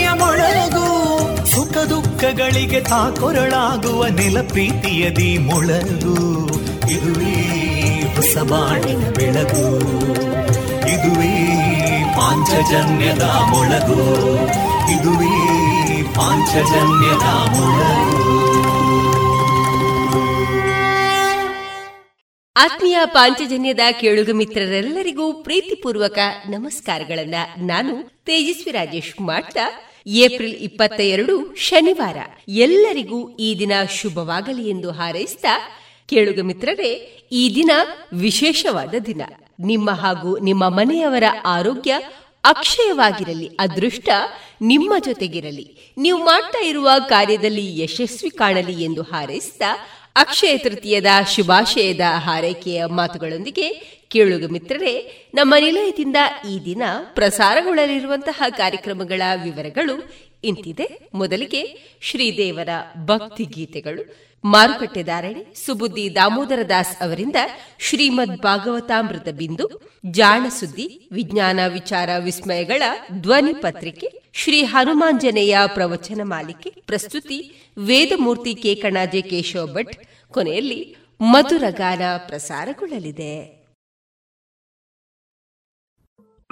ಮೊಳಗು ಸುಖ ದುಃಖಗಳಿಗೆ ತಾಕೊರಳಾಗುವ ನೆಲ ಪ್ರೀತಿಯದಿ ಮೊಳಗು. ಇದುವೇ ಹೊಸಬಾಣಿನ ಬೆಳಗು. ಇದುವೇ ಪಾಂಚಜನ್ಯದ ಮೊಳಗು. ಇದುವೇ ಪಾಂಚಜನ್ಯದ ಮೊಳಗು. ಆತ್ಮೀಯ ಪಾಂಚಜನ್ಯದ ಕೇಳುಗ ಮಿತ್ರರೆಲ್ಲರಿಗೂ ಪ್ರೀತಿಪೂರ್ವಕ ನಮಸ್ಕಾರಗಳನ್ನ ನಾನು ತೇಜಸ್ವಿ ರಾಜೇಶ್ ಮಾಡ್ತಾ ಏಪ್ರಿಲ್ ಇಪ್ಪತ್ತ ಎರಡು ಶನಿವಾರ. ಎಲ್ಲರಿಗೂ ಈ ದಿನ ಶುಭವಾಗಲಿ ಎಂದು ಹಾರೈಸಿದ ಕೇಳುಗ ಮಿತ್ರರೇ, ಈ ದಿನ ವಿಶೇಷವಾದ ದಿನ. ನಿಮ್ಮ ಹಾಗೂ ನಿಮ್ಮ ಮನೆಯವರ ಆರೋಗ್ಯ ಅಕ್ಷಯವಾಗಿರಲಿ, ಅದೃಷ್ಟ ನಿಮ್ಮ ಜೊತೆಗಿರಲಿ. ನೀವು ಮಾಡ್ತಾ ಇರುವ ಕಾರ್ಯದಲ್ಲಿ ಯಶಸ್ವಿ ಕಾಣಲಿ ಎಂದು ಹಾರೈಸಿದ ಅಕ್ಷಯ ತೃತೀಯದ ಶುಭಾಶಯದ ಹಾರೈಕೆಯ ಮಾತುಗಳೊಂದಿಗೆ ಕೇಳುಗ ಮಿತ್ರರೇ, ನಮ್ಮ ನಿಲಯದಿಂದ ಈ ದಿನ ಪ್ರಸಾರಗೊಳ್ಳಲಿರುವಂತಹ ಕಾರ್ಯಕ್ರಮಗಳ ವಿವರಗಳು ಇಂತಿದೆ. ಮೊದಲಿಗೆ ಶ್ರೀದೇವರ ಭಕ್ತಿ ಗೀತೆಗಳು. ಮಾರುಕಟ್ಟೆ ಧಾರಣೆ ಸುಬುದ್ದಿ ದಾಮೋದರ ದಾಸ್ ಅವರಿಂದ ಶ್ರೀಮದ್ ಭಾಗವತಾಮೃತ ಬಿಂದು, ಜಾಣ ಸುದ್ದಿ, ವಿಜ್ಞಾನ ವಿಚಾರ ವಿಸ್ಮಯಗಳ ಧ್ವನಿ ಪತ್ರಿಕೆ, ಶ್ರೀ ಹನುಮಾಂಜನೇಯ ಪ್ರವಚನ ಮಾಲಿಕೆ, ಪ್ರಸ್ತುತಿ ವೇದಮೂರ್ತಿ ಕೇಕಣಾಜೆ ಕೇಶವ ಭಟ್. ಕೊನೆಯಲ್ಲಿ ಮಧುರಗಾನ ಪ್ರಸಾರಗೊಳ್ಳಲಿದೆ.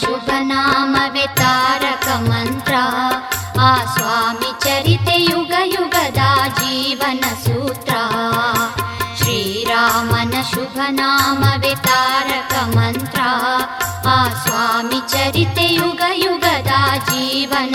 शुभनामवितारकमन्त्रा। वितारक मन्त्रा आ स्वामी चरितयुगयुगदा जीवनसूत्रा। श्रीरामन शुभनामवितारकमन्त्रा। नाम वितारक मन्त्रा आ स्वामी चरितयुगयुगदा जीवन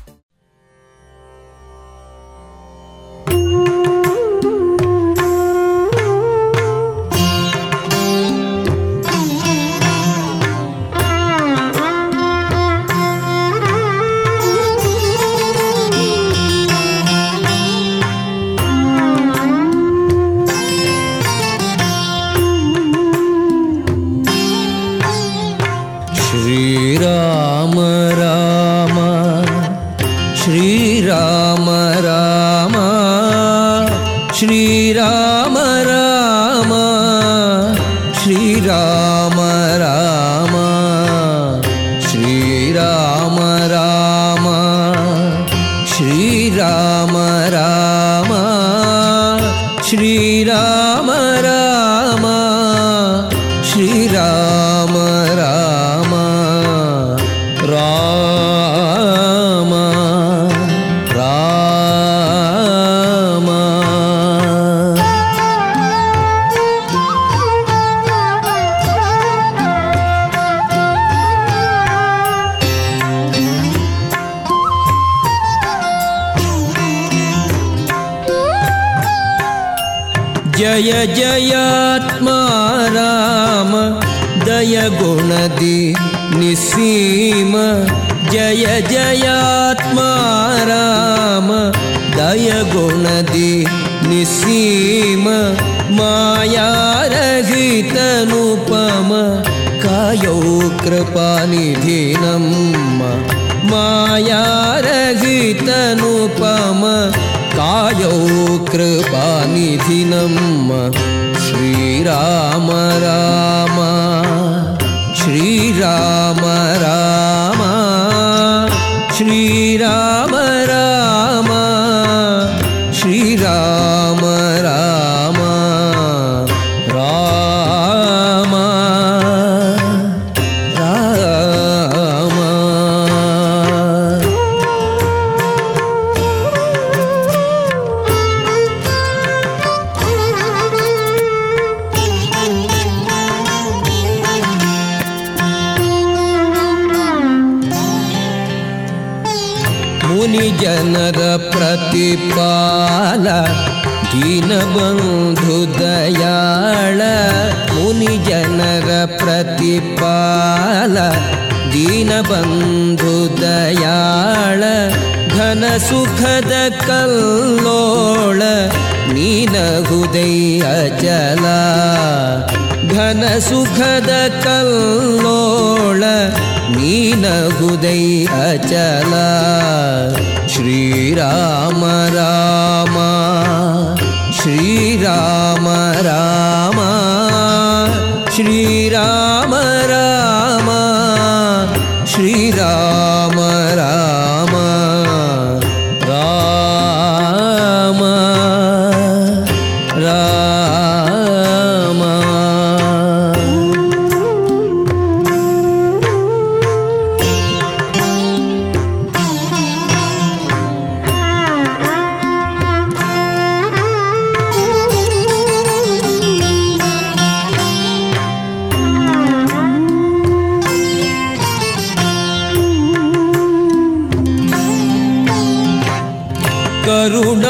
करुणाब्धिनीले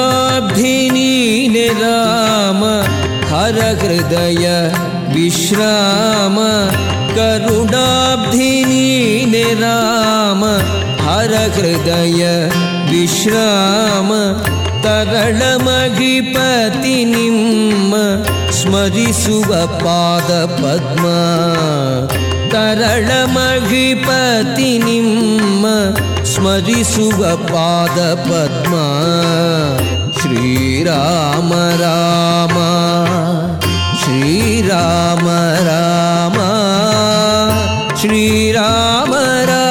राम हर हृदय विश्राम करुणाब्धिनीले राम हर हृदय विश्राम करलम विपतिनिं स्मरिषुपादपद्मारलम विपतिनिं स्मरिषुपादपद्मा श्रीराम राम श्रीराम राम श्रीराम राम।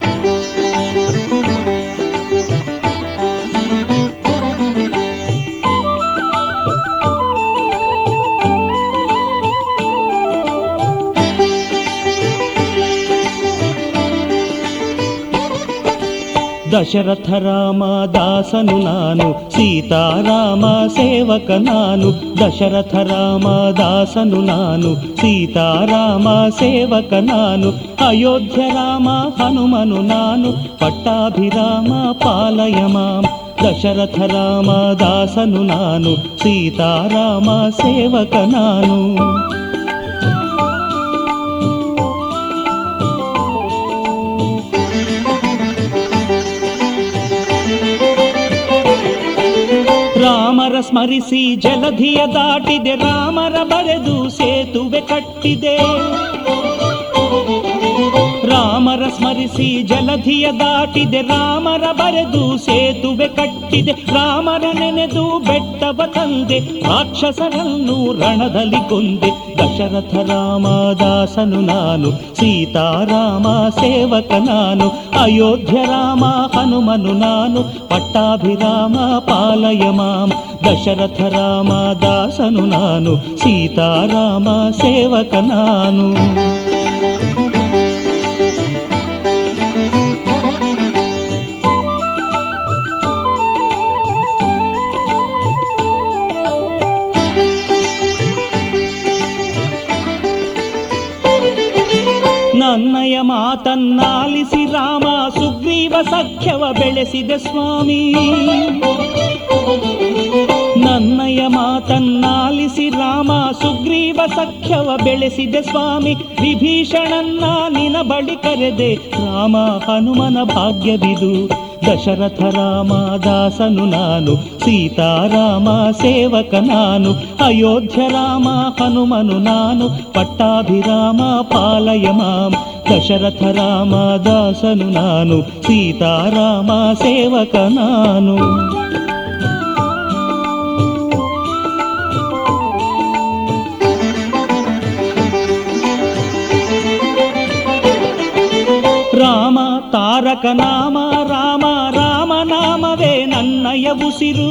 ದಶರಥ ರಾಮ ದಾಸನು ನಾನು ಸೀತಾರಾಮ ಸೇವಕ ನಾನು ದಶರಥ ರಾಮ ದಾಸನು ನಾನು ಸೀತಾರಾಮ ಸೇವಕ ನಾನು ಅಯೋಧ್ಯ ರಾಮ ಹನುಮನು ನಾನು ಪಟ್ಟಾಭಿರಾಮ ಪಾಲಯ ಮಾಂ ದಶರಥ ರಾಮ ದಾಸನು ನಾನು ಸೀತಾರಾಮ ಸೇವಕ ನಾನು ರಾಮರ ಸ್ಮರಿಸಿ ಜಲಧಿಯ ದಾಟಿದೆ ರಾಮರ ಬರೆದು ಸೇತುವೆ ಕಟ್ಟಿದೆ. ರಾಮರ ಸ್ಮರಿಸಿ ಜಲಧಿಯ ದಾಟಿದೆ ರಾಮರ ಬರೆದು ಸೇತುವೆ ಕಟ್ಟಿದೆ ರಾಮರ ನೆನೆದು ಬೆಟ್ಟವ ತಂದೆ ರಾಕ್ಷಸರನ್ನು ರಣದಲ್ಲಿ ಕೊಂದೆ ದಶರಥ ರಾಮ ದಾಸನು ನಾನು ಸೀತಾರಾಮ ಸೇವಕ ನಾನು ಅಯೋಧ್ಯ ರಾಮ ಹನುಮನು ನಾನು ಪಟ್ಟಾಭಿರಾಮ ಪಾಲಯ ಮಾಂ ದಶರಥ ರಾಮ ದಾಸನು ನಾನು ಸೀತಾರಾಮ ಸೇವಕ ನಾನು ನನ್ನಯ ಮಾತನ್ನಾಲಿಸಿ ರಾಮ ಸುಗ್ರೀವ ಸಖ್ಯವ ಬೆಳೆಸಿದೆ ಸ್ವಾಮಿ. ನನ್ನಯ ಮಾತನ್ನಾಲಿಸಿ ರಾಮ ಸುಗ್ರೀವ ಸಖ್ಯವ ಬೆಳೆಸಿದೆ ಸ್ವಾಮಿ. ವಿಭೀಷಣನ್ನ ನಿನ ಬಳಿ ಕರೆದೆ. ರಾಮ ಹನುಮನ ಭಾಗ್ಯವಿದು. ದಶರಥ ರಾಮ ದಾಸನು ನಾನು ಸೀತಾರಾಮ ಸೇವಕ ನಾನು ಅಯೋಧ್ಯ ರಾಮ ಹನುಮನು ನಾನು ಪಟ್ಟಾಭಿರಾಮ ಪಾಲಯ ಮಾಂ ದಶರಥ ರಾಮ ದಾಸನು ನಾನು ಸೀತಾರಾಮ ಸೇವಕ ನಾನು ರಾಮ ತಾರಕ ನನ್ನಯ ಉಸಿರು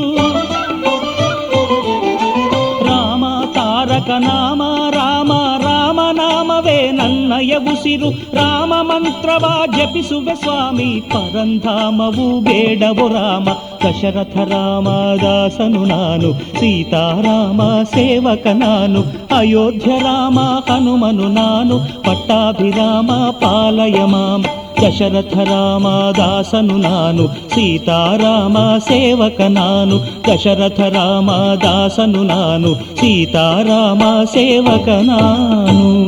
ರಾಮ ತಾರಕ ನಾಮ ರಾಮ ರಾಮ ನಾಮವೇ ನನ್ನಯ ಉಸಿರು ರಾಮ ಮಂತ್ರವ ಜಪಿಸುವೆ ಸ್ವಾಮಿ ಪರಂಧಾಮವು ಬೇಡವು ರಾಮ ದಶರಥ ರಾಮ ದಾಸನು ನಾನು ಸೀತಾರಾಮ ಸೇವಕ ನಾನು ಅಯೋಧ್ಯ ರಾಮ ಹನುಮನು ನಾನು ಪಟ್ಟಾಭಿರಾಮ ಪಾಲಯ ಮಾಂ ದಶರಥ ರಾಮ ದಾಸನು ನಾನು, ಸೀತಾರಾಮ ಸೇವಕ ನಾನು ದಶರಥ ರಾಮ ದಾಸನು ನಾನು, ಸೀತಾರಾಮ ಸೇವಕ ನಾನು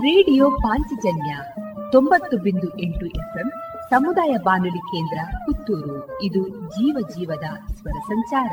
ರೇಡಿಯೋ ಪಾಂಚಜನ್ಯ ತೊಂಬತ್ತು ಬಿಂದು ಎಂಟು ಎಫ್ಎಂ ಸಮುದಾಯ ಬಾನುಲಿ ಕೇಂದ್ರ ಪುತ್ತೂರು. ಇದು ಜೀವ ಜೀವದ ಸ್ವರ ಸಂಚಾರ.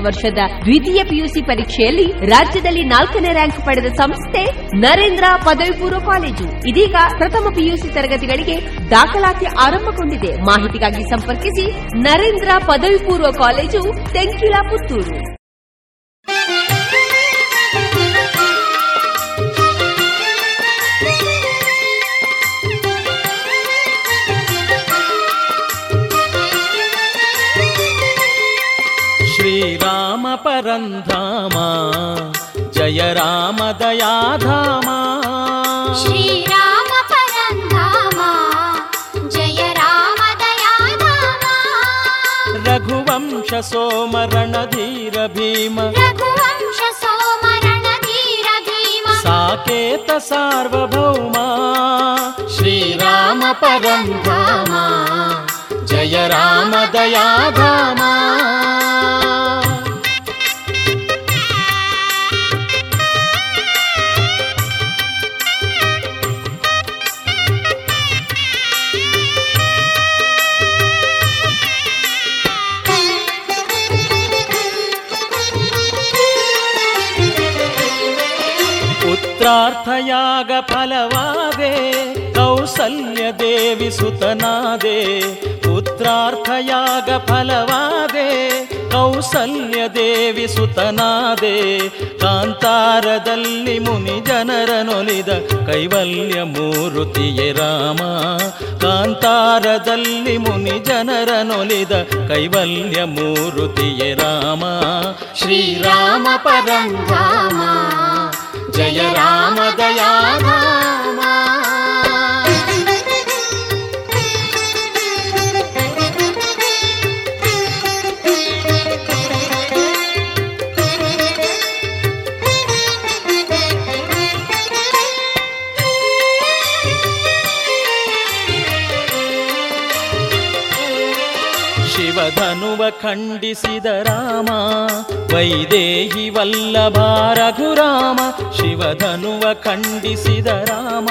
ವರ್ಷದ ದ್ವಿತೀಯ ಪಿಯುಸಿ ಪರೀಕ್ಷೆಯಲ್ಲಿ ರಾಜ್ಯದಲ್ಲಿ ನಾಲ್ಕನೇ ರ್ಯಾಂಕ್ ಪಡೆದ ಸಂಸ್ಥೆ ನರೇಂದ್ರ ಪದವಿ ಪೂರ್ವ ಕಾಲೇಜು. ಇದೀಗ ಪ್ರಥಮ ಪಿಯುಸಿ ತರಗತಿಗಳಿಗೆ ದಾಖಲಾತಿ ಆರಂಭಗೊಂಡಿದೆ. ಮಾಹಿತಿಗಾಗಿ ಸಂಪರ್ಕಿಸಿ ನರೇಂದ್ರ ಪದವಿ ಪೂರ್ವ ಕಾಲೇಜು, ತೆಂಕಿಲಾ ಪುತ್ತೂರು. परन्धामा जय राम दयाधामा श्रीराम परन्धामा जय राम दयाधामा रघुवंश सोमरण धीर भीम रघुवंश सोमरण धीर भीम साकेत सार्वभौमा श्रीराम परन्धामा जय राम दयाधामा ಪುತ್ರಾರ್ಥಯಾಗ ಫಲವಾದೆ, ಕೌಸಲ್ಯ ದೇವಿ ಸುತನಾದೆ. ಪುತ್ರಾರ್ಥಯಾಗ ಫಲವಾದೆ, ಕೌಸಲ್ಯ ದೇವಿ ಸುತನಾದೆ. ಕಾಂತಾರದಲ್ಲಿ ಮುನಿ ಜನರನೊಲಿದ ಕೈವಲ್ಯ ಮೂರುತಿಯೇ ರಾಮ. ಕಾಂತಾರದಲ್ಲಿ ಮುನಿ ಜನರನೊಲಿದ ಕೈವಲ್ಯ ಮೂರುತಿಯೇ ರಾಮ. ಶ್ರೀರಾಮ ಪರಂಧಾಮ ಜಯ ರಾಮ ದಯಾಧಾಮ ಶಿವಧನುವ ಖಂಡಿಸಿದ ರಾಮ, ವೈದೇಹಿ ವಲ್ಲಭ ರಘುರಾಮ, ಶಿವಧನುವ ಖಂಡಿಸಿದ ರಾಮ,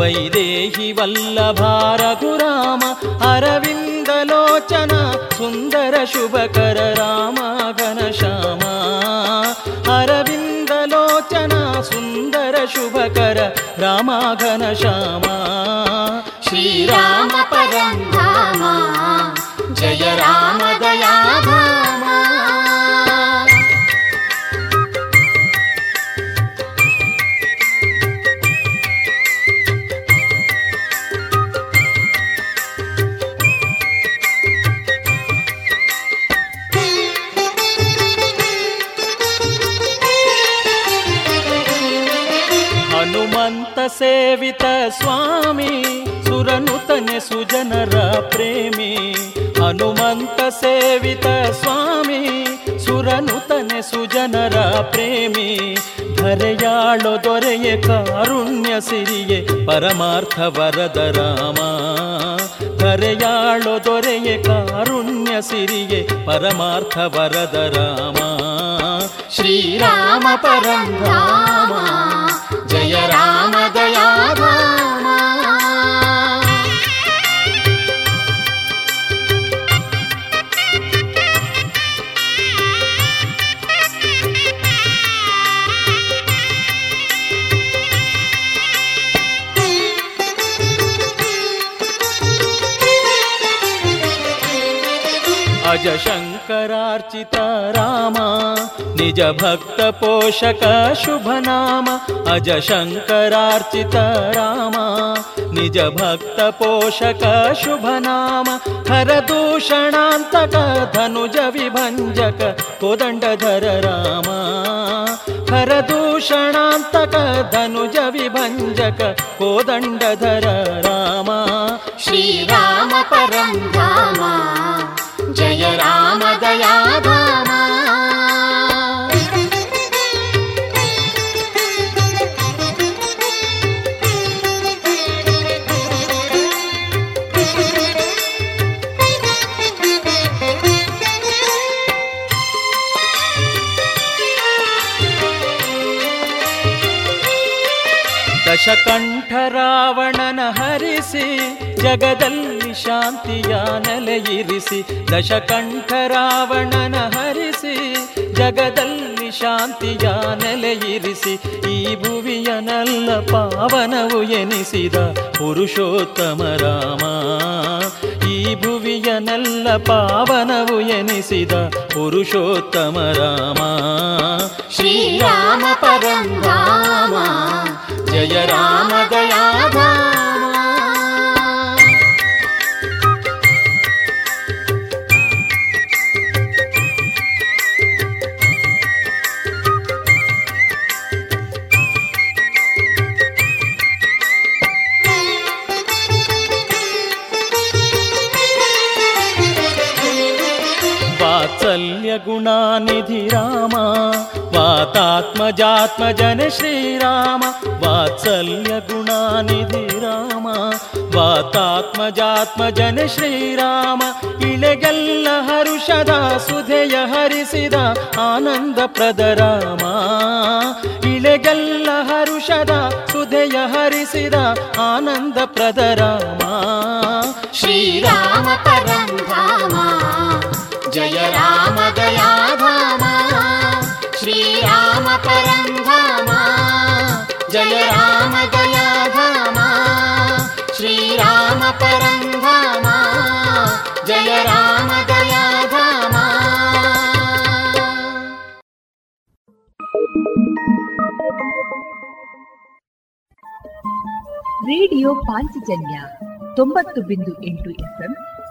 ವೈದೇಹಿ ವಲ್ಲಭ ರಘುರಾಮ ಅರವಿಂದಲೋಚನ ಸುಂದರ ಶುಭಕರ ರಾಮ ಘನಶ್ಯಾಮ ಅರವಿಂದಲೋಚನ ಸುಂದರ ಶುಭಕರ ರಾಮ ಘನಶ್ಯಾಮ ಶ್ರೀರಾಮ ಪರಂಧಾಮ ಜಯ ರಾಮ ದಯಾಧಾಮ ಹನುಮಂತ ಸೇವಿತ ಸ್ವಾಮಿ ಸುರನುತನೆ ಸುಜನರ ಪ್ರೇಮಿ. ಹನುಮಂತ ಸೇವಿತ ಸ್ವಾಮಿ ಸುರನುತನೆ ಸುಜನರ ಪ್ರೇಮಿ. ಧರೆಯಾಳೋ ದೊರೆಯೇ ಕಾರುಣ್ಯ ಸಿರಿಯೆ ಪರಮಾರ್ಥ ವರದ ರಾಮ. ಧರೆಯಾಳೋ ದೊರೆಯೇ ಕಾರುಣ್ಯ ಸಿರಿಯೆ ಪರಮಾರ್ಥ ವರದ ರಾಮ. ಶ್ರೀರಾಮ ಜಯ ರಾಮ ಜಯ ರಾಮ ನಿಜ अज शङ्करार्चित राम निज भक्त पोषक शुभनाम अज शङ्करार्चित राम निज भक्त पोषक शुभनाम हर दूषणान्तक धनुज विभञ्जक कोदण्डधर राम हर दूषणान्तक धनुज विभञ्जक कोदण्डधर राम श्रीराम परं राम जय राम दया धामा ದಶಕಂಠ ರಾವಣನ ಹರಿಸಿ ಜಗದಲ್ಲಿ ಶಾಂತಿಯ ನೆಲೆಯಿರಿಸಿ ದಶಕಂಠ ರಾವಣನ ಹರಿಸಿ, ಜಗದಲ್ಲಿ ಶಾಂತಿಯ ನೆಲೆಯಿರಿಸಿ ಈ ಭುವಿಯನಲ್ಲ ಪಾವನವು ಎನಿಸಿದ ಪುರುಷೋತ್ತಮ ರಾಮ. ಈ ಭುವಿಯನಲ್ಲ ಪಾವನವು ಎನಿಸಿದ ಪುರುಷೋತ್ತಮ ರಾಮ. ಶ್ರೀರಾಮ ಪರಂಧಾಮ ಜಯ ರಾಮ ದಯಾಧಾಮ ವಾತ್ಸಲ್ಯ ಗುಣಾನಿಧಿ ರಾಮ ವಾತಾತ್ಮಜಾತ್ಮಜನ ಶ್ರೀರಾಮ, ವಾತ್ಸಲ್ಯ ಗುಣಾನಿಧಿ ರಾಮ ವಾತಾತ್ಮಜಾತ್ಮಜನ ಶ್ರೀರಾಮ, ಇಳೆಗೆಲ್ಲ ಹರುಷದ ಸುಧೆಯ ಹರಿಸಿದ ಆನಂದ ಪ್ರದ ರಾಮ, ಇಳೆಗೆಲ್ಲ ಹರುಷದ ಸುಧೆಯ ಹರಿಸಿದ ಆನಂದ ಪ್ರದ ರಾಮ ಶ್ರೀರಾಮ ಪರಂಧಾಮ ಜಯ ರಾಮ ದಯಾಧಾಮ ಶ್ರೀರಾಮ ಪರಂಧಾಮ ಜಯ ರಾಮ ದಯಾಧಾಮ ಶ್ರೀರಾಮ ಪರಂಧಾಮ ಜಯ ರಾಮ ದಯಾಧಾಮ ರೇಡಿಯೋ ಪಾಂಚಜನ್ಯ ತೊಂಬತ್ತು ಬಿಂದು ಎಂಟು ಎಫ್ಎಂ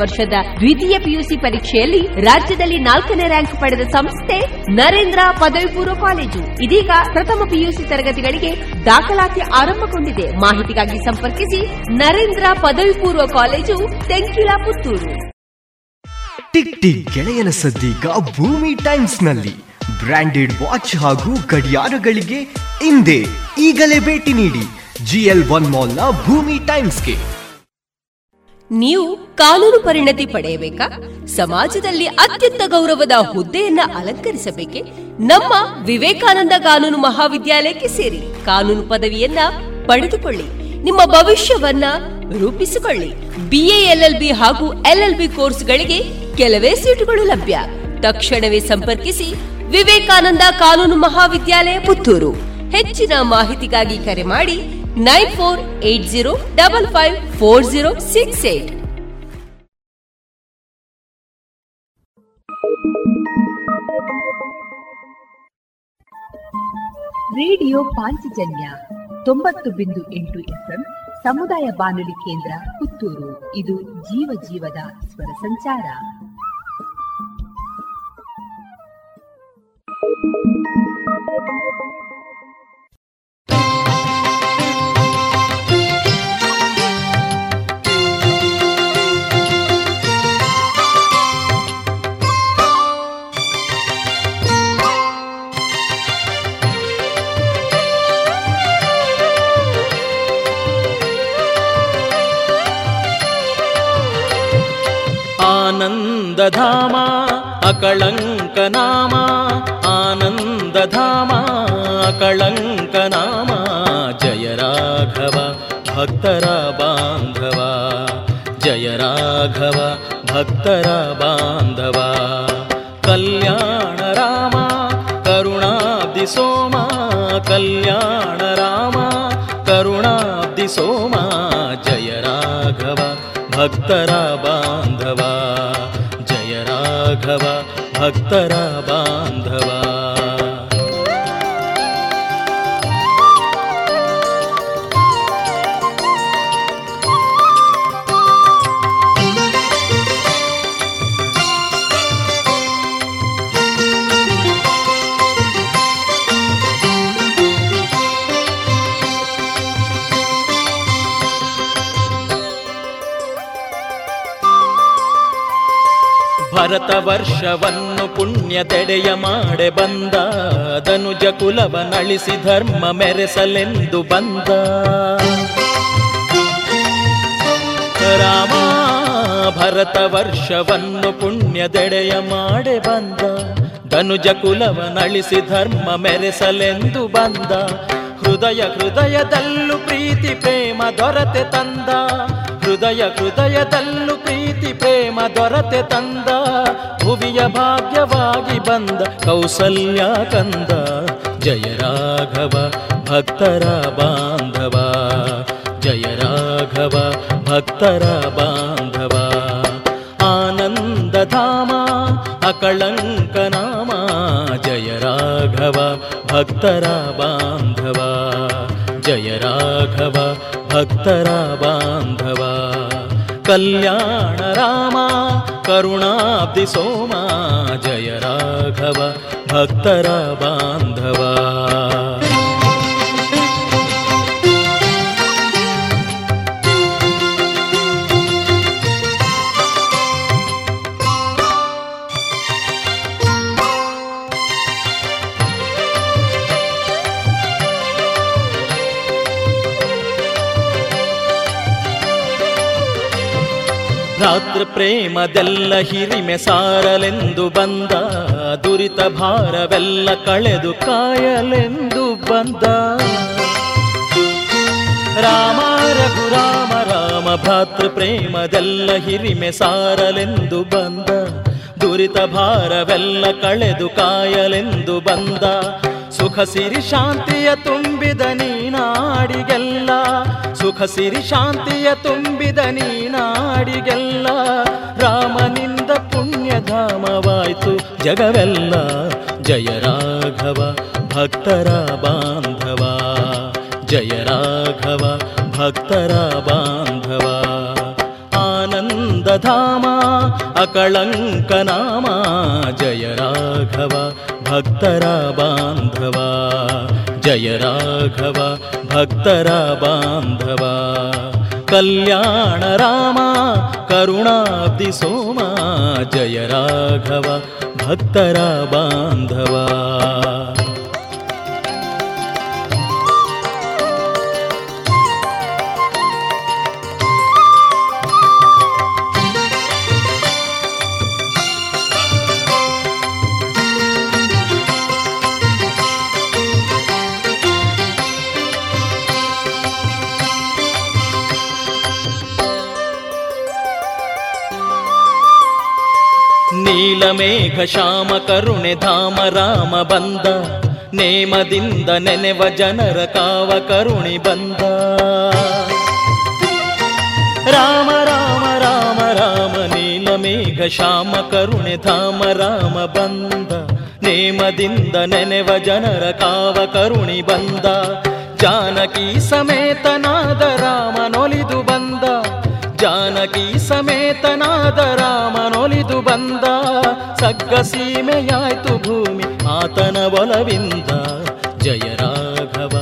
ವರ್ಷದ ದ್ವಿತೀಯ ಪಿಯುಸಿ ಪರೀಕ್ಷೆಯಲ್ಲಿ ರಾಜ್ಯದಲ್ಲಿ ನಾಲ್ಕನೇ ರ್ಯಾಂಕ್ ಪಡೆದ ಸಂಸ್ಥೆ ನರೇಂದ್ರ ಪದವಿ ಪೂರ್ವ ಕಾಲೇಜು. ಇದೀಗ ಪ್ರಥಮ ಪಿಯುಸಿ ತರಗತಿಗಳಿಗೆ ದಾಖಲಾತಿ ಆರಂಭಗೊಂಡಿದೆ. ಮಾಹಿತಿಗಾಗಿ ಸಂಪರ್ಕಿಸಿ ನರೇಂದ್ರ ಪದವಿ ಪೂರ್ವ college Tenkila Puttur tick tick ಗೆಳೆಯನ ಸದ್ದೀಗ ಭೂಮಿ ಟೈಮ್ಸ್ನಲ್ಲಿ ಬ್ರಾಂಡೆಡ್ ವಾಚ್ ಹಾಗೂ ಗಡಿಯಾರಗಳಿಗೆ ಹಿಂದೆ ಈಗಲೇ ಭೇಟಿ ನೀಡಿ. ಜಿಎಲ್ ಒನ್ ಮಾಲ್ನ ಭೂಮಿ ಟೈಮ್ಸ್ಗೆ. ನೀವು ಕಾನೂನು ಪರಿಣತಿ ಪಡೆಯಬೇಕಾ? ಸಮಾಜದಲ್ಲಿ ಅತ್ಯಂತ ಗೌರವದ ಹುದ್ದೆಯನ್ನ ಅಲಂಕರಿಸಬೇಕೆ? ನಮ್ಮ ವಿವೇಕಾನಂದ ಕಾನೂನು ಮಹಾವಿದ್ಯಾಲಯಕ್ಕೆ ಸೇರಿ ಕಾನೂನು ಪದವಿಯನ್ನ ಪಡೆದುಕೊಳ್ಳಿ. ನಿಮ್ಮ ಭವಿಷ್ಯವನ್ನ ರೂಪಿಸಿಕೊಳ್ಳಿ. ಬಿಎ ಎಲ್ಎಲ್ಬಿ ಹಾಗೂ ಎಲ್ಎಲ್ಬಿ ಕೋರ್ಸ್ಗಳಿಗೆ ಕೆಲವೇ ಸೀಟುಗಳು ಲಭ್ಯ. ತಕ್ಷಣವೇ ಸಂಪರ್ಕಿಸಿ ವಿವೇಕಾನಂದ ಕಾನೂನು ಮಹಾವಿದ್ಯಾಲಯ ಪುತ್ತೂರು. ಹೆಚ್ಚಿನ ಮಾಹಿತಿಗಾಗಿ ಕರೆ ಮಾಡಿ nine four eight zero double five four zero six eight. Radio Panchajanya ತೊಂಬತ್ತು ಬಿಂದು ಎಂಟು ಎಫ್ಎಂ ಸಮುದಾಯ ಬಾನುಲಿ ಕೇಂದ್ರ ಪುತ್ತೂರು. ಇದು ಜೀವ ಜೀವದ ಸ್ವರ ಸಂಚಾರ. कळङ्कनामानन्दधामा कलङ्कनामा जय राघव राघवः भक्तरबान्धवा जय राघव भक्तरबान्धवा कल्याण रामारुणाब्दिसोमा कल्याण रामारुणाब्दि सोमा जय राघव भक्तरबान्धवा। राघव भक्तरा बान्धवा। ಭರತ ವರ್ಷವನ್ನು ಪುಣ್ಯದೆಡೆಯ ಮಾಡೆ ಬಂದ. ಧನುಜ ಕುಲವ ನಳಿಸಿ ಧರ್ಮ ಮೆರೆಸಲೆಂದು ಬಂದ. ರಾಮ ಭರತ ವರ್ಷವನ್ನು ಪುಣ್ಯದೆಡೆಯ ಮಾಡೆ ಬಂದ. ಧನುಜ ಕುಲವ ನಳಿಸಿ ಧರ್ಮ ಮೆರೆಸಲೆಂದು ಬಂದ. ಹೃದಯ ಹೃದಯದಲ್ಲೂ ಪ್ರೀತಿ, ಪ್ರೇಮ, ದೊರತೆ ತಂದ. ಹೃದಯ ಹೃದಯದಲ್ಲೂ ಪ್ರೀತಿ ಪ್ರೇಮ ದೊರತೆ ತಂದ ಭುವಿಯ ಭಾಗ್ಯವಾಗಿ ಬಂದ ಕೌಸಲ್ಯ ಕಂದ ಜಯ ರಾಘವ ಭಕ್ತರ ಬಾಂಧವ ಜಯ ರಾಘವ ಭಕ್ತರ ಬಾಂಧವ ಆನಂದಧಾಮ ಅಕಳಂಕ ನಾಮ ಜಯ ರಾಘವ ಭಕ್ತರ ಬಾಂಧವ ಜಯ ರಾಘವ ಭಕ್ತರ कल्याणरामा करुणाब्दि सोमा जय राघव भक्तर बान्धवा ರಾತ್ರ ಪ್ರೇಮದೆಲ್ಲ ಹಿರಿಮೆ ಸಾರಲೆಂದು ಬಂದ. ದುರಿತ ಭಾರವೆಲ್ಲ ಕಳೆದು ಕಾಯಲೆಂದು ಬಂದ. ರಾಮ ರಘುರಾಮ ರಾಮ ಭ್ರಾತೃ ಪ್ರೇಮದೆಲ್ಲ ಹಿರಿಮೆ ಸಾರಲೆಂದು ಬಂದ. ದುರಿತ ಭಾರವೆಲ್ಲ ಕಳೆದು ಕಾಯಲೆಂದು ಬಂದ. ಸುಖ ಸಿರಿ ಶಾಂತಿಯ ತುಂಬಿದ ನೀನಾಡಿಗೆಲ್ಲ. ಸುಖ ಸಿರಿ ಶಾಂತಿಯ ತುಂಬಿದ ನೀನಾಡಿಗೆಲ್ಲ. ರಾಮನಿಂದ ಪುಣ್ಯಧಾಮವಾಯ್ತು ಜಗವೆಲ್ಲ. ಜಯ ರಾಘವ ಭಕ್ತರ ಬಾಂಧವ. ಜಯ ರಾಘವ ಭಕ್ತರ ಬಾಂಧವ. ಆನಂದಧಾಮ ಅಕಳಂಕ ನಾಮ. ಜಯ ರಾಘವ भक्तरा बान्धवा जय राघवा भक्तरबान्धवा कल्याण रामा करुणादि सोमा। जय भक्तरा बान्धवा ನೀಲಮೇಘ ಶ್ಯಾಮ ಕರುಣೆ ಧಾಮ ರಾಮ ಬಂದ ನೇಮದಿಂದ ನೆನೆವ ಜನರ ಕಾವ ಕರುಣಿ ಬಂದ ರಾಮ ರಾಮ ರಾಮ ರಾಮ ನೀಲಮೇಘ ಶ್ಯಾಮ ಕರುಣೆ ಧಾಮ ರಾಮ ಬಂದ ನೇಮದಿಂದ ನೆನೆವ ಜನರ ಕಾವ ಕರುಣಿ ಬಂದ ಜಾನಕಿ ಸಮೇತನಾದ ರಾಮನೊಲಿದು ಬಂದ ಜಾನಕಿ ಸಮೇತನಾದ ರಾಮನೊಲಿದು ಬಂದ ಸಗ್ಗ ಸೀಮೆಯಾಯ್ತು ಭೂಮಿ ಆತನ ಒಲವಿಂದ ಜಯ ರಾಘವ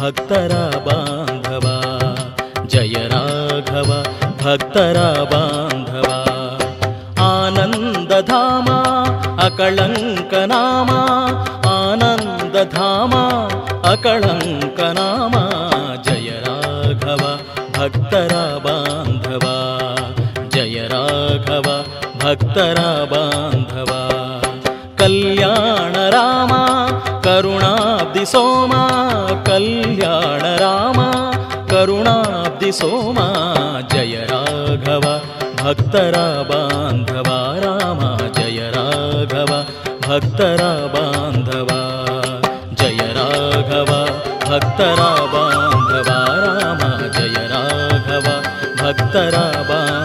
ಭಕ್ತರ ಬಾಂಧವ ಜಯ ರಾಘವ ಭಕ್ತರ ಬಾಂಧವ ಆನಂದಧಾಮ ಅಕಳಂಕ ನಾಮ ಆನಂದಧಾಮ ಭಕ್ತರ ಬಾಂಧವ ಕಲ್ಯಾಣ ರಾಮ ಕರುಣಾಬ್ಧಿ ಸೋಮ ಕಲ್ಯಾಣ ರಾಮ ಕರುಣಾಬ್ಧಿ ಸೋಮ ಜಯ ರಾಘವ ಭಕ್ತರ ಬಾಂಧವ ರಾಮ ಜಯ ರಾಘವ ಭಕ್ತರ ಬಾಂಧವ ಜಯ ರಾಘವ ಭಕ್ತರ ಬಾಂಧವ ರಾಮ ಜಯ ರಾಘವ ಭಕ್ತರ ಬಾಂಧವ ಜಯ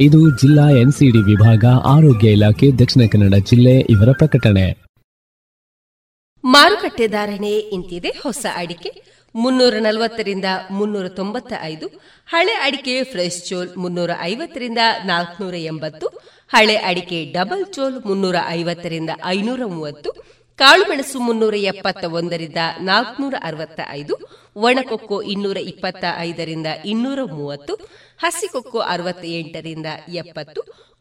ಇದು ಜಿಲ್ಲಾ ಎನ್ಸಿಡಿ ವಿಭಾಗ, ಆರೋಗ್ಯ ಇಲಾಖೆ, ದಕ್ಷಿಣ ಕನ್ನಡ ಜಿಲ್ಲೆ ಇವರ ಪ್ರಕಟಣೆ. ಮಾರುಕಟ್ಟೆ ಧಾರಣೆ ಇಂತಿದೆ. ಹೊಸ ಅಡಿಕೆ ಮುನ್ನೂರ ನಲವತ್ತರಿಂದ ಮುನ್ನೂರ ತೊಂಬತ್ತ ಐದು ಹಳೆ ಅಡಿಕೆ ಫ್ರೆಶ್ ಚೋಲ್ ಮುನ್ನೂರ ಐವತ್ತರಿಂದ ನಾಲ್ಕನೂರ ಎಂಬತ್ತು, ಹಳೆ ಅಡಿಕೆ ಡಬಲ್ ಚೋಲ್ ಮುನ್ನೂರ ಐವತ್ತರಿಂದ ಐನೂರ ಮೂವತ್ತು ಕಾಳುಮೆಣಸು ಮುನ್ನೂರ ಎಪ್ಪತ್ತ ಒಂದರಿಂದ ನಾಲ್ಕನೂರ ಅರವತ್ತ ಐದು ಒಣಕೊಕ್ಕೋ ಇನ್ನೂರ ಇಪ್ಪತ್ತ ಐದರಿಂದ ಇನ್ನೂರ ಮೂವತ್ತು ಹಸಿಕೊಕ್ಕೋ ಅರವತ್ತ ಎಂಟರಿಂದ ಎಪ್ಪತ್ತು,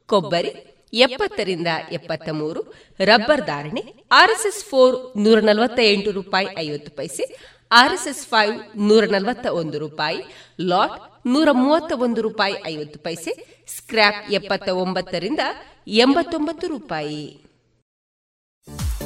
ಕೊಬ್ಬರಿ ಎಪ್ಪತ್ತರಿಂದ ಎಪ್ಪತ್ತ ಮೂರು ರಬ್ಬರ್ ಧಾರಣೆ ಆರ್ಎಸ್ಎಸ್ ಫೋರ್ ನೂರ ನಲವತ್ತ ಎಂಟು ರೂಪಾಯಿ ಐವತ್ತು ಪೈಸೆ, ಆರ್ಎಸ್ಎಸ್ ಫೈವ್ ನೂರ ನಲವತ್ತ ಒಂದು ರೂಪಾಯಿ, ಲಾಟ್ ನೂರ ಮೂವತ್ತ ಒಂದು ರೂಪಾಯಿ ಐವತ್ತು ಪೈಸೆ ಸ್ಕ್ರಾಪ್ ಎಪ್ಪತ್ತ ಒಂಬತ್ತರಿಂದ ಎಂಬತ್ತೊಂಬತ್ತು ರೂಪಾಯಿ.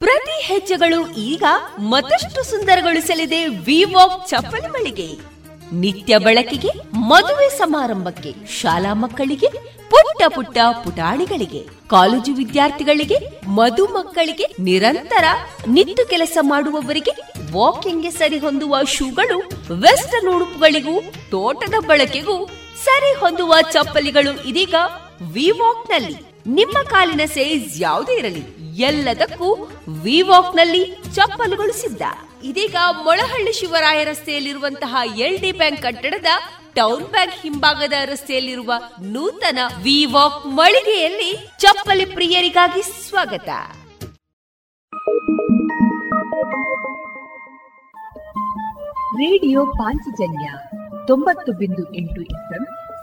ಪ್ರತಿ ಹೆಜ್ಜೆಗಳು ಈಗ ಮತ್ತಷ್ಟು ಸುಂದರಗೊಳಿಸಲಿದೆ ವಿವಾಕ್ ಚಪ್ಪಲಿ ಮಳಿಗೆ. ನಿತ್ಯ ಬಳಕೆಗೆ, ಮದುವೆ ಸಮಾರಂಭಕ್ಕೆ, ಶಾಲಾ ಮಕ್ಕಳಿಗೆ, ಪುಟ್ಟ ಪುಟ್ಟ ಪುಟಾಣಿಗಳಿಗೆ, ಕಾಲೇಜು ವಿದ್ಯಾರ್ಥಿಗಳಿಗೆ, ಮಧು ಮಕ್ಕಳಿಗೆ ನಿರಂತರ ನಿತ್ತು ಕೆಲಸ ಮಾಡುವವರಿಗೆ ವಾಕಿಂಗ್ಗೆ ಸರಿ ಹೊಂದುವ ಶೂಗಳು, ವೆಸ್ಟರ್ನ್ ಉಡುಪುಗಳಿಗೂ, ತೋಟದ ಬಳಕೆಗೂ ಸರಿ ಹೊಂದುವ ಚಪ್ಪಲಿಗಳು ಇದೀಗ ವಿವಾಕ್ನಲ್ಲಿ ನಿಮ್ಮ ಕಾಲಿನ ಸೈಜ್ ಯಾವುದೇ ಇರಲಿ, ಎಲ್ಲದಕ್ಕೂ ವಿವಾಕ್ನಲ್ಲಿ ಚಪ್ಪಲುಗಳು ಸಿದ್ಧ ಇದೀಗ ಮೊಳಹಳ್ಳಿ ಶಿವರಾಯ ರಸ್ತೆಯಲ್ಲಿರುವಂತಹ ಎಲ್ ಡಿ ಬ್ಯಾಂಕ್ ಕಟ್ಟಡದ ಟೌನ್ ಬ್ಯಾಂಕ್ ಹಿಂಭಾಗದ ರಸ್ತೆಯಲ್ಲಿರುವ ನೂತನ ವಿವಾಕ್ ಮಳಿಗೆಯಲ್ಲಿ ಚಪ್ಪಲಿ ಪ್ರಿಯರಿಗಾಗಿ ಸ್ವಾಗತ. ರೇಡಿಯೋ ಪಾಂಚಜನ್ಯ ತೊಂಬತ್ತು ಬಿಂದು ಎಂಟು ಎಫ್ಎಂ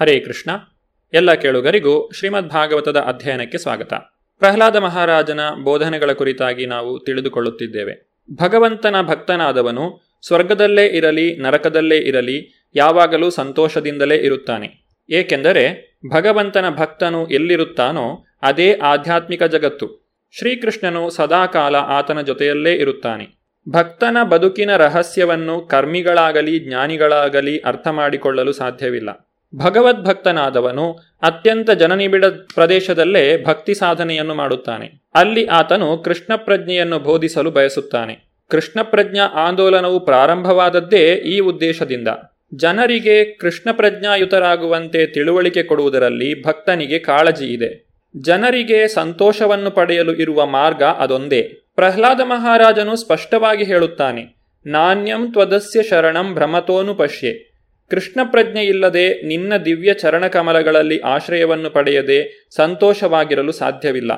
ಹರೇ ಕೃಷ್ಣ. ಎಲ್ಲ ಕೇಳುಗರಿಗೂ ಶ್ರೀಮದ್ ಭಾಗವತದ ಅಧ್ಯಯನಕ್ಕೆ ಸ್ವಾಗತ. ಪ್ರಹ್ಲಾದ ಮಹಾರಾಜನ ಬೋಧನೆಗಳ ಕುರಿತಾಗಿ ನಾವು ತಿಳಿದುಕೊಳ್ಳುತ್ತಿದ್ದೇವೆ. ಭಗವಂತನ ಭಕ್ತನಾದವನು ಸ್ವರ್ಗದಲ್ಲೇ ಇರಲಿ, ನರಕದಲ್ಲೇ ಇರಲಿ, ಯಾವಾಗಲೂ ಸಂತೋಷದಿಂದಲೇ ಇರುತ್ತಾನೆ. ಏಕೆಂದರೆ ಭಗವಂತನ ಭಕ್ತನು ಎಲ್ಲಿರುತ್ತಾನೋ ಅದೇ ಆಧ್ಯಾತ್ಮಿಕ ಜಗತ್ತು. ಶ್ರೀಕೃಷ್ಣನು ಸದಾಕಾಲ ಆತನ ಜೊತೆಯಲ್ಲೇ ಇರುತ್ತಾನೆ. ಭಕ್ತನ ಬದುಕಿನ ರಹಸ್ಯವನ್ನು ಕರ್ಮಿಗಳಾಗಲಿ, ಜ್ಞಾನಿಗಳಾಗಲಿ ಅರ್ಥ ಮಾಡಿಕೊಳ್ಳಲು ಸಾಧ್ಯವಿಲ್ಲ. ಭಗವದ್ಭಕ್ತನಾದವನು ಅತ್ಯಂತ ಜನನಿಬಿಡ ಪ್ರದೇಶದಲ್ಲೇ ಭಕ್ತಿ ಸಾಧನೆಯನ್ನು ಮಾಡುತ್ತಾನೆ. ಅಲ್ಲಿ ಆತನು ಕೃಷ್ಣ ಪ್ರಜ್ಞೆಯನ್ನು ಬೋಧಿಸಲು ಬಯಸುತ್ತಾನೆ. ಕೃಷ್ಣ ಪ್ರಜ್ಞಾ ಆಂದೋಲನವು ಪ್ರಾರಂಭವಾದದ್ದೇ ಈ ಉದ್ದೇಶದಿಂದ. ಜನರಿಗೆ ಕೃಷ್ಣ ಪ್ರಜ್ಞಾಯುತರಾಗುವಂತೆ ತಿಳುವಳಿಕೆ ಕೊಡುವುದರಲ್ಲಿ ಭಕ್ತನಿಗೆ ಕಾಳಜಿ ಇದೆ. ಜನರಿಗೆ ಸಂತೋಷವನ್ನು ಪಡೆಯಲು ಇರುವ ಮಾರ್ಗ ಅದೊಂದೇ. ಪ್ರಹ್ಲಾದ ಮಹಾರಾಜನು ಸ್ಪಷ್ಟವಾಗಿ ಹೇಳುತ್ತಾನೆ. ನಾಣ್ಯಂ ತ್ವದಸ್ಯ ಶರಣಂ ಭ್ರಮತೋನು ಪಶ್ಯೆ ಕೃಷ್ಣ ಪ್ರಜ್ಞೆ ಇಲ್ಲದೆ ನಿನ್ನ ದಿವ್ಯ ಚರಣಕಮಲಗಳಲ್ಲಿ ಆಶ್ರಯವನ್ನು ಪಡೆಯದೆ ಸಂತೋಷವಾಗಿರಲು ಸಾಧ್ಯವಿಲ್ಲ.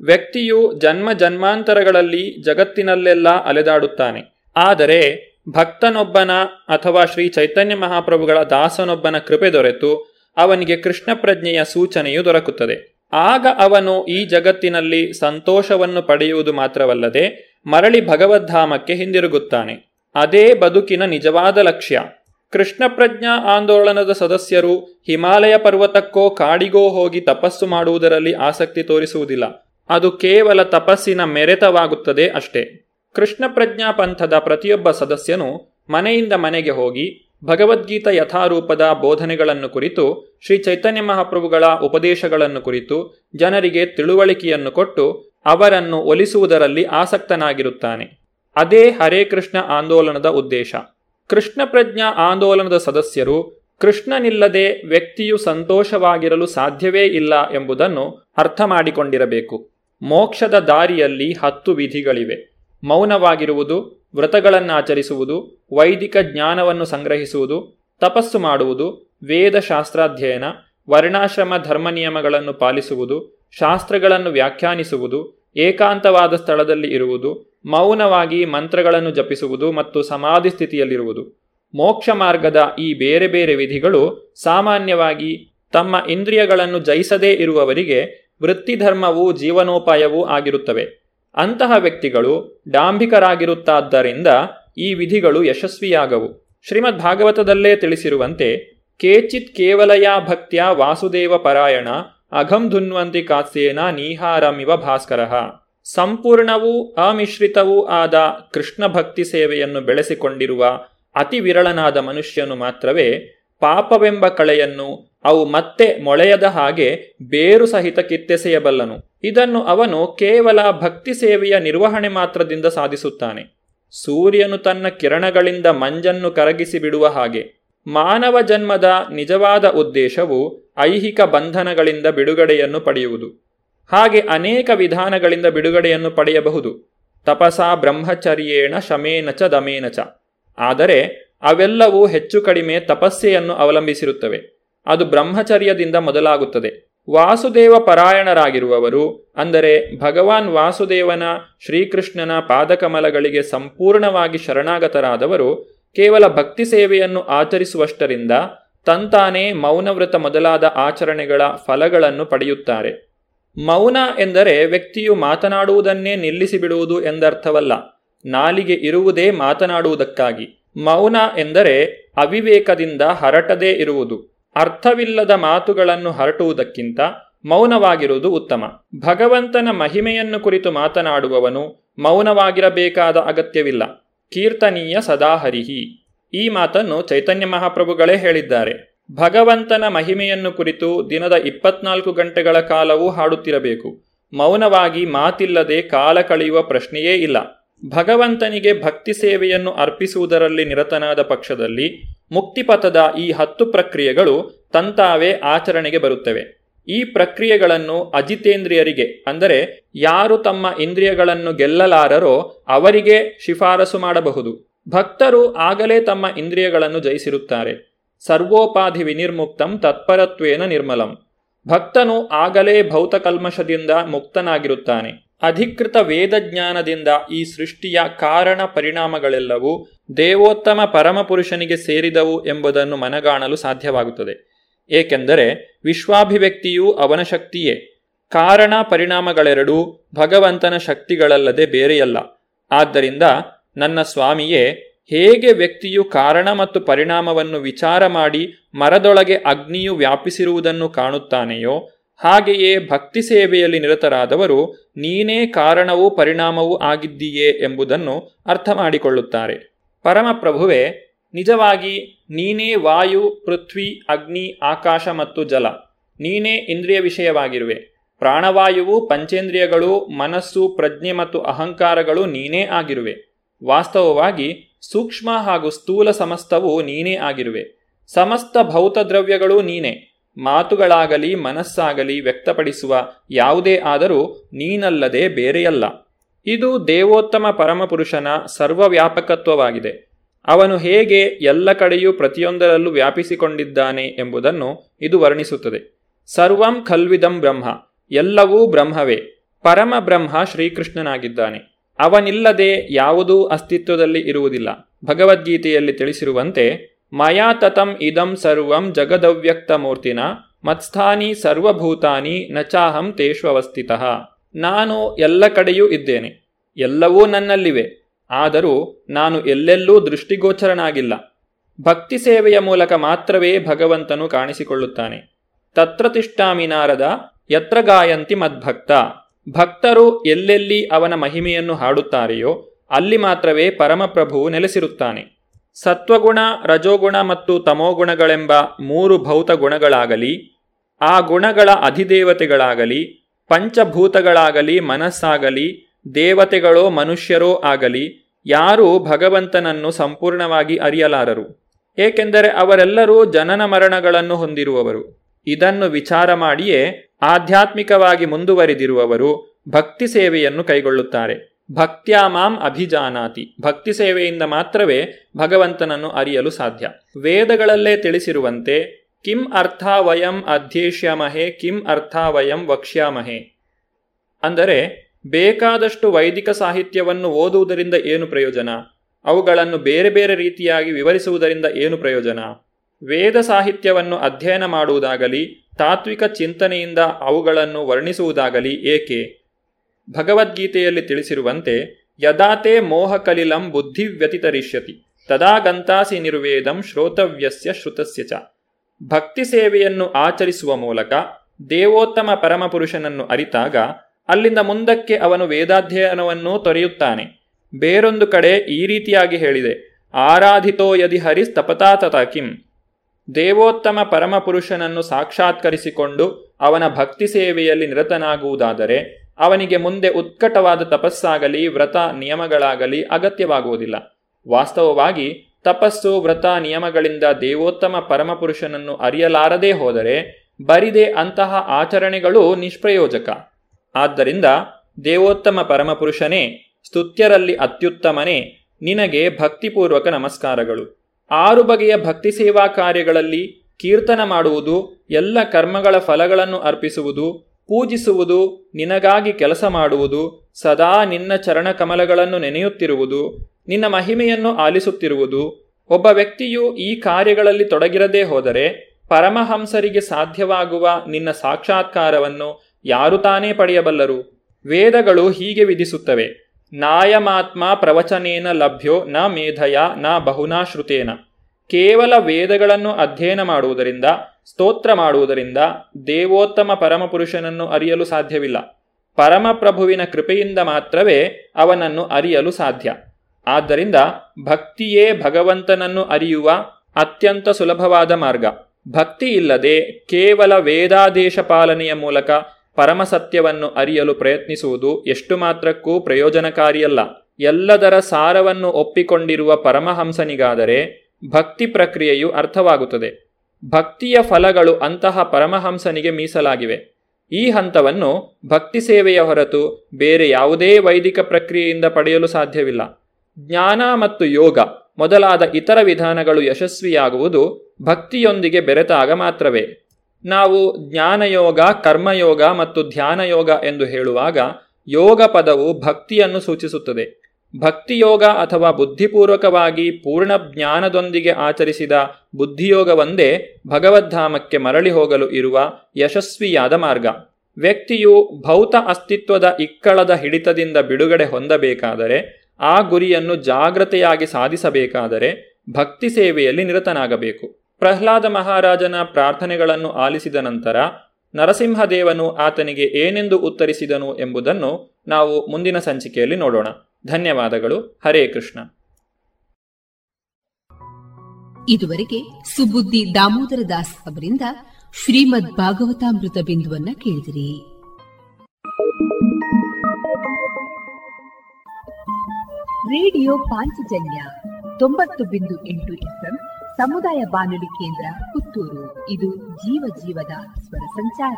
ವ್ಯಕ್ತಿಯು ಜನ್ಮ ಜನ್ಮಾಂತರಗಳಲ್ಲಿ ಜಗತ್ತಿನಲ್ಲೆಲ್ಲ ಅಲೆದಾಡುತ್ತಾನೆ. ಆದರೆ ಭಕ್ತನೊಬ್ಬನ ಅಥವಾ ಶ್ರೀ ಚೈತನ್ಯ ಮಹಾಪ್ರಭುಗಳ ದಾಸನೊಬ್ಬನ ಕೃಪೆ ದೊರೆತು ಅವನಿಗೆ ಕೃಷ್ಣ ಪ್ರಜ್ಞೆಯ ಸೂಚನೆಯು ದೊರಕುತ್ತದೆ. ಆಗ ಅವನು ಈ ಜಗತ್ತಿನಲ್ಲಿ ಸಂತೋಷವನ್ನು ಪಡೆಯುವುದು ಮಾತ್ರವಲ್ಲದೆ ಮರಳಿ ಭಗವದ್ಧಾಮಕ್ಕೆ ಹಿಂದಿರುಗುತ್ತಾನೆ. ಅದೇ ಬದುಕಿನ ನಿಜವಾದ ಲಕ್ಷ್ಯ. ಕೃಷ್ಣ ಪ್ರಜ್ಞಾ ಆಂದೋಲನದ ಸದಸ್ಯರು ಹಿಮಾಲಯ ಪರ್ವತಕ್ಕೋ ಕಾಡಿಗೋ ಹೋಗಿ ತಪಸ್ಸು ಮಾಡುವುದರಲ್ಲಿ ಆಸಕ್ತಿ ತೋರಿಸುವುದಿಲ್ಲ. ಅದು ಕೇವಲ ತಪಸ್ಸಿನ ಮೆರೆತವಾಗುತ್ತದೆ ಅಷ್ಟೇ. ಕೃಷ್ಣ ಪ್ರಜ್ಞಾ ಪಂಥದ ಪ್ರತಿಯೊಬ್ಬ ಸದಸ್ಯನು ಮನೆಯಿಂದ ಮನೆಗೆ ಹೋಗಿ ಭಗವದ್ಗೀತ ಯಥಾರೂಪದ ಬೋಧನೆಗಳನ್ನು ಕುರಿತು, ಶ್ರೀ ಚೈತನ್ಯ ಮಹಾಪ್ರಭುಗಳ ಉಪದೇಶಗಳನ್ನು ಕುರಿತು ಜನರಿಗೆ ತಿಳುವಳಿಕೆಯನ್ನು ಕೊಟ್ಟು ಅವರನ್ನು ಒಲಿಸುವುದರಲ್ಲಿ ಆಸಕ್ತನಾಗಿರುತ್ತಾನೆ. ಅದೇ ಹರೇ ಕೃಷ್ಣ ಆಂದೋಲನದ ಉದ್ದೇಶ. ಕೃಷ್ಣ ಪ್ರಜ್ಞಾ ಆಂದೋಲನದ ಸದಸ್ಯರು, ಕೃಷ್ಣನಿಲ್ಲದೆ ವ್ಯಕ್ತಿಯು ಸಂತೋಷವಾಗಿರಲು ಸಾಧ್ಯವೇ ಇಲ್ಲ ಎಂಬುದನ್ನು ಅರ್ಥ ಮಾಡಿಕೊಂಡಿರಬೇಕು. ಮೋಕ್ಷದ ದಾರಿಯಲ್ಲಿ ಹತ್ತು ವಿಧಿಗಳಿವೆ. ಮೌನವಾಗಿರುವುದು, ವ್ರತಗಳನ್ನಾಚರಿಸುವುದು, ವೈದಿಕ ಜ್ಞಾನವನ್ನು ಸಂಗ್ರಹಿಸುವುದು, ತಪಸ್ಸು ಮಾಡುವುದು ವೇದ ಶಾಸ್ತ್ರಾಧ್ಯಯನ ವರ್ಣಾಶ್ರಮ ಧರ್ಮ ನಿಯಮಗಳನ್ನು ಪಾಲಿಸುವುದು, ಶಾಸ್ತ್ರಗಳನ್ನು ವ್ಯಾಖ್ಯಾನಿಸುವುದು, ಏಕಾಂತವಾದ ಸ್ಥಳದಲ್ಲಿ ಇರುವುದು ಮೌನವಾಗಿ ಮಂತ್ರಗಳನ್ನು ಜಪಿಸುವುದು ಮತ್ತು ಸಮಾಧಿ ಸ್ಥಿತಿಯಲ್ಲಿರುವುದು. ಮೋಕ್ಷ ಮಾರ್ಗದ ಈ ಬೇರೆ ಬೇರೆ ವಿಧಿಗಳು ಸಾಮಾನ್ಯವಾಗಿ ತಮ್ಮ ಇಂದ್ರಿಯಗಳನ್ನು ಜಯಿಸದೇ ಇರುವವರಿಗೆ ವೃತ್ತಿಧರ್ಮವೂ ಜೀವನೋಪಾಯವೂ ಆಗಿರುತ್ತವೆ. ಅಂತಹ ವ್ಯಕ್ತಿಗಳು ಡಾಂಭಿಕರಾಗಿರುತ್ತಾದ್ದರಿಂದ ಈ ವಿಧಿಗಳು ಯಶಸ್ವಿಯಾಗವು. ಶ್ರೀಮದ್ ಭಾಗವತದಲ್ಲೇ ತಿಳಿಸಿರುವಂತೆ, ಕೇಚಿತ್ ಕೇವಲಯ ಭಕ್ತ್ಯ ವಾಸುದೇವ ಪರಾಯಣ ಅಘಂ ಧುನ್ವಂತಿ ಕಾತ್ಸೇನ ನೀಹಾರಮಿವ ಭಾಸ್ಕರ. ಸಂಪೂರ್ಣವೂ ಅಮಿಶ್ರಿತವೂ ಆದ ಕೃಷ್ಣ ಭಕ್ತಿ ಸೇವೆಯನ್ನು ಬೆಳೆಸಿಕೊಂಡಿರುವ ಅತಿ ವಿರಳನಾದ ಮನುಷ್ಯನು ಮಾತ್ರವೇ ಪಾಪವೆಂಬ ಕಳೆಯನ್ನು ಅವು ಮತ್ತೆ ಮೊಳೆಯದ ಹಾಗೆ ಬೇರು ಸಹಿತ ಕಿತ್ತೆಸೆಯಬಲ್ಲನು. ಇದನ್ನು ಅವನು ಕೇವಲ ಭಕ್ತಿ ಸೇವೆಯ ನಿರ್ವಹಣೆ ಮಾತ್ರದಿಂದ ಸಾಧಿಸುತ್ತಾನೆ. ಸೂರ್ಯನು ತನ್ನ ಕಿರಣಗಳಿಂದ ಮಂಜನ್ನು ಕರಗಿಸಿ ಬಿಡುವ ಹಾಗೆ. ಮಾನವ ಜನ್ಮದ ನಿಜವಾದ ಉದ್ದೇಶವು ಐಹಿಕ ಬಂಧನಗಳಿಂದ ಬಿಡುಗಡೆಯನ್ನು ಪಡೆಯುವುದು. ಹಾಗೆ ಅನೇಕ ವಿಧಾನಗಳಿಂದ ಬಿಡುಗಡೆಯನ್ನು ಪಡೆಯಬಹುದು. ತಪಸಾ ಬ್ರಹ್ಮಚರ್ಯೇಣ ಶಮೇನ ದಮೇನಚ ಆದರೆ ಅವೆಲ್ಲವೂ ಹೆಚ್ಚು ಕಡಿಮೆ ತಪಸ್ಸೆಯನ್ನು ಅವಲಂಬಿಸಿರುತ್ತವೆ. ಅದು ಬ್ರಹ್ಮಚರ್ಯದಿಂದ ಮೊದಲಾಗುತ್ತದೆ. ವಾಸುದೇವ ಪರಾಯಣರಾಗಿರುವವರು, ಅಂದರೆ ಭಗವಾನ್ ವಾಸುದೇವನ ಶ್ರೀಕೃಷ್ಣನ ಪಾದಕಮಲಗಳಿಗೆ ಸಂಪೂರ್ಣವಾಗಿ ಶರಣಾಗತರಾದವರು, ಕೇವಲ ಭಕ್ತಿ ಸೇವೆಯನ್ನು ಆಚರಿಸುವಷ್ಟರಿಂದ ತಂತಾನೇ ಮೌನವ್ರತ ಮೊದಲಾದ ಆಚರಣೆಗಳ ಫಲಗಳನ್ನು ಪಡೆಯುತ್ತಾರೆ. ಮೌನ ಎಂದರೆ ವ್ಯಕ್ತಿಯು ಮಾತನಾಡುವುದನ್ನೇ ನಿಲ್ಲಿಸಿಬಿಡುವುದು ಎಂದರ್ಥವಲ್ಲ. ನಾಲಿಗೆ ಇರುವುದೇ ಮಾತನಾಡುವುದಕ್ಕಾಗಿ. ಮೌನ ಎಂದರೆ ಅವಿವೇಕದಿಂದ ಹರಟದೇ ಇರುವುದು. ಅರ್ಥವಿಲ್ಲದ ಮಾತುಗಳನ್ನು ಹರಟುವುದಕ್ಕಿಂತ ಮೌನವಾಗಿರುವುದು ಉತ್ತಮ. ಭಗವಂತನ ಮಹಿಮೆಯನ್ನು ಕುರಿತು ಮಾತನಾಡುವವನು ಮೌನವಾಗಿರಬೇಕಾದ ಅಗತ್ಯವಿಲ್ಲ. ಕೀರ್ತನೀಯ ಸದಾಹರಿಹಿ ಈ ಮಾತನ್ನು ಚೈತನ್ಯ ಮಹಾಪ್ರಭುಗಳೇ ಹೇಳಿದ್ದಾರೆ. ಭಗವಂತನ ಮಹಿಮೆಯನ್ನು ಕುರಿತು ದಿನದ ಇಪ್ಪತ್ನಾಲ್ಕು ಗಂಟೆಗಳ ಕಾಲವೂ ಹಾಡುತ್ತಿರಬೇಕು. ಮೌನವಾಗಿ ಮಾತಿಲ್ಲದೆ ಕಾಲ ಕಳೆಯುವ ಪ್ರಶ್ನೆಯೇ ಇಲ್ಲ. ಭಗವಂತನಿಗೆ ಭಕ್ತಿ ಸೇವೆಯನ್ನು ಅರ್ಪಿಸುವುದರಲ್ಲಿ ನಿರತನಾದ ಪಕ್ಷದಲ್ಲಿ ಮುಕ್ತಿಪಥದ ಈ ಹತ್ತು ಪ್ರಕ್ರಿಯೆಗಳು ತಂತಾವೇ ಆಚರಣೆಗೆ ಬರುತ್ತವೆ. ಈ ಪ್ರಕ್ರಿಯೆಗಳನ್ನು ಅಜಿತೇಂದ್ರಿಯರಿಗೆ, ಅಂದರೆ ಯಾರು ತಮ್ಮ ಇಂದ್ರಿಯಗಳನ್ನು ಗೆಲ್ಲಲಾರರೋ ಅವರಿಗೆ ಶಿಫಾರಸು ಮಾಡಬಹುದು. ಭಕ್ತರು ಆಗಲೇ ತಮ್ಮ ಇಂದ್ರಿಯಗಳನ್ನು ಜಯಿಸಿರುತ್ತಾರೆ. ಸರ್ವೋಪಾಧಿ ವಿನಿರ್ಮುಕ್ತಂ ತತ್ಪರತ್ವೇನ ನಿರ್ಮಲಂ. ಭಕ್ತನು ಆಗಲೇ ಭೌತಕಲ್ಮಶದಿಂದ ಮುಕ್ತನಾಗಿರುತ್ತಾನೆ. ಅಧಿಕೃತ ವೇದಜ್ಞಾನದಿಂದ ಈ ಸೃಷ್ಟಿಯ ಕಾರಣ ಪರಿಣಾಮಗಳೆಲ್ಲವೂ ದೇವೋತ್ತಮ ಪರಮಪುರುಷನಿಗೆ ಸೇರಿದವು ಎಂಬುದನ್ನು ಮನಗಾಣಲು ಸಾಧ್ಯವಾಗುತ್ತದೆ. ಏಕೆಂದರೆ ವಿಶ್ವಾಭಿವ್ಯಕ್ತಿಯೂ ಅವನ ಶಕ್ತಿಯೇ. ಕಾರಣ ಪರಿಣಾಮಗಳೆರಡೂ ಭಗವಂತನ ಶಕ್ತಿಗಳಲ್ಲದೆ ಬೇರೆಯಲ್ಲ. ಆದ್ದರಿಂದ ನನ್ನ ಸ್ವಾಮಿಯೇ ಹೇಗೆ ವ್ಯಕ್ತಿಯು ಕಾರಣ ಮತ್ತು ಪರಿಣಾಮವನ್ನು ವಿಚಾರ ಮಾಡಿ ಮರದೊಳಗೆ ಅಗ್ನಿಯು ವ್ಯಾಪಿಸಿರುವುದನ್ನು ಕಾಣುತ್ತಾನೆಯೋ, ಹಾಗೆಯೇ ಭಕ್ತಿ ಸೇವೆಯಲ್ಲಿ ನಿರತರಾದವರು ನೀನೇ ಕಾರಣವೂ ಪರಿಣಾಮವೂ ಆಗಿದ್ದೀಯೇ ಎಂಬುದನ್ನು ಅರ್ಥ ಮಾಡಿಕೊಳ್ಳುತ್ತಾರೆ ಪರಮಪ್ರಭುವೆ, ನಿಜವಾಗಿ ನೀನೇ ವಾಯು, ಪೃಥ್ವಿ, ಅಗ್ನಿ, ಆಕಾಶ ಮತ್ತು ಜಲ, ನೀನೇ ಇಂದ್ರಿಯ ವಿಷಯವಾಗಿರುವೆ. ಪ್ರಾಣವಾಯುವು ಪಂಚೇಂದ್ರಿಯಗಳು, ಮನಸ್ಸು, ಪ್ರಜ್ಞೆ ಮತ್ತು ಅಹಂಕಾರಗಳು ನೀನೇ ಆಗಿರುವೆ. ವಾಸ್ತವವಾಗಿ ಸೂಕ್ಷ್ಮ ಹಾಗೂ ಸ್ಥೂಲ ಸಮಸ್ತವು ನೀನೇ ಆಗಿರುವೆ. ಸಮಸ್ತ ಭೌತದ್ರವ್ಯಗಳೂ ನೀನೇ. ಮಾತುಗಳಾಗಲಿ, ಮನಸ್ಸಾಗಲಿ ವ್ಯಕ್ತಪಡಿಸುವ ಯಾವುದೇ ಆದರೂ ನೀನಲ್ಲದೆ ಬೇರೆಯಲ್ಲ. ಇದು ದೇವೋತ್ತಮ ಪರಮಪುರುಷನ ಸರ್ವವ್ಯಾಪಕತ್ವವಾಗಿದೆ. ಅವನು ಹೇಗೆ ಎಲ್ಲ ಕಡೆಯೂ ಪ್ರತಿಯೊಂದರಲ್ಲೂ ವ್ಯಾಪಿಸಿಕೊಂಡಿದ್ದಾನೆ ಎಂಬುದನ್ನು ಇದು ವರ್ಣಿಸುತ್ತದೆ. ಸರ್ವಂ ಖಲ್ವಿದಂ ಬ್ರಹ್ಮ. ಎಲ್ಲವೂ ಬ್ರಹ್ಮವೇ. ಪರಮ ಬ್ರಹ್ಮ ಶ್ರೀಕೃಷ್ಣನಾಗಿದ್ದಾನೆ. ಅವನಿಲ್ಲದೆ ಯಾವುದೂ ಅಸ್ತಿತ್ವದಲ್ಲಿ ಇರುವುದಿಲ್ಲ. ಭಗವದ್ಗೀತೆಯಲ್ಲಿ ತಿಳಿಸಿರುವಂತೆ, ಮಯಾ ತತಂ ಇದಂ ಸರ್ವಂ ಜಗದವ್ಯಕ್ತ ಮೂರ್ತಿನ ಮತ್ಸ್ಥಾನಿ ಸರ್ವಭೂತಾನಿ ನಚಾಹಂ ತೇಷ್ವಸ್ಥಿತ ನಾನು ಎಲ್ಲ ಕಡೆಯೂ ಇದ್ದೇನೆ. ಎಲ್ಲವೂ ನನ್ನಲ್ಲಿವೆ. ಆದರೂ ನಾನು ಎಲ್ಲೆಲ್ಲೂ ದೃಷ್ಟಿಗೋಚರನಾಗಿಲ್ಲ. ಭಕ್ತಿ ಸೇವೆಯ ಮೂಲಕ ಮಾತ್ರವೇ ಭಗವಂತನು ಕಾಣಿಸಿಕೊಳ್ಳುತ್ತಾನೆ. ತತ್ರ ತಿಷ್ಠಾಮಿ ನಾರದ, ಯತ್ರ ಗಾಯಂತಿ ಮದ್ಭಕ್ತ. ಭಕ್ತರು ಎಲ್ಲೆಲ್ಲಿ ಅವನ ಮಹಿಮೆಯನ್ನು ಹಾಡುತ್ತಾರೆಯೋ ಅಲ್ಲಿ ಮಾತ್ರವೇ ಪರಮಪ್ರಭುವು ನೆಲೆಸಿರುತ್ತಾನೆ. ಸತ್ವಗುಣ, ರಜೋಗುಣ ಮತ್ತು ತಮೋಗುಣಗಳೆಂಬ ಮೂರು ಭೌತ ಗುಣಗಳಾಗಲಿ, ಆ ಗುಣಗಳ ಅಧಿದೇವತೆಗಳಾಗಲಿ, ಪಂಚಭೂತಗಳಾಗಲಿ, ಮನಸ್ಸಾಗಲಿ, ದೇವತೆಗಳೋ ಮನುಷ್ಯರೋ ಆಗಲಿ, ಯಾರೂ ಭಗವಂತನನ್ನು ಸಂಪೂರ್ಣವಾಗಿ ಅರಿಯಲಾರರು. ಏಕೆಂದರೆ ಅವರೆಲ್ಲರೂ ಜನನ ಮರಣಗಳನ್ನು ಹೊಂದಿರುವವರು. ಇದನ್ನು ವಿಚಾರ ಮಾಡಿಯೇ ಆಧ್ಯಾತ್ಮಿಕವಾಗಿ ಮುಂದುವರಿದಿರುವವರು ಭಕ್ತಿ ಸೇವೆಯನ್ನು ಕೈಗೊಳ್ಳುತ್ತಾರೆ. ಭಕ್ತ್ಯಾಮಾಂ ಅಭಿಜಾನಾತಿ. ಭಕ್ತಿ ಸೇವೆಯಿಂದ ಮಾತ್ರವೇ ಭಗವಂತನನ್ನು ಅರಿಯಲು ಸಾಧ್ಯ. ವೇದಗಳಲ್ಲೇ ತಿಳಿಸಿರುವಂತೆ, ಕಿಂ ಅರ್ಥ ವಯಂ ಅಧ್ಯೇಷ್ಯಾಮಹೆ, ಕಿಂ ಅರ್ಥ ವಯಂ ವಕ್ಷ್ಯಾಮಹೆ. ಅಂದರೆ, ಬೇಕಾದಷ್ಟು ವೈದಿಕ ಸಾಹಿತ್ಯವನ್ನು ಓದುವುದರಿಂದ ಏನು ಪ್ರಯೋಜನ? ಅವುಗಳನ್ನು ಬೇರೆ ಬೇರೆ ರೀತಿಯಾಗಿ ವಿವರಿಸುವುದರಿಂದ ಏನು ಪ್ರಯೋಜನ? ವೇದ ಸಾಹಿತ್ಯವನ್ನು ಅಧ್ಯಯನ ಮಾಡುವುದಾಗಲಿ, ತಾತ್ವಿಕ ಚಿಂತನೆಯಿಂದ ಅವುಗಳನ್ನು ವರ್ಣಿಸುವುದಾಗಲಿ ಏಕೆ? ಭಗವದ್ಗೀತೆಯಲ್ಲಿ ತಿಳಿಸಿರುವಂತೆ, ಯದಾತೆ ಮೋಹಕಲಿಲಂ ಬುದ್ಧಿ ವ್ಯತಿತರಿಷ್ಯತಿ, ತದಾ ಗಂತಾಸಿ ನಿರ್ವೇದಂ ಶ್ರೋತವ್ಯಸ್ಯ ಶ್ರುತಸ್ಯ ಚ. ಭಕ್ತಿ ಸೇವೆಯನ್ನು ಆಚರಿಸುವ ಮೂಲಕ ದೇವೋತ್ತಮ ಪರಮಪುರುಷನನ್ನು ಅರಿತಾಗ, ಅಲ್ಲಿಂದ ಮುಂದಕ್ಕೆ ಅವನು ವೇದಾಧ್ಯಯನವನ್ನು ತೊರೆಯುತ್ತಾನೆ. ಬೇರೊಂದು ಕಡೆ ಈ ರೀತಿಯಾಗಿ ಹೇಳಿದೆ, ಆರಾಧಿತೋ ಯದಿ ಹರಿಸ್ತಪತಾತತ ಕಿಂ. ದೇವೋತ್ತಮ ಪರಮಪುರುಷನನ್ನು ಸಾಕ್ಷಾತ್ಕರಿಸಿಕೊಂಡು ಅವನ ಭಕ್ತಿ ಸೇವೆಯಲ್ಲಿ ನಿರತನಾಗುವುದಾದರೆ ಅವನಿಗೆ ಮುಂದೆ ಉತ್ಕಟವಾದ ತಪಸ್ಸಾಗಲಿ, ವ್ರತ ನಿಯಮಗಳಾಗಲಿ ಅಗತ್ಯವಾಗುವುದಿಲ್ಲ. ವಾಸ್ತವವಾಗಿ ತಪಸ್ಸು, ವ್ರತ ನಿಯಮಗಳಿಂದ ದೇವೋತ್ತಮ ಪರಮಪುರುಷನನ್ನು ಅರಿಯಲಾರದೇ ಹೋದರೆ ಬರಿದೆ ಅಂತಹ ಆಚರಣೆಗಳು ನಿಷ್ಪ್ರಯೋಜಕ. ಆದ್ದರಿಂದ ದೇವೋತ್ತಮ ಪರಮಪುರುಷನೇ, ಸ್ತುತ್ಯರಲ್ಲಿ ಅತ್ಯುತ್ತಮನೇ, ನಿನಗೆ ಭಕ್ತಿಪೂರ್ವಕ ನಮಸ್ಕಾರಗಳು. ಆರು ಬಗೆಯ ಭಕ್ತಿ ಸೇವಾ ಕಾರ್ಯಗಳಲ್ಲಿ ಕೀರ್ತನ ಮಾಡುವುದು, ಎಲ್ಲ ಕರ್ಮಗಳ ಫಲಗಳನ್ನು ಅರ್ಪಿಸುವುದು, ಪೂಜಿಸುವುದು, ನಿನಗಾಗಿ ಕೆಲಸ ಮಾಡುವುದು, ಸದಾ ನಿನ್ನ ಚರಣ ಕಮಲಗಳನ್ನು ನೆನೆಯುತ್ತಿರುವುದು, ನಿನ್ನ ಮಹಿಮೆಯನ್ನು ಆಲಿಸುತ್ತಿರುವುದು. ಒಬ್ಬ ವ್ಯಕ್ತಿಯು ಈ ಕಾರ್ಯಗಳಲ್ಲಿ ತೊಡಗಿರದೇ ಹೋದರೆ ಪರಮಹಂಸರಿಗೆ ಸಾಧ್ಯವಾಗುವ ನಿನ್ನ ಸಾಕ್ಷಾತ್ಕಾರವನ್ನು ಯಾರು ತಾನೇ ಪಡೆಯಬಲ್ಲರು? ವೇದಗಳು ಹೀಗೆ ವಿಧಿಸುತ್ತವೆ. ನಾಯಮಾತ್ಮ ಪ್ರವಚನೇನ ಲಭ್ಯೋ ನ ಮೇಧಯ ನ ಬಹುನಾ ಶ್ರುತೇನ. ಕೇವಲ ವೇದಗಳನ್ನು ಅಧ್ಯಯನ ಮಾಡುವುದರಿಂದ, ಸ್ತೋತ್ರ ಮಾಡುವುದರಿಂದ ದೇವೋತ್ತಮ ಪರಮಪುರುಷನನ್ನು ಅರಿಯಲು ಸಾಧ್ಯವಿಲ್ಲ. ಪರಮಪ್ರಭುವಿನ ಕೃಪೆಯಿಂದ ಮಾತ್ರವೇ ಅವನನ್ನು ಅರಿಯಲು ಸಾಧ್ಯ. ಆದ್ದರಿಂದ ಭಕ್ತಿಯೇ ಭಗವಂತನನ್ನು ಅರಿಯುವ ಅತ್ಯಂತ ಸುಲಭವಾದ ಮಾರ್ಗ. ಭಕ್ತಿ ಇಲ್ಲದೆ ಕೇವಲ ವೇದಾದೇಶ ಪಾಲನೆಯ ಮೂಲಕ ಪರಮಸತ್ಯವನ್ನು ಅರಿಯಲು ಪ್ರಯತ್ನಿಸುವುದು ಎಷ್ಟು ಮಾತ್ರಕ್ಕೂ ಪ್ರಯೋಜನಕಾರಿಯಲ್ಲ. ಎಲ್ಲದರ ಸಾರವನ್ನು ಒಪ್ಪಿಕೊಂಡಿರುವ ಪರಮಹಂಸನಿಗಾದರೆ ಭಕ್ತಿ ಪ್ರಕ್ರಿಯೆಯು ಅರ್ಥವಾಗುತ್ತದೆ. ಭಕ್ತಿಯ ಫಲಗಳು ಅಂತಹ ಪರಮಹಂಸನಿಗೆ ಮೀಸಲಾಗಿವೆ. ಈ ಹಂತವನ್ನು ಭಕ್ತಿ ಸೇವೆಯ ಹೊರತು ಬೇರೆ ಯಾವುದೇ ವೈದಿಕ ಪ್ರಕ್ರಿಯೆಯಿಂದ ಪಡೆಯಲು ಸಾಧ್ಯವಿಲ್ಲ. ಜ್ಞಾನ ಮತ್ತು ಯೋಗ ಮೊದಲಾದ ಇತರ ವಿಧಾನಗಳು ಯಶಸ್ವಿಯಾಗುವುದು ಭಕ್ತಿಯೊಂದಿಗೆ ಬೆರೆತಾಗ ಮಾತ್ರವೇ. ನಾವು ಜ್ಞಾನಯೋಗ, ಕರ್ಮಯೋಗ ಮತ್ತು ಧ್ಯಾನಯೋಗ ಎಂದು ಹೇಳುವಾಗ ಯೋಗ ಪದವು ಭಕ್ತಿಯನ್ನು ಸೂಚಿಸುತ್ತದೆ. ಭಕ್ತಿಯೋಗ ಅಥವಾ ಬುದ್ಧಿಪೂರ್ವಕವಾಗಿ ಪೂರ್ಣ ಜ್ಞಾನದೊಂದಿಗೆ ಆಚರಿಸಿದ ಬುದ್ಧಿಯೋಗವೊಂದೇ ಭಗವದ್ಧಾಮಕ್ಕೆ ಮರಳಿ ಹೋಗಲು ಇರುವ ಯಶಸ್ವಿಯಾದ ಮಾರ್ಗ. ವ್ಯಕ್ತಿಯು ಭೌತ ಅಸ್ತಿತ್ವದ ಇಕ್ಕಳದ ಹಿಡಿತದಿಂದ ಬಿಡುಗಡೆ ಹೊಂದಬೇಕಾದರೆ ಆ ಗುರಿಯನ್ನು ಜಾಗ್ರತೆಯಾಗಿ ಸಾಧಿಸಬೇಕಾದರೆ ಭಕ್ತಿ ಸೇವೆಯಲ್ಲಿ ನಿರತನಾಗಬೇಕು. ಪ್ರಹ್ಲಾದ ಮಹಾರಾಜನ ಪ್ರಾರ್ಥನೆಗಳನ್ನು ಆಲಿಸಿದ ನಂತರ ನರಸಿಂಹದೇವನು ಆತನಿಗೆ ಏನೆಂದು ಉತ್ತರಿಸಿದನು ಎಂಬುದನ್ನು ನಾವು ಮುಂದಿನ ಸಂಚಿಕೆಯಲ್ಲಿ ನೋಡೋಣ. ಧನ್ಯವಾದಗಳು. ಹರೇ ಕೃಷ್ಣ. ಇದುವರೆಗೆ ಸುಬುದ್ದಿ ದಾಮೋದರ ದಾಸ್ ಅವರಿಂದ ಶ್ರೀಮದ್ ಭಾಗವತಾಮೃತ ಬಿಂದುವನ್ನ ಕೇಳಿದಿರಿ. ರೇಡಿಯೋ ಪಾಂಚಜನ್ಯ ತೊಂಬತ್ತು ಬಿಂದು ಎಂಟು ಸಮುದಾಯ ಬಾನುಲಿ ಕೇಂದ್ರ ಪುತ್ತೂರು. ಇದು ಜೀವ ಜೀವದ ಸ್ವರ ಸಂಚಾರ.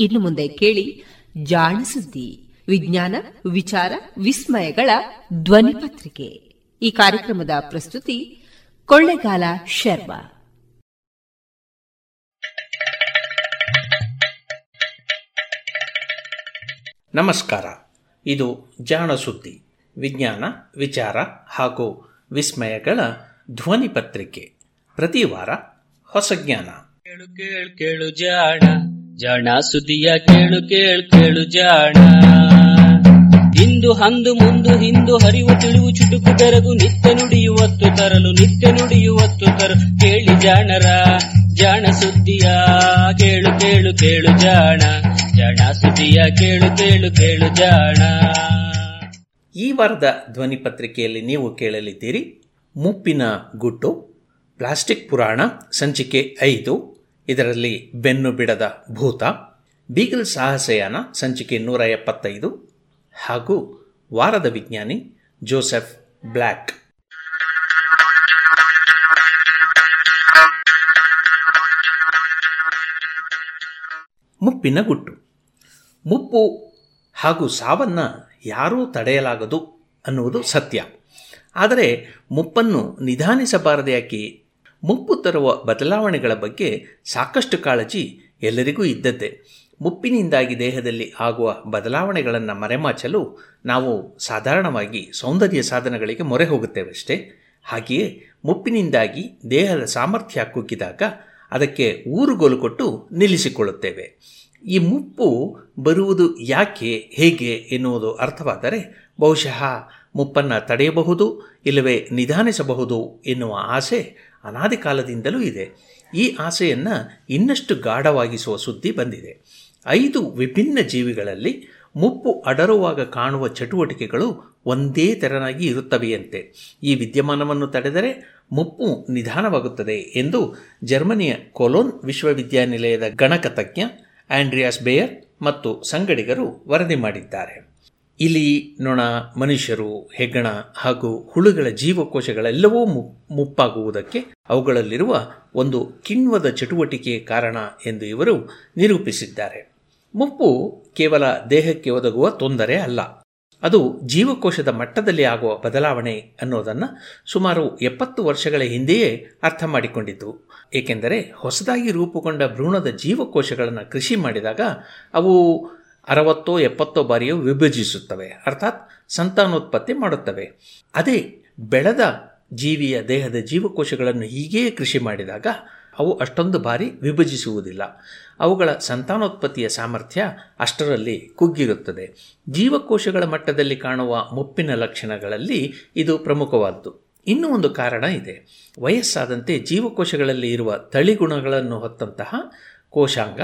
ಇನ್ನು ಮುಂದೆ ಕೇಳಿ ಜಾಣ ಸುದ್ದಿ, ವಿಜ್ಞಾನ, ವಿಚಾರ, ವಿಸ್ಮಯಗಳ ಧ್ವನಿ ಪತ್ರಿಕೆ ಈ ಕಾರ್ಯಕ್ರಮದ ಪ್ರಸ್ತುತಿ ಕೊಳ್ಳೆಗಾಲ ಶರ್ಮಾ. ನಮಸ್ಕಾರ. ಇದು ಜಾಣ ಸುದ್ದಿ, ವಿಜ್ಞಾನ, ವಿಚಾರ ಹಾಗೂ ವಿಸ್ಮಯಗಳ ಧ್ವನಿ ಪತ್ರಿಕೆ. ಪ್ರತಿ ವಾರ ಹೊಸ ಜ್ಞಾನ. ಕೇಳು ಕೇಳು ಕೇಳು ಜಾಣ. ಜಾಣ ಸುದ್ದಿಯ ಕೇಳು ಕೇಳು ಕೇಳು ಜಾಣ. ಇಂದು ಹಂದು ಮುಂದು ಹಿಂದು ಹರಿವು ತಿಳಿವು ಚುಟುಕು ಬೆರಗು ನಿತ್ಯ ನುಡಿಯುವತ್ತು ತರಲು, ನಿತ್ಯ ನುಡಿಯುವತ್ತು ತರಲು. ಕೇಳಿ ಜಾಣರ, ಜಾಣ ಸುದ್ದಿಯ ಕೇಳು ಕೇಳು ಕೇಳು ಜಾಣ. ಜಾಣ ಸುದಿಯ ಕೇಳು ಕೇಳು ಕೇಳು ಜಾಣ. ಈ ವಾರದ ಧ್ವನಿ ಪತ್ರಿಕೆಯಲ್ಲಿ ನೀವು ಕೇಳಲಿದ್ದೀರಿ ಮುಪ್ಪಿನ ಗುಟ್ಟು, ಪ್ಲಾಸ್ಟಿಕ್ ಪುರಾಣ, ಸಂಚಿಕೆ ಐದು, ಇದರಲ್ಲಿ ಬೆನ್ನು ಬಿಡದ ಭೂತ, ಬೀಗಲ್ ಸಾಹಸಯಾನ, ಸಂಚಿಕೆ ನೂರ ಎಪ್ಪತ್ತೈದು, ಹಾಗೂ ವಾರದ ವಿಜ್ಞಾನಿ ಜೋಸೆಫ್ ಬ್ಲ್ಯಾಕ್ ಮುಪ್ಪಿನ ಗುಟ್ಟು. ಮುಪ್ಪು ಹಾಗೂ ಸಾವನ್ನು ಯಾರೂ ತಡೆಯಲಾಗದು ಅನ್ನುವುದು ಸತ್ಯ. ಆದರೆ ಮುಪ್ಪನ್ನು ನಿಧಾನಿಸಬಾರದೆ ಯಾಕೆ? ಮುಪ್ಪು ತರುವ ಬದಲಾವಣೆಗಳ ಬಗ್ಗೆ ಸಾಕಷ್ಟು ಕಾಳಜಿ ಎಲ್ಲರಿಗೂ ಇದ್ದದ್ದೇ. ಮುಪ್ಪಿನಿಂದಾಗಿ ದೇಹದಲ್ಲಿ ಆಗುವ ಬದಲಾವಣೆಗಳನ್ನು ಮರೆಮಾಚಲು ನಾವು ಸಾಧಾರಣವಾಗಿ ಸೌಂದರ್ಯ ಸಾಧನಗಳಿಗೆ ಮೊರೆ ಹೋಗುತ್ತೇವಷ್ಟೇ. ಹಾಗೆಯೇ ಮುಪ್ಪಿನಿಂದಾಗಿ ದೇಹದ ಸಾಮರ್ಥ್ಯ ಕುಗ್ಗಿದಾಗ ಅದಕ್ಕೆ ಊರುಗೋಲು ಕೊಟ್ಟು ನಿಲ್ಲಿಸಿಕೊಳ್ಳುತ್ತೇವೆ. ಈ ಮುಪ್ಪು ಬರುವುದು ಯಾಕೆ, ಹೇಗೆ ಎನ್ನುವುದು ಅರ್ಥವಾದರೆ, ಬಹುಶಃ ಮುಪ್ಪನ್ನು ತಡೆಯಬಹುದು, ಇಲ್ಲವೇ ನಿಧಾನಿಸಬಹುದು ಎನ್ನುವ ಆಸೆ ಅನಾದಿ ಕಾಲದಿಂದಲೂ ಇದೆ. ಈ ಆಸೆಯನ್ನು ಇನ್ನಷ್ಟು ಗಾಢವಾಗಿಸುವ ಸುದ್ದಿ ಬಂದಿದೆ. ಐದು ವಿಭಿನ್ನ ಜೀವಿಗಳಲ್ಲಿ ಮುಪ್ಪು ಅಡರುವಾಗ ಕಾಣುವ ಚಟುವಟಿಕೆಗಳು ಒಂದೇ ತೆರನಾಗಿ ಇರುತ್ತವೆಯಂತೆ. ಈ ವಿದ್ಯಮಾನವನ್ನು ತಡೆದರೆ ಮುಪ್ಪು ನಿಧಾನವಾಗುತ್ತದೆ ಎಂದು ಜರ್ಮನಿಯ ಕೊಲೋನ್ ವಿಶ್ವವಿದ್ಯಾನಿಲಯದ ಗಣಕತಜ್ಞ ಆಂಡ್ರಿಯಾಸ್ ಬೇಯರ್ ಮತ್ತು ಸಂಗಡಿಗರು ವರದಿ ಮಾಡಿದ್ದಾರೆ. ಇಲಿ ನೊಣ, ಮನುಷ್ಯರು, ಹೆಗ್ಗಣ ಹಾಗೂ ಹುಳುಗಳ ಜೀವಕೋಶಗಳೆಲ್ಲವೂ ಮುಪ್ಪಾಗುವುದಕ್ಕೆ ಅವುಗಳಲ್ಲಿರುವ ಒಂದು ಕಿಣ್ವದ ಚಟುವಟಿಕೆ ಕಾರಣ ಎಂದು ಇವರು ನಿರೂಪಿಸಿದ್ದಾರೆ. ಮುಪ್ಪು ಕೇವಲ ದೇಹಕ್ಕೆ ಒದಗುವ ತೊಂದರೆ ಅಲ್ಲ. ಅದು ಜೀವಕೋಶದ ಮಟ್ಟದಲ್ಲಿ ಆಗುವ ಬದಲಾವಣೆ ಅನ್ನೋದನ್ನು ಸುಮಾರು ಎಪ್ಪತ್ತು ವರ್ಷಗಳ ಹಿಂದೆಯೇ ಅರ್ಥ ಮಾಡಿಕೊಂಡಿತು ಏಕೆಂದರೆ ಹೊಸದಾಗಿ ರೂಪುಗೊಂಡ ಭ್ರೂಣದ ಜೀವಕೋಶಗಳನ್ನು ಕೃಷಿ ಮಾಡಿದಾಗ ಅವು ಅರವತ್ತೋ ಎಪ್ಪತ್ತೋ ಬಾರಿಯೋ ವಿಭಜಿಸುತ್ತವೆ. ಅರ್ಥಾತ್ ಸಂತಾನೋತ್ಪತ್ತಿ ಮಾಡುತ್ತವೆ. ಅದೇ ಬೆಳೆದ ಜೀವಿಯ ದೇಹದ ಜೀವಕೋಶಗಳನ್ನು ಹೀಗೆಯೇ ಕೃಷಿ ಮಾಡಿದಾಗ ಅವು ಅಷ್ಟೊಂದು ಬಾರಿ ವಿಭಜಿಸುವುದಿಲ್ಲ. ಅವುಗಳ ಸಂತಾನೋತ್ಪತ್ತಿಯ ಸಾಮರ್ಥ್ಯ ಅಷ್ಟರಲ್ಲಿ ಕುಗ್ಗಿರುತ್ತದೆ. ಜೀವಕೋಶಗಳ ಮಟ್ಟದಲ್ಲಿ ಕಾಣುವ ಮುಪ್ಪಿನ ಲಕ್ಷಣಗಳಲ್ಲಿ ಇದು ಪ್ರಮುಖವಾದ್ದು. ಇನ್ನೂ ಒಂದು ಕಾರಣ ಇದೆ. ವಯಸ್ಸಾದಂತೆ ಜೀವಕೋಶಗಳಲ್ಲಿ ಇರುವ ತಳಿಗುಣಗಳನ್ನು ಹೊತ್ತಂತಹ ಕೋಶಾಂಗ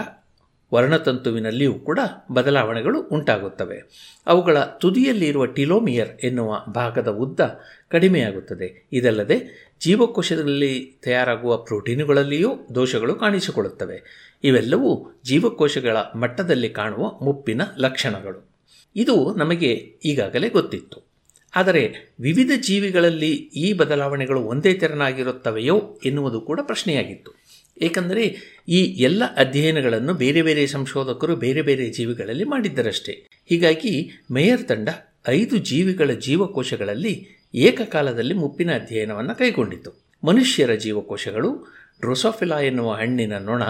ವರ್ಣತಂತುವಿನಲ್ಲಿಯೂ ಕೂಡ ಬದಲಾವಣೆಗಳು ಉಂಟಾಗುತ್ತವೆ. ಅವುಗಳ ತುದಿಯಲ್ಲಿರುವ ಟಿಲೋಮಿಯರ್ ಎನ್ನುವ ಭಾಗದ ಉದ್ದ ಕಡಿಮೆಯಾಗುತ್ತದೆ. ಇದಲ್ಲದೆ ಜೀವಕೋಶದಲ್ಲಿ ತಯಾರಾಗುವ ಪ್ರೋಟೀನುಗಳಲ್ಲಿಯೂ ದೋಷಗಳು ಕಾಣಿಸಿಕೊಳ್ಳುತ್ತವೆ. ಇವೆಲ್ಲವೂ ಜೀವಕೋಶಗಳ ಮಟ್ಟದಲ್ಲಿ ಕಾಣುವ ಮುಪ್ಪಿನ ಲಕ್ಷಣಗಳು. ಇದು ನಮಗೆ ಈಗಾಗಲೇ ಗೊತ್ತಿತ್ತು. ಆದರೆ ವಿವಿಧ ಜೀವಿಗಳಲ್ಲಿ ಈ ಬದಲಾವಣೆಗಳು ಒಂದೇ ತೆರನಾಗಿರುತ್ತವೆಯೋ ಎನ್ನುವುದು ಕೂಡ ಪ್ರಶ್ನೆಯಾಗಿತ್ತು. ಏಕೆಂದರೆ ಈ ಎಲ್ಲ ಅಧ್ಯಯನಗಳನ್ನು ಬೇರೆ ಬೇರೆ ಸಂಶೋಧಕರು ಬೇರೆ ಬೇರೆ ಜೀವಿಗಳಲ್ಲಿ ಮಾಡಿದ್ದರಷ್ಟೇ. ಹೀಗಾಗಿ ಮೇಯರ್ ತಂಡ ಐದು ಜೀವಿಗಳ ಜೀವಕೋಶಗಳಲ್ಲಿ ಏಕಕಾಲದಲ್ಲಿ ಮುಪ್ಪಿನ ಅಧ್ಯಯನವನ್ನು ಕೈಗೊಂಡಿತು. ಮನುಷ್ಯರ ಜೀವಕೋಶಗಳು ಡ್ರೋಸೋಫಿಲಾ ಎನ್ನುವ ಹಣ್ಣಿನ ನೊಣ,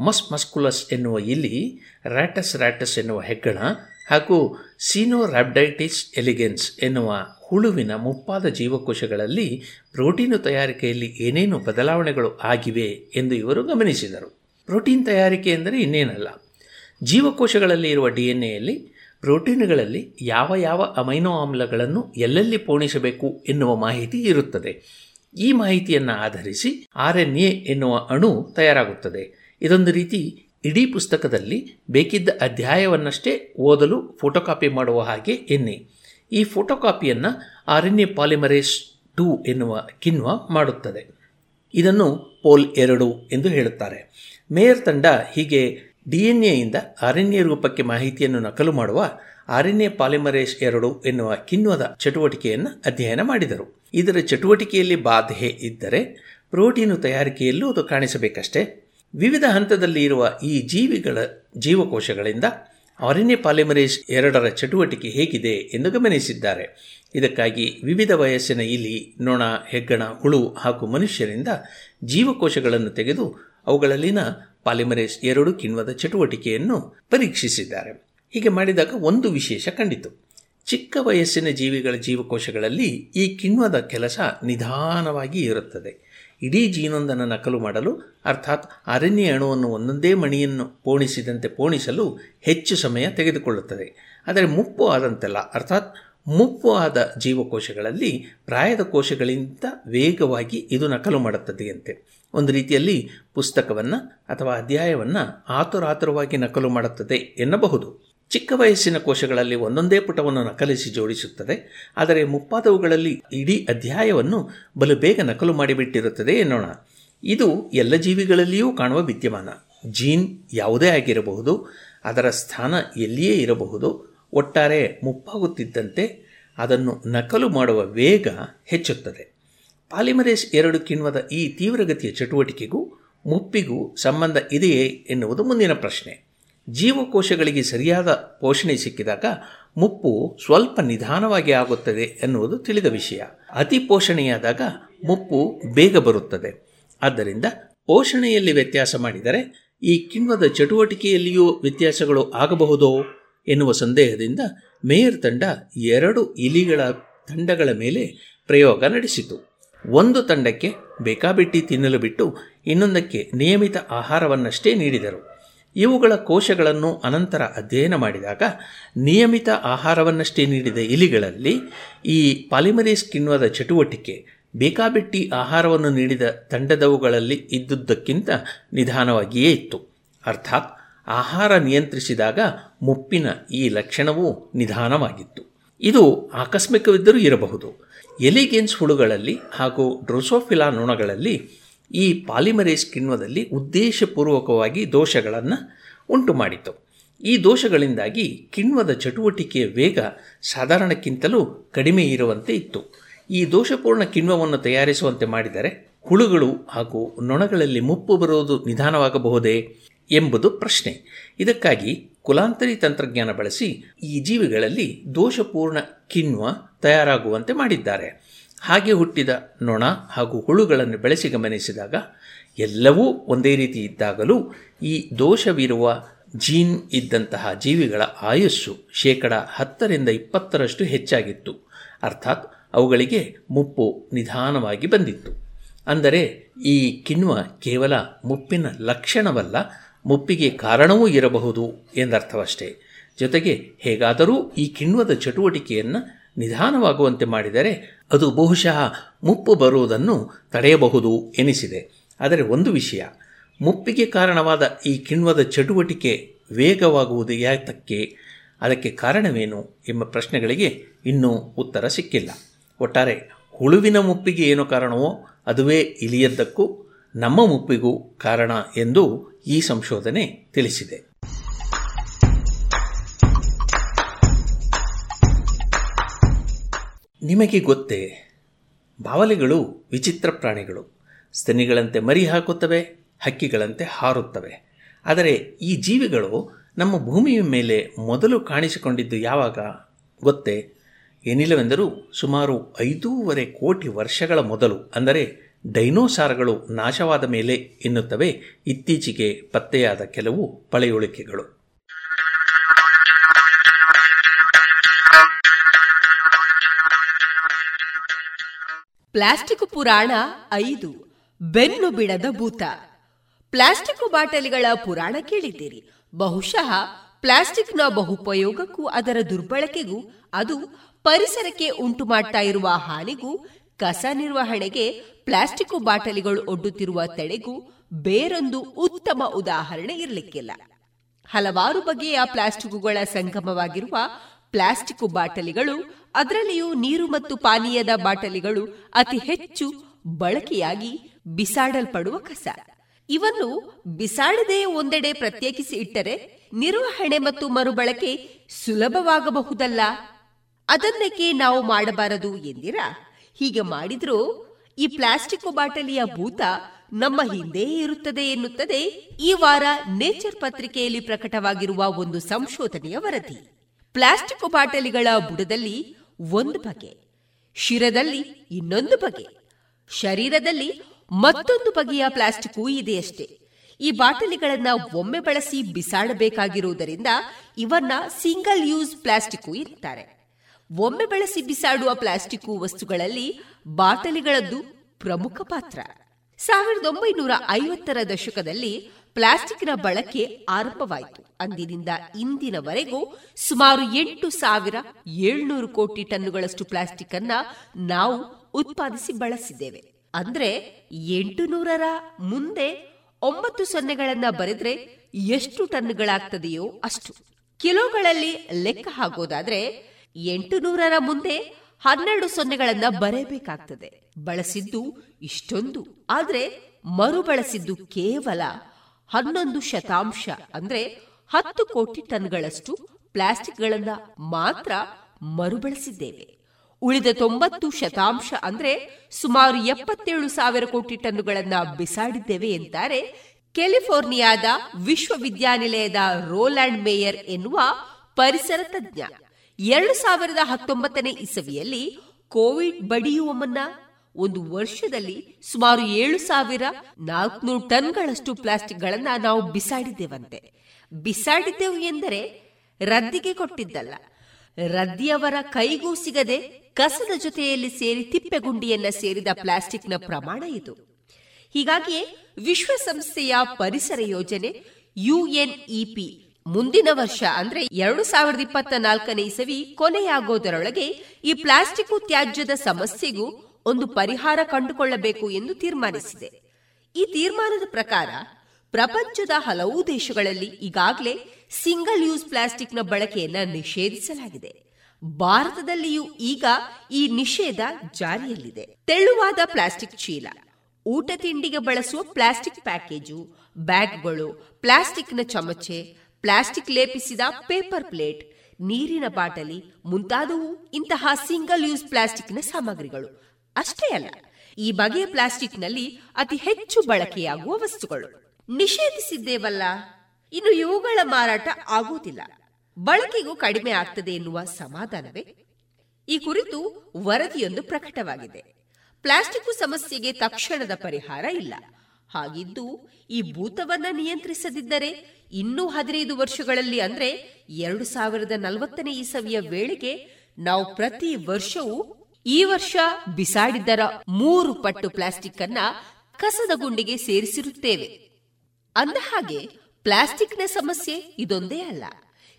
ಮಸ್ ಮಸ್ಕುಲಸ್ ಎನ್ನುವ ಇಲಿ ರ್ಯಾಟಸ್ ರ್ಯಾಟಸ್ ಎನ್ನುವ ಹೆಗ್ಗಣ ಹಾಗೂ ಸೀನೋರಾಬ್ಡೈಟಿಸ್ ಎಲಿಗೆನ್ಸ್ ಎನ್ನುವ ಹುಳುವಿನ ಮುಪ್ಪಾದ ಜೀವಕೋಶಗಳಲ್ಲಿ ಪ್ರೋಟೀನು ತಯಾರಿಕೆಯಲ್ಲಿ ಏನೇನು ಬದಲಾವಣೆಗಳು ಆಗಿವೆ ಎಂದು ಇವರು ಗಮನಿಸಿದರು. ಪ್ರೋಟೀನ್ ತಯಾರಿಕೆ ಎಂದರೆ ಇನ್ನೇನಲ್ಲ. ಜೀವಕೋಶಗಳಲ್ಲಿ ಇರುವ ಡಿ ಎನ್ ಎಯಲ್ಲಿ ಪ್ರೋಟೀನುಗಳಲ್ಲಿ ಯಾವ ಯಾವ ಅಮೈನೋ ಆಮ್ಲಗಳನ್ನು ಎಲ್ಲೆಲ್ಲಿ ಪೋಣಿಸಬೇಕು ಎನ್ನುವ ಮಾಹಿತಿ ಇರುತ್ತದೆ. ಈ ಮಾಹಿತಿಯನ್ನು ಆಧರಿಸಿ ಆರ್ ಎನ್ ಎ ಎನ್ನುವ ಅಣು ತಯಾರಾಗುತ್ತದೆ. ಇದೊಂದು ರೀತಿ ಇಡೀ ಪುಸ್ತಕದಲ್ಲಿ ಬೇಕಿದ್ದ ಅಧ್ಯಾಯವನ್ನಷ್ಟೇ ಓದಲು ಫೋಟೋಕಾಪಿ ಮಾಡುವ ಹಾಗೆ ಎನ್ನಿ. ಈ ಫೋಟೋಕಾಪಿಯನ್ನು R N A polymerase two ಎನ್ನುವ ಕಿನ್ವ ಮಾಡುತ್ತದೆ. ಇದನ್ನು ಪೋಲ್ ಎರಡು ಎಂದು ಹೇಳುತ್ತಾರೆ. ಮೇಯರ್ ತಂಡ ಹೀಗೆ ಡಿ ಎನ್ ಎಯಿಂದ ಆರ್ ರೂಪಕ್ಕೆ ಮಾಹಿತಿಯನ್ನು ನಕಲು ಮಾಡುವ ಆರ್ ಎನ್ ಎ ಪಾಲಿಮರೇಸ್ ಎರಡು ಎನ್ನುವ ಕಿಣ್ವದ ಚಟುವಟಿಕೆಯನ್ನು ಅಧ್ಯಯನ ಮಾಡಿದರು. ಇದರ ಚಟುವಟಿಕೆಯಲ್ಲಿ ಬಾಧೆ ಇದ್ದರೆ ಪ್ರೋಟೀನು ತಯಾರಿಕೆಯಲ್ಲೂ ಅದು ಕಾಣಿಸಬೇಕಷ್ಟೇ. ವಿವಿಧ ಹಂತದಲ್ಲಿ ಇರುವ ಈ ಜೀವಿಗಳ ಜೀವಕೋಶಗಳಿಂದ ಆರ್ ಪಾಲಿಮರೇಜ್ ಎರಡರ ಚಟುವಟಿಕೆ ಹೇಗಿದೆ ಎಂದು ಗಮನಿಸಿದ್ದಾರೆ. ಇದಕ್ಕಾಗಿ ವಿವಿಧ ವಯಸ್ಸಿನ ಇಲಿ, ನೊಣ, ಹೆಗ್ಗಣ, ಹುಳು ಹಾಗೂ ಮನುಷ್ಯರಿಂದ ಜೀವಕೋಶಗಳನ್ನು ತೆಗೆದು ಅವುಗಳಲ್ಲಿನ ಪಾಲಿಮರೇಸ್ ಎರಡು ಕಿಣ್ವದ ಚಟುವಟಿಕೆಯನ್ನು ಪರೀಕ್ಷಿಸಿದ್ದಾರೆ. ಹೀಗೆ ಮಾಡಿದಾಗ ಒಂದು ವಿಶೇಷ ಕಂಡಿತು. ಚಿಕ್ಕ ವಯಸ್ಸಿನ ಜೀವಿಗಳ ಜೀವಕೋಶಗಳಲ್ಲಿ ಈ ಕಿಣ್ವದ ಕೆಲಸ ನಿಧಾನವಾಗಿ ಇರುತ್ತದೆ. ಇಡೀ ಜೀನೊಂದನ್ನು ನಕಲು ಮಾಡಲು, ಅರ್ಥಾತ್ ಅರಣ್ಯ ಅಣುವನ್ನು ಒಂದೊಂದೇ ಮಣಿಯನ್ನು ಪೋಣಿಸಿದಂತೆ ಪೋಣಿಸಲು ಹೆಚ್ಚು ಸಮಯ ತೆಗೆದುಕೊಳ್ಳುತ್ತದೆ. ಆದರೆ ಮುಪ್ಪು ಆದಂತೆಲ್ಲ, ಅರ್ಥಾತ್ ಮುಪ್ಪು ಆದ ಜೀವಕೋಶಗಳಲ್ಲಿ ಪ್ರಾಯದ ಕೋಶಗಳಿಂದ ವೇಗವಾಗಿ ಇದು ನಕಲು ಮಾಡುತ್ತದೆಯಂತೆ. ಒಂದು ರೀತಿಯಲ್ಲಿ ಪುಸ್ತಕವನ್ನು ಅಥವಾ ಅಧ್ಯಾಯವನ್ನು ಆತುರಾತುರವಾಗಿ ನಕಲು ಮಾಡುತ್ತದೆ ಎನ್ನಬಹುದು. ಚಿಕ್ಕ ವಯಸ್ಸಿನ ಕೋಶಗಳಲ್ಲಿ ಒಂದೊಂದೇ ಪುಟವನ್ನು ನಕಲಿಸಿ ಜೋಡಿಸುತ್ತದೆ. ಆದರೆ ಮುಪ್ಪಾದವುಗಳಲ್ಲಿ ಇಡೀ ಅಧ್ಯಾಯವನ್ನು ಬಲು ಬೇಗ ನಕಲು ಮಾಡಿಬಿಟ್ಟಿರುತ್ತದೆ ಎನ್ನೋಣ. ಇದು ಎಲ್ಲ ಜೀವಿಗಳಲ್ಲಿಯೂ ಕಾಣುವ ವಿದ್ಯಮಾನ. ಜೀನ್ ಯಾವುದೇ ಆಗಿರಬಹುದು. ಅದರ ಸ್ಥಾನ ಎಲ್ಲಿಯೇ ಇರಬಹುದು. ಒಟ್ಟಾರೆ ಮುಪ್ಪಾಗುತ್ತಿದ್ದಂತೆ ಅದನ್ನು ನಕಲು ಮಾಡುವ ವೇಗ ಹೆಚ್ಚುತ್ತದೆ. ಪಾಲಿಮರೇಸ್ ಎರಡು ಕಿಣ್ವದ ಈ ತೀವ್ರಗತಿಯ ಚಟುವಟಿಕೆಗೂ ಮುಪ್ಪಿಗೂ ಸಂಬಂಧ ಇದೆಯೇ ಎನ್ನುವುದು ಮುಂದಿನ ಪ್ರಶ್ನೆ. ಜೀವಕೋಶಗಳಿಗೆ ಸರಿಯಾದ ಪೋಷಣೆ ಸಿಕ್ಕಿದಾಗ ಮುಪ್ಪು ಸ್ವಲ್ಪ ನಿಧಾನವಾಗಿ ಆಗುತ್ತದೆ ಎನ್ನುವುದು ತಿಳಿದ ವಿಷಯ. ಅತಿ ಪೋಷಣೆಯಾದಾಗ ಮುಪ್ಪು ಬೇಗ ಬರುತ್ತದೆ. ಆದ್ದರಿಂದ ಪೋಷಣೆಯಲ್ಲಿ ವ್ಯತ್ಯಾಸ ಮಾಡಿದರೆ ಈ ಕಿಣ್ವದ ಚಟುವಟಿಕೆಯಲ್ಲಿಯೂ ವ್ಯತ್ಯಾಸಗಳು ಆಗಬಹುದೋ ಎನ್ನುವ ಸಂದೇಹದಿಂದ ಮೇಯರ್ ತಂಡ ಎರಡು ಇಲಿಗಳ ತಂಡಗಳ ಮೇಲೆ ಪ್ರಯೋಗ ನಡೆಸಿತು. ಒಂದು ತಂಡಕ್ಕೆ ಬೇಕಾಬಿಟ್ಟಿ ತಿನ್ನಲು ಬಿಟ್ಟು ಇನ್ನೊಂದಕ್ಕೆ ನಿಯಮಿತ ಆಹಾರವನ್ನಷ್ಟೇ ನೀಡಿದರು. ಇವುಗಳ ಕೋಶಗಳನ್ನು ಅನಂತರ ಅಧ್ಯಯನ ಮಾಡಿದಾಗ ನಿಯಮಿತ ಆಹಾರವನ್ನಷ್ಟೇ ನೀಡಿದ ಇಲಿಗಳಲ್ಲಿ ಈ ಪಾಲಿಮರೇಸ್ ಕಿಣ್ವದ ಚಟುವಟಿಕೆ ಬೇಕಾಬಿಟ್ಟಿ ಆಹಾರವನ್ನು ನೀಡಿದ ತಂಡದವುಗಳಲ್ಲಿ ಇದ್ದುದಕ್ಕಿಂತ ನಿಧಾನವಾಗಿಯೇ ಇತ್ತು. ಅರ್ಥಾತ್ ಆಹಾರ ನಿಯಂತ್ರಿಸಿದಾಗ ಮುಪ್ಪಿನ ಈ ಲಕ್ಷಣವು ನಿಧಾನವಾಗಿತ್ತು. ಇದು ಆಕಸ್ಮಿಕವಿದ್ದರೂ ಇರಬಹುದು. ಎಲಿಗೆನ್ಸ್ ಹುಳುಗಳಲ್ಲಿ ಹಾಗೂ ಡ್ರೋಸೋಫಿಲಾ ನೊಣಗಳಲ್ಲಿ ಈ ಪಾಲಿಮರೇಸ್ ಕಿಣ್ವದಲ್ಲಿ ಉದ್ದೇಶಪೂರ್ವಕವಾಗಿ ದೋಷಗಳನ್ನು ಉಂಟು ಮಾಡಿತು. ಈ ದೋಷಗಳಿಂದಾಗಿ ಕಿಣ್ವದ ಚಟುವಟಿಕೆಯ ವೇಗ ಸಾಧಾರಣಕ್ಕಿಂತಲೂ ಕಡಿಮೆ ಇರುವಂತೆ ಇತ್ತು. ಈ ದೋಷಪೂರ್ಣ ಕಿಣ್ವವನ್ನು ತಯಾರಿಸುವಂತೆ ಮಾಡಿದರೆ ಹುಳುಗಳು ಹಾಗೂ ನೊಣಗಳಲ್ಲಿ ಮುಪ್ಪು ಬರುವುದು ನಿಧಾನವಾಗಬಹುದೇ ಎಂಬುದು ಪ್ರಶ್ನೆ. ಇದಕ್ಕಾಗಿ ಕುಲಾಂತರಿ ತಂತ್ರಜ್ಞಾನ ಬಳಸಿ ಈ ಜೀವಿಗಳಲ್ಲಿ ದೋಷಪೂರ್ಣ ಕಿಣ್ವ ತಯಾರಾಗುವಂತೆ ಮಾಡಿದ್ದಾರೆ. ಹಾಗೆ ಹುಟ್ಟಿದ ನೊಣ ಹಾಗೂ ಹುಳುಗಳನ್ನು ಬೆಳೆಸಿ ಗಮನಿಸಿದಾಗ ಎಲ್ಲವೂ ಒಂದೇ ರೀತಿ ಇದ್ದಾಗಲೂ ಈ ದೋಷವಿರುವ ಜೀನ್ ಇದ್ದಂತಹ ಜೀವಿಗಳ ಆಯಸ್ಸು ಶೇಕಡ ಹತ್ತರಿಂದ ಇಪ್ಪತ್ತರಷ್ಟು ಹೆಚ್ಚಾಗಿತ್ತು. ಅರ್ಥಾತ್ ಅವುಗಳಿಗೆ ಮುಪ್ಪು ನಿಧಾನವಾಗಿ ಬಂದಿತ್ತು. ಅಂದರೆ ಈ ಕಿಣ್ವ ಕೇವಲ ಮುಪ್ಪಿನ ಲಕ್ಷಣವಲ್ಲ, ಮುಪ್ಪಿಗೆ ಕಾರಣವೂ ಇರಬಹುದು ಎಂದರ್ಥವಷ್ಟೇ. ಜೊತೆಗೆ ಹೇಗಾದರೂ ಈ ಕಿಣ್ವದ ಚಟುವಟಿಕೆಯನ್ನು ನಿಧಾನವಾಗುವಂತೆ ಮಾಡಿದರೆ ಅದು ಬಹುಶಃ ಮುಪ್ಪು ಬರುವುದನ್ನು ತಡೆಯಬಹುದು ಎನಿಸಿದೆ. ಆದರೆ ಒಂದು ವಿಷಯ, ಮುಪ್ಪಿಗೆ ಕಾರಣವಾದ ಈ ಕಿಣ್ವದ ಚಟುವಟಿಕೆ ವೇಗವಾಗುವುದು ಯಾತಕ್ಕೆ? ಅದಕ್ಕೆ ಕಾರಣವೇನು ಎಂಬ ಪ್ರಶ್ನೆಗಳಿಗೆ ಇನ್ನೂ ಉತ್ತರ ಸಿಕ್ಕಿಲ್ಲ. ಒಟ್ಟಾರೆ, ಹುಳುವಿನ ಮುಪ್ಪಿಗೆ ಏನು ಕಾರಣವೋ ಅದುವೇ ಇಲಿಯದ್ದಕ್ಕೂ ನಮ್ಮ ಮುಪ್ಪಿಗೂ ಕಾರಣ ಎಂದು ಈ ಸಂಶೋಧನೆ ತಿಳಿಸಿದೆ. ನಿಮಗೆ ಗೊತ್ತೇ, ಬಾವಲಿಗಳು ವಿಚಿತ್ರ ಪ್ರಾಣಿಗಳು. ಸ್ತನಿಗಳಂತೆ ಮರಿ ಹಾಕುತ್ತವೆ, ಹಕ್ಕಿಗಳಂತೆ ಹಾರುತ್ತವೆ. ಆದರೆ ಈ ಜೀವಿಗಳು ನಮ್ಮ ಭೂಮಿಯ ಮೇಲೆ ಮೊದಲು ಕಾಣಿಸಿಕೊಂಡಿದ್ದು ಯಾವಾಗ? ಗೊತ್ತೇ, ಏನಿಲ್ಲವೆಂದರೂ ಸುಮಾರು ಐದೂವರೆ ಕೋಟಿ ವರ್ಷಗಳ ಮೊದಲು, ಅಂದರೆ ಡೈನೋಸಾರ್ಗಳು ನಾಶವಾದ ಮೇಲೆ ಎನ್ನುತ್ತವೆ. ಇತ್ತೀಚೆಗೆ ಪತ್ತೆಯಾದ ಕೆಲವು ಪಳೆಯುಳಿಕೆಗಳು. ಪ್ಲಾಸ್ಟಿಕ್ ಪುರಾಣ ಐದು, ಬೆನ್ನು ಬಿಡದ ಭೂತ. ಪ್ಲಾಸ್ಟಿಕ್ ಬಾಟಲಿಗಳ ಪುರಾಣ ಕೇಳಿದ್ದೀರಿ. ಬಹುಶಃ ಪ್ಲಾಸ್ಟಿಕ್ನ ಬಹುಪಯೋಗಕ್ಕೂ ಅದರ ದುರ್ಬಳಕೆಗೂ ಅದು ಪರಿಸರಕ್ಕೆ ಉಂಟು ಮಾಡ್ತಾ ಇರುವ ಹಾನಿಗೂ ಕಸ ನಿರ್ವಹಣೆಗೆ ಪ್ಲಾಸ್ಟಿಕ್ ಬಾಟಲಿಗಳು ಒಡ್ಡುತ್ತಿರುವ ತಡೆಗೂ ಬೇರೊಂದು ಉತ್ತಮ ಉದಾಹರಣೆ ಇರಲಿಕ್ಕಿಲ್ಲ. ಹಲವಾರು ಬಗೆಯ ಪ್ಲಾಸ್ಟಿಕ್ಗಳ ಸಂಗಮವಾಗಿರುವ ಪ್ಲಾಸ್ಟಿಕ್ ಬಾಟಲಿಗಳು, ಅದರಲ್ಲಿಯೂ ನೀರು ಮತ್ತು ಪಾನೀಯದ ಬಾಟಲಿಗಳು ಅತಿ ಹೆಚ್ಚು ಬಳಕೆಯಾಗಿ ಬಿಸಾಡಲ್ಪಡುವ ಕಸ. ಇವನ್ನು ಬಿಸಾಡದೆ ಒಂದೆಡೆ ಪ್ರತ್ಯೇಕಿಸಿ ಇಟ್ಟರೆ ನಿರ್ವಹಣೆ ಮತ್ತು ಮರುಬಳಕೆ ಸುಲಭವಾಗಬಹುದಲ್ಲ? ಅದನ್ನಕ್ಕೆ ನಾವು ಮಾಡಬಾರದು ಎಂದಿರಾ? ಹೀಗೆ ಮಾಡಿದ್ರೂ ಈ ಪ್ಲಾಸ್ಟಿಕ್ ಬಾಟಲಿಯ ಭೂತ ನಮ್ಮ ಹಿಂದೆ ಇರುತ್ತದೆ ಎನ್ನುತ್ತದೆ ಈ ವಾರ ನೇಚರ್ ಪತ್ರಿಕೆಯಲ್ಲಿ ಪ್ರಕಟವಾಗಿರುವ ಒಂದು ಸಂಶೋಧನೆಯ ವರದಿ. ಪ್ಲಾಸ್ಟಿಕ್ ಬಾಟಲಿಗಳ ಬುಡದಲ್ಲಿ ಒಂದು ಬಗೆ, ಶಿರದಲ್ಲಿ ಇನ್ನೊಂದು ಬಗೆ, ಶರೀರದಲ್ಲಿ ಮತ್ತೊಂದು ಬಗೆಯ ಪ್ಲಾಸ್ಟಿಕ್ ಇದೆಯಷ್ಟೇ ಈ ಬಾಟಲಿಗಳನ್ನ ಒಮ್ಮೆ ಬಳಸಿ ಬಿಸಾಡಬೇಕಾಗಿರುವುದರಿಂದ ಇವನ್ನ ಸಿಂಗಲ್ ಯೂಸ್ ಪ್ಲಾಸ್ಟಿಕ್ ಇರ್ತಾರೆ ಒಮ್ಮೆ ಬಳಸಿ ಬಿಸಾಡುವ ಪ್ಲಾಸ್ಟಿಕ್ ವಸ್ತುಗಳಲ್ಲಿ ಬಾಟಲಿಗಳದ್ದು ಪ್ರಮುಖ ಪಾತ್ರ. ಸಾವಿರದ ಒಂಬೈನೂರ ಐವತ್ತರ ದಶಕದಲ್ಲಿ ಪ್ಲಾಸ್ಟಿಕ್ನ ಬಳಕೆ ಆರಂಭವಾಯಿತು. ಅಂದಿನಿಂದ ಇಂದಿನವರೆಗೂ ಸುಮಾರು ಎಂಟು ಸಾವಿರ ಏಳ್ನೂರು ಕೋಟಿ ಟನ್ನುಗಳಷ್ಟು ಪ್ಲಾಸ್ಟಿಕ್ ಅನ್ನ ನಾವು ಉತ್ಪಾದಿಸಿ ಬಳಸಿದ್ದೇವೆ. ಅಂದ್ರೆ ಎಂಟು ನೂರರ ಮುಂದೆ ಒಂಬತ್ತು ಸೊನ್ನೆಗಳನ್ನ ಬರೆದ್ರೆ ಎಷ್ಟು ಟನ್ಗಳಾಗ್ತದೆಯೋ ಅಷ್ಟು. ಕಿಲೋಗಳಲ್ಲಿ ಲೆಕ್ಕ ಹಾಕೋದಾದ್ರೆ ಎಂಟು ನೂರರ ಮುಂದೆ ಹನ್ನೆರಡು ಸೊನ್ನೆಗಳನ್ನ ಬರೆಯಬೇಕಾಗ್ತದೆ. ಬಳಸಿದ್ದು ಇಷ್ಟೊಂದು. ಆದ್ರೆ ಮರುಬಳಸಿದ್ದು ಕೇವಲ ಹನ್ನೊಂದು ಶತಾಂಶ. ಅಂದ್ರೆ ಹತ್ತು ಕೋಟಿ ಟನ್ಗಳಷ್ಟು ಪ್ಲಾಸ್ಟಿಕ್ಗಳನ್ನು ಮಾತ್ರ ಮರುಬಳಸಿದ್ದೇವೆ. ಉಳಿದ ತೊಂಬತ್ತು ಶತಾಂಶ ಅಂದ್ರೆ ಸುಮಾರು ಎಪ್ಪತ್ತೇಳು ಸಾವಿರ ಕೋಟಿ ಟನ್ನುಗಳನ್ನ ಬಿಸಾಡಿದ್ದೇವೆ ಎಂತಾರೆ ಕ್ಯಾಲಿಫೋರ್ನಿಯಾದ ವಿಶ್ವವಿದ್ಯಾನಿಲಯದ ರೋಲ್ಯಾಂಡ್ ಮೇಯರ್ ಎನ್ನುವ ಪರಿಸರ ತಜ್ಞ. ಎರಡು ಸಾವಿರದ ಹತ್ತೊಂಬತ್ತನೇ ಇಸವಿಯಲ್ಲಿ ಕೋವಿಡ್ ಬಡಿಯುವ ಮುನ್ನ ಒಂದು ವರ್ಷದಲ್ಲಿ ಸುಮಾರು ಏಳು ಸಾವಿರ ನಾಲ್ಕುನೂರು ಟನ್ಗಳಷ್ಟು ಪ್ಲಾಸ್ಟಿಕ್ಗಳನ್ನ ನಾವು ಬಿಸಾಡಿದ್ದೇವಂತೆ. ಬಿಸಾಡಿದ್ದೆವು ಎಂದರೆ ರದ್ದಿಗೆ ಕೊಟ್ಟಿದ್ದಲ್ಲ. ರದ್ದಿಯವರ ಕೈಗೂ ಸಿಗದೆ ಕಸದ ಜೊತೆಯಲ್ಲಿ ಸೇರಿ ತಿಪ್ಪೆಗುಂಡಿಯನ್ನ ಸೇರಿದ ಪ್ಲಾಸ್ಟಿಕ್ನ ಪ್ರಮಾಣ ಇದು. ಹೀಗಾಗಿಯೇ ವಿಶ್ವಸಂಸ್ಥೆಯ ಪರಿಸರ ಯೋಜನೆ ಯುಎನ್ಇಪಿ ಮುಂದಿನ ವರ್ಷ ಅಂದ್ರೆ ಎರಡು ಸಾವಿರದ ಇಪ್ಪತ್ತ ನಾಲ್ಕನೇ ಇಸವಿ ಕೊನೆಯಾಗೋದರೊಳಗೆ ಈ ಪ್ಲಾಸ್ಟಿಕ್ ತ್ಯಾಜ್ಯದ ಸಮಸ್ಯೆಗೂ ಒಂದು ಪರಿಹಾರ ಕಂಡುಕೊಳ್ಳಬೇಕು ಎಂದು ತೀರ್ಮಾನಿಸಿದೆ. ಈ ತೀರ್ಮಾನದ ಪ್ರಕಾರ ಪ್ರಪಂಚದ ಹಲವು ದೇಶಗಳಲ್ಲಿ ಈಗಾಗಲೇ ಸಿಂಗಲ್ ಯೂಸ್ ಪ್ಲಾಸ್ಟಿಕ್ನ ಬಳಕೆಯನ್ನು ನಿಷೇಧಿಸಲಾಗಿದೆ. ಭಾರತದಲ್ಲಿಯೂ ಈಗ ಈ ನಿಷೇಧ ಜಾರಿಯಲ್ಲಿದೆ. ತೆಳುವಾದ ಪ್ಲಾಸ್ಟಿಕ್ ಚೀಲ, ಊಟ ತಿಂಡಿಗೆ ಬಳಸುವ ಪ್ಲಾಸ್ಟಿಕ್ ಪ್ಯಾಕೇಜು, ಬ್ಯಾಗ್ಗಳು, ಪ್ಲಾಸ್ಟಿಕ್ನ ಚಮಚೆ, ಪ್ಲಾಸ್ಟಿಕ್ ಲೇಪಿಸಿದ ಪೇಪರ್ ಪ್ಲೇಟ್, ನೀರಿನ ಬಾಟಲಿ ಮುಂತಾದವು ಇಂತಹ ಸಿಂಗಲ್ ಯೂಸ್ ಪ್ಲಾಸ್ಟಿಕ್ನ ಸಾಮಗ್ರಿಗಳು. ಅಷ್ಟೇ ಅಲ್ಲ, ಈ ಬಗೆಯ ಪ್ಲಾಸ್ಟಿಕ್ನಲ್ಲಿ ಅತಿ ಹೆಚ್ಚು ಬಳಕೆಯಾಗುವ ವಸ್ತುಗಳು. ನಿಷೇಧಿಸಿದ್ದೇವಲ್ಲ? ಇನ್ನು ಇವುಗಳ ಮಾರಾಟ ಆಗುವುದಿಲ್ಲ. ಬಳಕೆಗೂ ಕಡಿಮೆ ಆಗ್ತದೆ ಎನ್ನುವ ಸಮಾಧಾನವೇ? ಈ ಕುರಿತು ವರದಿಯೊಂದು ಪ್ರಕಟವಾಗಿದೆ. ಪ್ಲಾಸ್ಟಿಕ್ ಸಮಸ್ಯೆಗೆ ತಕ್ಷಣದ ಪರಿಹಾರ ಇಲ್ಲ. ಹಾಗಿದ್ದು, ಈ ಭೂತವನ್ನ ನಿಯಂತ್ರಿಸದಿದ್ದರೆ ಇನ್ನೂ ಹದಿನೈದು ವರ್ಷಗಳಲ್ಲಿ ಅಂದ್ರೆ ಎರಡು ಸಾವಿರದ ನಲವತ್ತನೇ ಇಸವಿಯ ವೇಳೆಗೆ ನಾವು ಪ್ರತಿ ವರ್ಷವೂ ಈ ವರ್ಷ ಬಿಸಾಡಿದ್ದರ ಮೂರು ಪಟ್ಟು ಪ್ಲಾಸ್ಟಿಕ್ ಅನ್ನ ಕಸದ ಗುಂಡಿಗೆ ಸೇರಿಸಿರುತ್ತೇವೆ. ಅಂದ ಹಾಗೆ ಪ್ಲಾಸ್ಟಿಕ್ನ ಸಮಸ್ಯೆ ಇದೊಂದೇ ಅಲ್ಲ.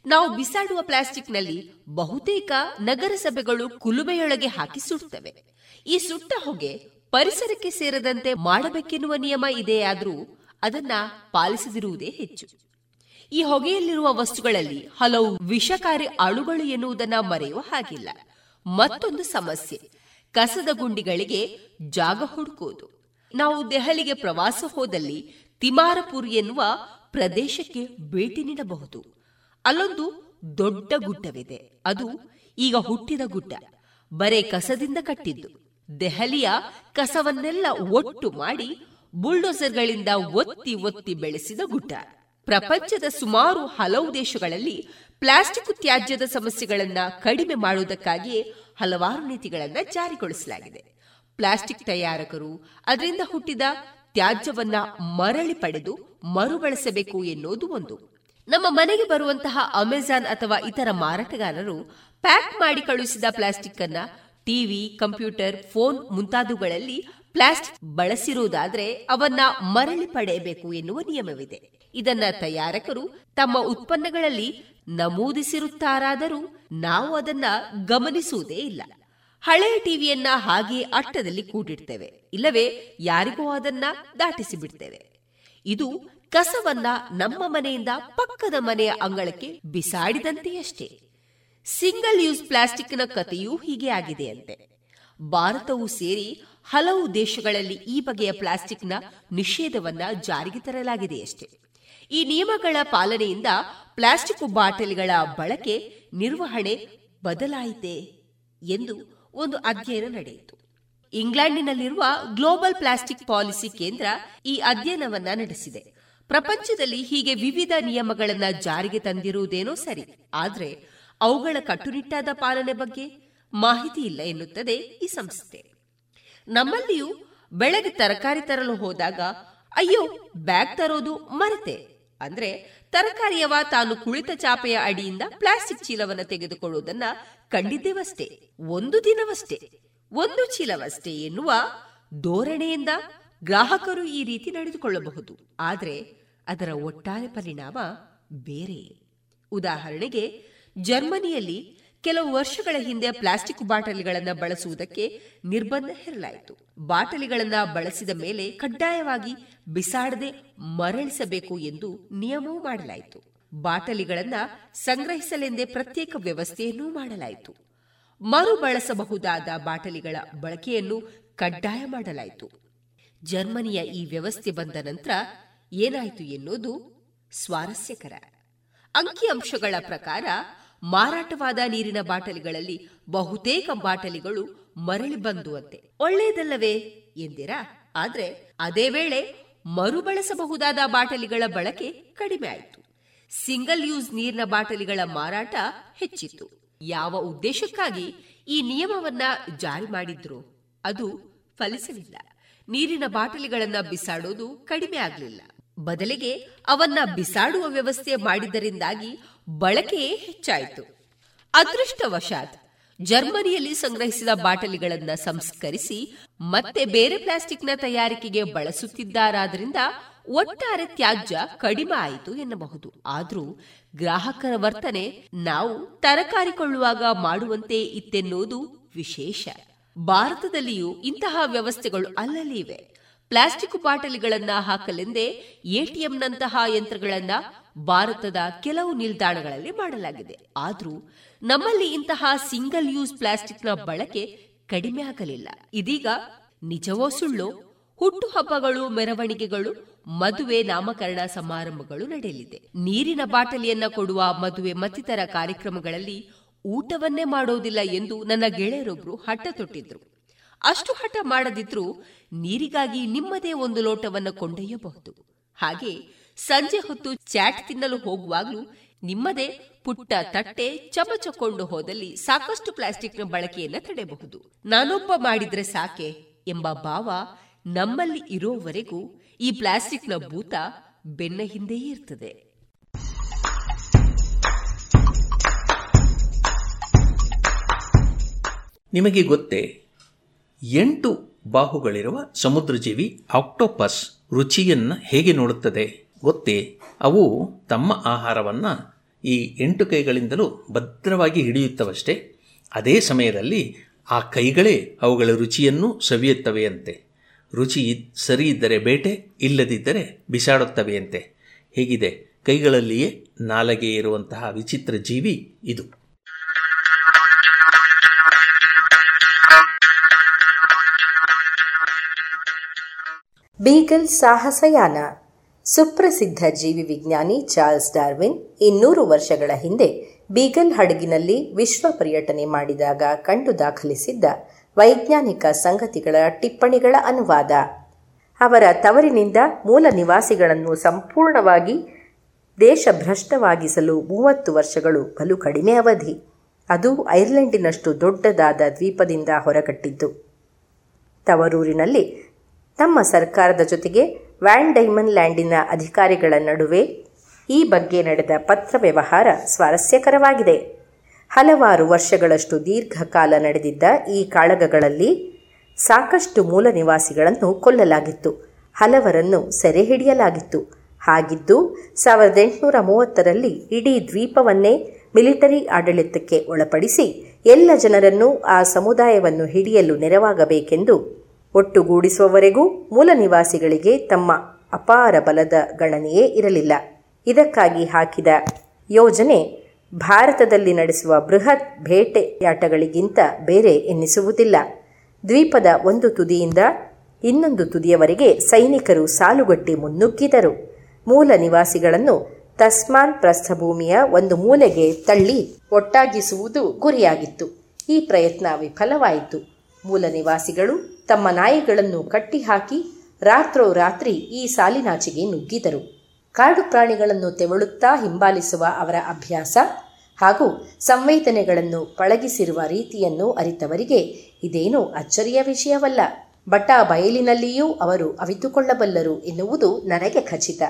ನಾವು ಬಿಸಾಡುವ ಪ್ಲಾಸ್ಟಿಕ್ನಲ್ಲಿ ಬಹುತೇಕ ನಗರಸಭೆಗಳು ಕುಲುಬೆಯೊಳಗೆ ಹಾಕಿ ಸುಡ್ತವೆ. ಈ ಸುಟ್ಟ ಹೊಗೆ ಪರಿಸರಕ್ಕೆ ಸೇರದಂತೆ ಮಾಡಬೇಕೆನ್ನುವ ನಿಯಮ ಇದೆಯಾದರೂ ಅದನ್ನ ಪಾಲಿಸದಿರುವುದೇ ಹೆಚ್ಚು. ಈ ಹೊಗೆಯಲ್ಲಿರುವ ವಸ್ತುಗಳಲ್ಲಿ ಹಲವು ವಿಷಕಾರಿ ಅಳುಗಳು ಎನ್ನುವುದನ್ನ ಮರೆಯುವ ಹಾಗಿಲ್ಲ. ಮತ್ತೊಂದು ಸಮಸ್ಯೆ, ಕಸದ ಗುಂಡಿಗಳಿಗೆ ಜಾಗ ಹುಡುಕುವುದು. ನಾವು ದೆಹಲಿಗೆ ಪ್ರವಾಸ ಹೋದಲ್ಲಿ ತಿಮಾರಪುರ್ ಎನ್ನುವ ಪ್ರದೇಶಕ್ಕೆ ಭೇಟಿ ನೀಡಬಹುದು. ಅಲ್ಲೊಂದು ದೊಡ್ಡ ಗುಡ್ಡವಿದೆ. ಅದು ಈಗ ಹುಟ್ಟಿದ ಗುಡ್ಡ. ಬರೇ ಕಸದಿಂದ ಕಟ್ಟಿದ್ದು. ದೆಹಲಿಯ ಕಸವನ್ನೆಲ್ಲ ಒಟ್ಟು ಮಾಡಿ ಬುಲ್ಡೋಸರ್ಗಳಿಂದ ಒತ್ತಿ ಒತ್ತಿ ಬೆಳೆಸಿದ ಗುಡ್ಡ. ಪ್ರಪಂಚದ ಸುಮಾರು ಹಲವು ದೇಶಗಳಲ್ಲಿ ಪ್ಲಾಸ್ಟಿಕ್ ತ್ಯಾಜ್ಯದ ಸಮಸ್ಯೆಗಳನ್ನ ಕಡಿಮೆ ಮಾಡುವುದಕ್ಕಾಗಿಯೇ ಹಲವಾರು ನೀತಿಗಳನ್ನ ಜಾರಿಗೊಳಿಸಲಾಗಿದೆ. ಪ್ಲಾಸ್ಟಿಕ್ ತಯಾರಕರು ಅದರಿಂದ ಹುಟ್ಟಿದ ತ್ಯಾಜ್ಯವನ್ನ ಮರಳಿ ಪಡೆದು ಮರುಬಳಸಬೇಕು ಎನ್ನುವುದು ಒಂದು. ನಮ್ಮ ಮನೆಗೆ ಬರುವಂತಹ ಅಮೆಜಾನ್ ಅಥವಾ ಇತರ ಮಾರಾಟಗಾರರು ಪ್ಯಾಕ್ ಮಾಡಿ ಕಳುಹಿಸಿದ ಪ್ಲಾಸ್ಟಿಕ್ ಅನ್ನ ಟಿವಿ, ಕಂಪ್ಯೂಟರ್, ಫೋನ್ ಮುಂತಾದವುಗಳಲ್ಲಿ ಪ್ಲಾಸ್ಟಿಕ್ ಬಳಸಿರುವುದಾದ್ರೆ ಅವನ್ನ ಮರಳಿ ಪಡೆಯಬೇಕು ಎನ್ನುವ ನಿಯಮವಿದೆ. ಇದನ್ನ ತಯಾರಕರು ತಮ್ಮ ಉತ್ಪನ್ನಗಳಲ್ಲಿ ನಮೂದಿಸಿರುತ್ತಾರಾದರೂ ನಾವು ಅದನ್ನ ಗಮನಿಸುವುದೇ ಇಲ್ಲ. ಹಳೆಯ ಟಿವಿಯನ್ನ ಹಾಗೆ ಅಟ್ಟದಲ್ಲಿ ಕೂಡಿಡ್ತೇವೆ. ಇಲ್ಲವೇ ಯಾರಿಗೂ ಅದನ್ನ ದಾಟಿಸಿ ಬಿಡ್ತೇವೆ ಇದು ಕಸವನ್ನ ನಮ್ಮ ಮನೆಯಿಂದ ಪಕ್ಕದ ಮನೆಯ ಅಂಗಳಕ್ಕೆ ಬಿಸಾಡಿದಂತೆಯಷ್ಟೇ. ಸಿಂಗಲ್ ಯೂಸ್ ಪ್ಲಾಸ್ಟಿಕ್ನ ಕಥೆಯೂ ಹೀಗೆ ಆಗಿದೆಯಂತೆ. ಭಾರತವು ಸೇರಿ ಹಲವು ದೇಶಗಳಲ್ಲಿ ಈ ಬಗೆಯ ಪ್ಲಾಸ್ಟಿಕ್ನ ನಿಷೇಧವನ್ನ ಜಾರಿಗೆ ತರಲಾಗಿದೆಯಷ್ಟೇ. ಈ ನಿಯಮಗಳ ಪಾಲನೆಯಿಂದ ಪ್ಲಾಸ್ಟಿಕ್ ಬಾಟಲಿಗಳ ಬಳಕೆ ನಿರ್ವಹಣೆ ಬದಲಾಯಿತೆ ಎಂದು ಒಂದು ಅಧ್ಯಯನ ನಡೆಯಿತು. ಇಂಗ್ಲೆಂಡಿನಲ್ಲಿರುವ ಗ್ಲೋಬಲ್ ಪ್ಲಾಸ್ಟಿಕ್ ಪಾಲಿಸಿ ಕೇಂದ್ರ ಈ ಅಧ್ಯಯನವನ್ನ ನಡೆಸಿದೆ. ಪ್ರಪಂಚದಲ್ಲಿ ಹೀಗೆ ವಿವಿಧ ನಿಯಮಗಳನ್ನ ಜಾರಿಗೆ ತಂದಿರುವುದೇನೋ ಸರಿ, ಆದರೆ ಅವುಗಳ ಕಟ್ಟುನಿಟ್ಟಾದ ಪಾಲನೆ ಬಗ್ಗೆ ಮಾಹಿತಿ ಇಲ್ಲ ಎನ್ನುತ್ತದೆ ಈ ಸಂಸ್ಥೆ. ನಮ್ಮಲ್ಲಿಯೂ ಬೆಳಗ್ಗೆ ತರಕಾರಿ ತರಲು ಹೋದಾಗ, ಅಯ್ಯೋ, ಬ್ಯಾಗ್ ತರೋದು ಮರೆತೆ. ಅಂದ್ರೆ ತರಕಾರಿಯವ ತಾನು ಕುಳಿತ ಚಾಪೆಯ ಅಡಿಯಿಂದ ಪ್ಲಾಸ್ಟಿಕ್ ಚೀಲವನ್ನು ತೆಗೆದುಕೊಳ್ಳುವುದನ್ನ ಕಂಡಿದ್ದೇವಷ್ಟೇ, ಒಂದು ದಿನವಷ್ಟೇ, ಒಂದು ಚೀಲವಷ್ಟೇ ಎನ್ನುವ ಧೋರಣೆಯಿಂದ ಗ್ರಾಹಕರು ಈ ರೀತಿ ನಡೆದುಕೊಳ್ಳಬಹುದು. ಆದರೆ ಅದರ ಒಟ್ಟಾರೆ ಪರಿಣಾಮ ಬೇರೆ. ಉದಾಹರಣೆಗೆ ಜರ್ಮನಿಯಲ್ಲಿ ಕೆಲವು ವರ್ಷಗಳ ಹಿಂದೆ ಪ್ಲಾಸ್ಟಿಕ್ ಬಾಟಲಿಗಳನ್ನು ಬಳಸುವುದಕ್ಕೆ ನಿರ್ಬಂಧ ಹೇರಲಾಯಿತು. ಬಾಟಲಿಗಳನ್ನು ಬಳಸಿದ ಮೇಲೆ ಕಡ್ಡಾಯವಾಗಿ ಬಿಸಾಡದೆ ಮರಳಿಸಬೇಕು ಎಂದು ನಿಯಮವೂ ಮಾಡಲಾಯಿತು. ಬಾಟಲಿಗಳನ್ನು ಸಂಗ್ರಹಿಸಲೆಂದೇ ಪ್ರತ್ಯೇಕ ವ್ಯವಸ್ಥೆಯನ್ನೂ ಮಾಡಲಾಯಿತು. ಮರು ಬಳಸಬಹುದಾದ ಬಾಟಲಿಗಳ ಬಳಕೆಯನ್ನು ಕಡ್ಡಾಯ ಮಾಡಲಾಯಿತು. ಜರ್ಮನಿಯ ಈ ವ್ಯವಸ್ಥೆ ಬಂದ ನಂತರ ಏನಾಯಿತು ಎನ್ನುವುದು ಸ್ವಾರಸ್ಯಕರ. ಅಂಕಿಅಂಶಗಳ ಪ್ರಕಾರ ಮಾರಾಟವಾದ ನೀರಿನ ಬಾಟಲಿಗಳಲ್ಲಿ ಬಹುತೇಕ ಬಾಟಲಿಗಳು ಮರಳಿ ಬಂದುವಂತೆ. ಒಳ್ಳೆಯದಲ್ಲವೇ? ಎಂದಿರಾ? ಆದ್ರೆ ಅದೇ ವೇಳೆ ಮರುಬಳಸಬಹುದಾದ ಬಾಟಲಿಗಳ ಬಳಕೆ ಕಡಿಮೆ ಆಯಿತು. ಸಿಂಗಲ್ ಯೂಸ್ ನೀರಿನ ಬಾಟಲಿಗಳ ಮಾರಾಟ ಹೆಚ್ಚಿತ್ತು. ಯಾವ ಉದ್ದೇಶಕ್ಕಾಗಿ ಈ ನಿಯಮವನ್ನ ಜಾರಿ ಮಾಡಿದ್ರು? ಅದು ಫಲಿಸಲಿಲ್ಲ. ನೀರಿನ ಬಾಟಲಿಗಳನ್ನ ಬಿಸಾಡೋದು ಕಡಿಮೆ ಆಗಲಿಲ್ಲ. ಬದಲಿಗೆ ಅವನ್ನ ಬಿಸಾಡುವ ವ್ಯವಸ್ಥೆ ಮಾಡಿದರಿಂದಾಗಿ ಬಳಕೆಯೇ ಹೆಚ್ಚಾಯಿತು. ಅದೃಷ್ಟವಶಾತ್, ಜರ್ಮನಿಯಲ್ಲಿ ಸಂಗ್ರಹಿಸಿದ ಬಾಟಲಿಗಳನ್ನು ಸಂಸ್ಕರಿಸಿ ಮತ್ತೆ ಬೇರೆ ಪ್ಲಾಸ್ಟಿಕ್ನ ತಯಾರಿಕೆಗೆ ಬಳಸುತ್ತಿದ್ದಾರಾದ್ರಿಂದ ಒಟ್ಟಾರೆ ತ್ಯಾಜ್ಯ ಕಡಿಮೆ ಆಯಿತು ಎನ್ನಬಹುದು. ಆದರೂ ಗ್ರಾಹಕರ ವರ್ತನೆ ನಾವು ತರಕಾರಿ ಕೊಳ್ಳುವಾಗ ಮಾಡುವಂತೆ ಇತ್ತೆನ್ನುವುದು ವಿಶೇಷ. ಭಾರತದಲ್ಲಿಯೂ ಇಂತಹ ವ್ಯವಸ್ಥೆಗಳು ಅಲ್ಲಲ್ಲಿ ಇವೆ ಪ್ಲಾಸ್ಟಿಕ್ ಬಾಟಲಿಗಳನ್ನ ಹಾಕಲೆಂದೇ ಎಟಿಎಂನಂತಹ ಯಂತ್ರಗಳನ್ನ ಭಾರತದ ಕೆಲವು ನಿಲ್ದಾಣಗಳಲ್ಲಿ ಮಾಡಲಾಗಿದೆ. ಆದರೂ ನಮ್ಮಲ್ಲಿ ಇಂತಹ ಸಿಂಗಲ್ ಯೂಸ್ ಪ್ಲಾಸ್ಟಿಕ್ನ ಬಳಕೆ ಕಡಿಮೆ ಆಗಲಿಲ್ಲ. ಇದೀಗ ನಿಜವೋ ಸುಳ್ಳು ಹುಟ್ಟುಹಬ್ಬಗಳು ಮೆರವಣಿಗೆಗಳು, ಮದುವೆ ನಾಮಕರಣ ಸಮಾರಂಭಗಳು ನಡೆಯಲಿದೆ. ನೀರಿನ ಬಾಟಲಿಯನ್ನ ಕೊಡುವ ಮದುವೆ ಮತ್ತಿತರ ಕಾರ್ಯಕ್ರಮಗಳಲ್ಲಿ ಊಟವನ್ನೇ ಮಾಡೋದಿಲ್ಲ ಎಂದು ನನ್ನ ಗೆಳೆಯರೊಬ್ರು ಹಠ ತೊಟ್ಟಿದ್ರು. ಅಷ್ಟು ಹಠ ಮಾಡದಿದ್ರೂ ನೀರಿಗಾಗಿ ನಿಮ್ಮದೇ ಒಂದು ಲೋಟವನ್ನು ಕೊಂಡೊಯ್ಯಬಹುದು. ಹಾಗೆ ಸಂಜೆ ಹೊತ್ತು ಚಾಟ್ ತಿನ್ನಲು ಹೋಗುವಾಗಲೂ ನಿಮ್ಮದೇ ಪುಟ್ಟ ತಟ್ಟೆ ಚಮಚಕೊಂಡು ಹೋದಲ್ಲಿ ಸಾಕಷ್ಟು ಪ್ಲಾಸ್ಟಿಕ್ನ ಬಳಕೆಯನ್ನು ತಡೆಯಬಹುದು ನಾನೊಬ್ಬ ಮಾಡಿದ್ರೆ ಸಾಕೆ ಎಂಬ ಭಾವ ನಮ್ಮಲ್ಲಿ ಇರೋವರೆಗೂ ಈ ಪ್ಲಾಸ್ಟಿಕ್ನ ಭೂತ ಬೆನ್ನ ಹಿಂದೆಯೇ ಇರ್ತದೆ. ನಿಮಗೆ ಗೊತ್ತೇ, ಎಂಟು ಬಾಹುಗಳಿರುವ ಸಮುದ್ರಜೀವಿ ಆಕ್ಟೋಪಸ್ ರುಚಿಯನ್ನು ಹೇಗೆ ನೋಡುತ್ತದೆ? ಗೊತ್ತೇ ಅವು ತಮ್ಮ ಆಹಾರವನ್ನು ಈ ಎಂಟು ಕೈಗಳಿಂದಲೂ ಭದ್ರವಾಗಿ ಹಿಡಿಯುತ್ತವಷ್ಟೇ, ಅದೇ ಸಮಯದಲ್ಲಿ ಆ ಕೈಗಳೇ ಅವುಗಳ ರುಚಿಯನ್ನು ಸವಿಯುತ್ತವೆಯಂತೆ. ರುಚಿ ಸರಿ ಇದ್ದರೆ ಬೇಟೆ, ಇಲ್ಲದಿದ್ದರೆ ಬಿಸಾಡುತ್ತವೆಯಂತೆ. ಹೇಗಿದೆ? ಕೈಗಳಲ್ಲಿಯೇ ನಾಲಗೆ ಇರುವಂತಹ ವಿಚಿತ್ರ ಜೀವಿ ಇದು. ಬೀಗಲ್ ಸಾಹಸಯಾನ ಸುಪ್ರಸಿದ್ಧ ಜೀವಿ ವಿಜ್ಞಾನಿ ಚಾರ್ಲ್ಸ್ ಡಾರ್ವಿನ್ ಇನ್ನೂರು ವರ್ಷಗಳ ಹಿಂದೆ ಬೀಗಲ್ ಹಡಗಿನಲ್ಲಿ ವಿಶ್ವ ಪರ್ಯಟನೆ ಮಾಡಿದಾಗ ಕಂಡು ದಾಖಲಿಸಿದ್ದ ವೈಜ್ಞಾನಿಕ ಸಂಗತಿಗಳ ಟಿಪ್ಪಣಿಗಳ ಅನುವಾದ. ಅವರ ತವರಿನಿಂದ ಮೂಲ ನಿವಾಸಿಗಳನ್ನು ಸಂಪೂರ್ಣವಾಗಿ ದೇಶಭ್ರಷ್ಟವಾಗಿಸಲು ಮೂವತ್ತು ವರ್ಷಗಳು ಬಲು ಕಡಿಮೆ ಅವಧಿ. ಅದು ಐರ್ಲೆಂಡಿನಷ್ಟು ದೊಡ್ಡದಾದ ದ್ವೀಪದಿಂದ ಹೊರಗಟ್ಟಿದ್ದು ತವರೂರಿನಲ್ಲಿ ತಮ್ಮ ಸರ್ಕಾರದ ಜೊತೆಗೆ ವ್ಯಾನ್ ಡೈಮನ್ ಲ್ಯಾಂಡಿನ ಅಧಿಕಾರಿಗಳ ನಡುವೆ ಈ ಬಗ್ಗೆ ನಡೆದ ಪತ್ರ ವ್ಯವಹಾರ ಸ್ವಾರಸ್ಯಕರವಾಗಿದೆ. ಹಲವಾರು ವರ್ಷಗಳಷ್ಟು ದೀರ್ಘಕಾಲ ನಡೆದಿದ್ದ ಈ ಕಾಳಗಗಳಲ್ಲಿ ಸಾಕಷ್ಟು ಮೂಲ ನಿವಾಸಿಗಳನ್ನು ಕೊಲ್ಲಲಾಗಿತ್ತು. ಹಲವರನ್ನು ಸೆರೆ ಹಿಡಿಯಲಾಗಿತ್ತು ಹಾಗಿದ್ದು, ಸಾವಿರದ ಎಂಟುನೂರ ಮೂವತ್ತರಲ್ಲಿ ಇಡೀ ದ್ವೀಪವನ್ನೇ ಮಿಲಿಟರಿ ಆಡಳಿತಕ್ಕೆ ಒಳಪಡಿಸಿ ಎಲ್ಲ ಜನರನ್ನು ಆ ಸಮುದಾಯವನ್ನು ಹಿಡಿಯಲು ನೆರವಾಗಬೇಕೆಂದು ಒಟ್ಟುಗೂಡಿಸುವವರೆಗೂ ಮೂಲ ನಿವಾಸಿಗಳಿಗೆ ತಮ್ಮ ಅಪಾರ ಬಲದ ಗಣನೆಯೇ ಇರಲಿಲ್ಲ. ಇದಕ್ಕಾಗಿ ಹಾಕಿದ ಯೋಜನೆ ಭಾರತದಲ್ಲಿ ನಡೆಸುವ ಬೃಹತ್ ಬೇಟೆಯಾಟಗಳಿಗಿಂತ ಬೇರೆ ಎನ್ನಿಸುವುದಿಲ್ಲ. ದ್ವೀಪದ ಒಂದು ತುದಿಯಿಂದ ಇನ್ನೊಂದು ತುದಿಯವರೆಗೆ ಸೈನಿಕರು ಸಾಲುಗಟ್ಟಿ ಮುನ್ನುಗ್ಗಿದರು. ಮೂಲ ನಿವಾಸಿಗಳನ್ನು ತಸ್ಮಾನ್ ಪ್ರಸ್ಥಭೂಮಿಯ ಒಂದು ಮೂಲೆಗೆ ತಳ್ಳಿ ಒಟ್ಟಾಗಿಸುವುದು ಗುರಿಯಾಗಿತ್ತು. ಈ ಪ್ರಯತ್ನ ವಿಫಲವಾಯಿತು. ಮೂಲ ನಿವಾಸಿಗಳು ತಮ್ಮ ನಾಯಿಗಳನ್ನು ಕಟ್ಟಿಹಾಕಿ ರಾತ್ರೋರಾತ್ರಿ ಈ ಸಾಲಿನಾಚೆಗೆ ನುಗ್ಗಿದರು. ಕಾಡು ಪ್ರಾಣಿಗಳನ್ನು ತೆವಳುತ್ತಾ ಹಿಂಬಾಲಿಸುವ ಅವರ ಅಭ್ಯಾಸ ಹಾಗೂ ಸಂವೇದನೆಗಳನ್ನು ಪಳಗಿಸಿರುವ ರೀತಿಯನ್ನು ಅರಿತವರಿಗೆ ಇದೇನು ಅಚ್ಚರಿಯ ವಿಷಯವಲ್ಲ. ಬಟಾ ಬಯಲಿನಲ್ಲಿಯೂ ಅವರು ಅವಿತುಕೊಳ್ಳಬಲ್ಲರು ಎನ್ನುವುದು ನನಗೆ ಖಚಿತ.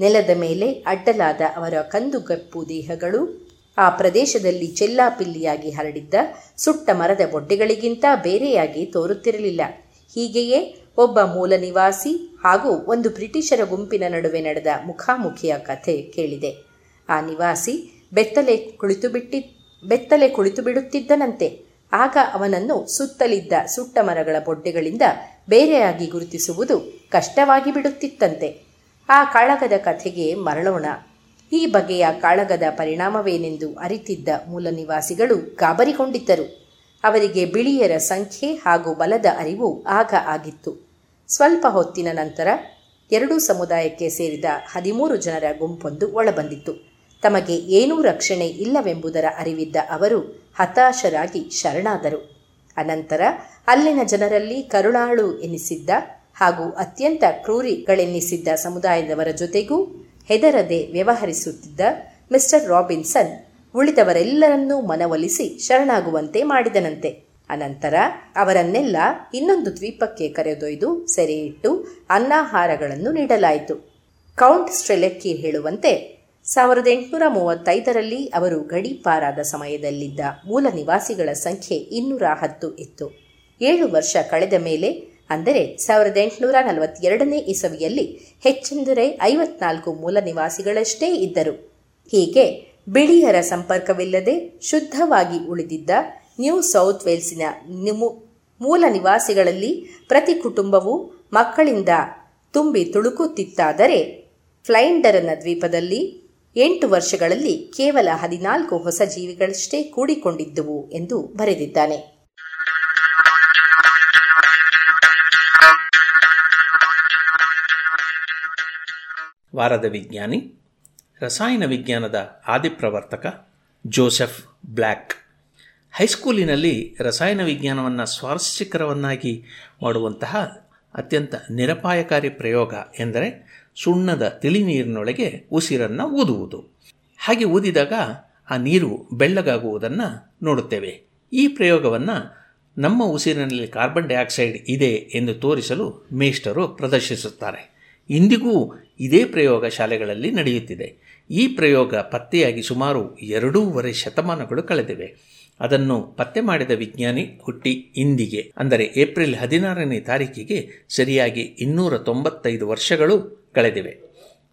ನೆಲದ ಮೇಲೆ ಅಡ್ಡಲಾದ ಅವರ ಕಂದುಗಪ್ಪು ದೇಹಗಳು ಆ ಪ್ರದೇಶದಲ್ಲಿ ಚೆಲ್ಲಾಪಿಲ್ಲಿಯಾಗಿ ಹರಡಿದ್ದ ಸುಟ್ಟ ಮರದ ಬೊಡ್ಡೆಗಳಿಗಿಂತ ಬೇರೆಯಾಗಿ ತೋರುತ್ತಿರಲಿಲ್ಲ. ಹೀಗೆಯೇ ಒಬ್ಬ ಮೂಲ ನಿವಾಸಿ ಹಾಗೂ ಒಂದು ಬ್ರಿಟಿಷರ ಗುಂಪಿನ ನಡುವೆ ನಡೆದ ಮುಖಾಮುಖಿಯ ಕಥೆ ಕೇಳಿದೆ. ಆ ನಿವಾಸಿ ಬೆತ್ತಲೆ ಕುಳಿತುಬಿಟ್ಟಿ, ಬೆತ್ತಲೆ ಕುಳಿತು ಬಿಡುತ್ತಿದ್ದನಂತೆ ಆಗ ಅವನನ್ನು ಸುತ್ತಲಿದ್ದ ಸುಟ್ಟ ಮರಗಳ ಬೊಡ್ಡೆಗಳಿಂದ ಬೇರೆಯಾಗಿ ಗುರುತಿಸುವುದು ಕಷ್ಟವಾಗಿ ಬಿಡುತ್ತಿತ್ತಂತೆ ಆ ಕಾಳಗದ ಕಥೆಗೆ ಮರಳೋಣ. ಈ ಬಗೆಯ ಕಾಳಗದ ಪರಿಣಾಮವೇನೆಂದು ಅರಿತಿದ್ದ ಮೂಲ ನಿವಾಸಿಗಳು ಗಾಬರಿಗೊಂಡಿದ್ದರು. ಅವರಿಗೆ ಬಿಳಿಯರ ಸಂಖ್ಯೆ ಹಾಗೂ ಬಲದ ಅರಿವು ಆಗ ಆಗಿತ್ತು. ಸ್ವಲ್ಪ ಹೊತ್ತಿನ ನಂತರ ಎರಡೂ ಸಮುದಾಯಕ್ಕೆ ಸೇರಿದ ಹದಿಮೂರು ಜನರ ಗುಂಪೊಂದು ಒಳಬಂದಿತ್ತು. ತಮಗೆ ಏನೂ ರಕ್ಷಣೆ ಇಲ್ಲವೆಂಬುದರ ಅರಿವಿದ್ದ ಅವರು ಹತಾಶರಾಗಿ ಶರಣಾದರು. ಅನಂತರ ಅಲ್ಲಿನ ಜನರಲ್ಲಿ ಕರುಣಾಳು ಎನಿಸಿದ್ದ ಹಾಗೂ ಅತ್ಯಂತ ಕ್ರೂರಿಗಳೆನ್ನಿಸಿದ್ದ ಸಮುದಾಯದವರ ಜೊತೆಗೂ ಹೆದರದೆ ವ್ಯವಹರಿಸುತ್ತಿದ್ದ ಮಿಸ್ಟರ್ ರಾಬಿನ್ಸನ್ ಉಳಿದವರೆಲ್ಲರನ್ನೂ ಮನವೊಲಿಸಿ ಶರಣಾಗುವಂತೆ ಮಾಡಿದನಂತೆ. ಅನಂತರ ಅವರನ್ನೆಲ್ಲ ಇನ್ನೊಂದು ದ್ವೀಪಕ್ಕೆ ಕರೆದೊಯ್ದು ಸೆರೆಯಿಟ್ಟು ಅನ್ನಾಹಾರಗಳನ್ನು ನೀಡಲಾಯಿತು. ಕೌಂಟ್ ಸ್ಟ್ರೆಲೆಕ್ಕಿ ಹೇಳುವಂತೆ ಸಾವಿರದ ಎಂಟುನೂರ ಮೂವತ್ತೈದರಲ್ಲಿ ಅವರು ಗಡೀಪಾರಾದ ಸಮಯದಲ್ಲಿದ್ದ ಮೂಲ ನಿವಾಸಿಗಳ ಸಂಖ್ಯೆ ಇನ್ನೂರ ಹತ್ತು ಇತ್ತು. ಏಳು ವರ್ಷ ಕಳೆದ ಮೇಲೆ ಅಂದರೆ ಸಾವಿರದ ಎಂಟುನೂರ ನಲವತ್ತೆರಡನೇ ಇಸವಿಯಲ್ಲಿ ಹೆಚ್ಚೆಂದರೆ ಐವತ್ನಾಲ್ಕು ಮೂಲ ನಿವಾಸಿಗಳಷ್ಟೇ ಇದ್ದರು. ಹೀಗೆ ಬಿಳಿಯರ ಸಂಪರ್ಕವಿಲ್ಲದೆ ಶುದ್ಧವಾಗಿ ಉಳಿದಿದ್ದ ನ್ಯೂ ಸೌತ್ ವೇಲ್ಸಿನ ಮೂಲ ನಿವಾಸಿಗಳಲ್ಲಿ ಪ್ರತಿ ಕುಟುಂಬವು ಮಕ್ಕಳಿಂದ ತುಂಬಿ ತುಳುಕುತ್ತಿತ್ತಾದರೆ ಫ್ಲೈಂಡರನ ದ್ವೀಪದಲ್ಲಿ ಎಂಟು ವರ್ಷಗಳಲ್ಲಿ ಕೇವಲ ಹದಿನಾಲ್ಕು ಹೊಸ ಜೀವಿಗಳಷ್ಟೇ ಕೂಡಿಕೊಂಡಿದ್ದುವು ಎಂದು ಬರೆದಿದ್ದಾನೆ. ವಾರದ ವಿಜ್ಞಾನಿ, ರಸಾಯನ ವಿಜ್ಞಾನದ ಆದಿಪ್ರವರ್ತಕ ಜೋಸೆಫ್ ಬ್ಲ್ಯಾಕ್. ಹೈಸ್ಕೂಲಿನಲ್ಲಿ ರಸಾಯನ ವಿಜ್ಞಾನವನ್ನು ಸ್ವಾರಸ್ಯಕರವನ್ನಾಗಿ ಮಾಡುವಂತಹ ಅತ್ಯಂತ ನಿರಪಾಯಕಾರಿ ಪ್ರಯೋಗ ಎಂದರೆ ಸುಣ್ಣದ ತಿಳಿ ನೀರಿನೊಳಗೆ ಉಸಿರನ್ನು ಊದುವುದು. ಹಾಗೆ ಊದಿದಾಗ ಆ ನೀರು ಬೆಳ್ಳಗಾಗುವುದನ್ನು ನೋಡುತ್ತೇವೆ. ಈ ಪ್ರಯೋಗವನ್ನು ನಮ್ಮ ಉಸಿರಿನಲ್ಲಿ ಕಾರ್ಬನ್ ಡೈಆಕ್ಸೈಡ್ ಇದೆ ಎಂದು ತೋರಿಸಲು ಮೇಷ್ಟರು ಪ್ರದರ್ಶಿಸುತ್ತಾರೆ. ಇಂದಿಗೂ ಇದೇ ಪ್ರಯೋಗ ಶಾಲೆಗಳಲ್ಲಿ ನಡೆಯುತ್ತಿದೆ. ಈ ಪ್ರಯೋಗ ಪತ್ತೆಯಾಗಿ ಸುಮಾರು ಎರಡೂವರೆ ಶತಮಾನಗಳು ಕಳೆದಿವೆ. ಅದನ್ನು ಪತ್ತೆ ಮಾಡಿದ ವಿಜ್ಞಾನಿ ಹುಟ್ಟಿ ಇಂದಿಗೆ, ಅಂದರೆ ಏಪ್ರಿಲ್ ಹದಿನಾರನೇ ತಾರೀಕಿಗೆ ಸರಿಯಾಗಿ ಇನ್ನೂರ ತೊಂಬತ್ತೈದು ವರ್ಷಗಳು ಕಳೆದಿವೆ.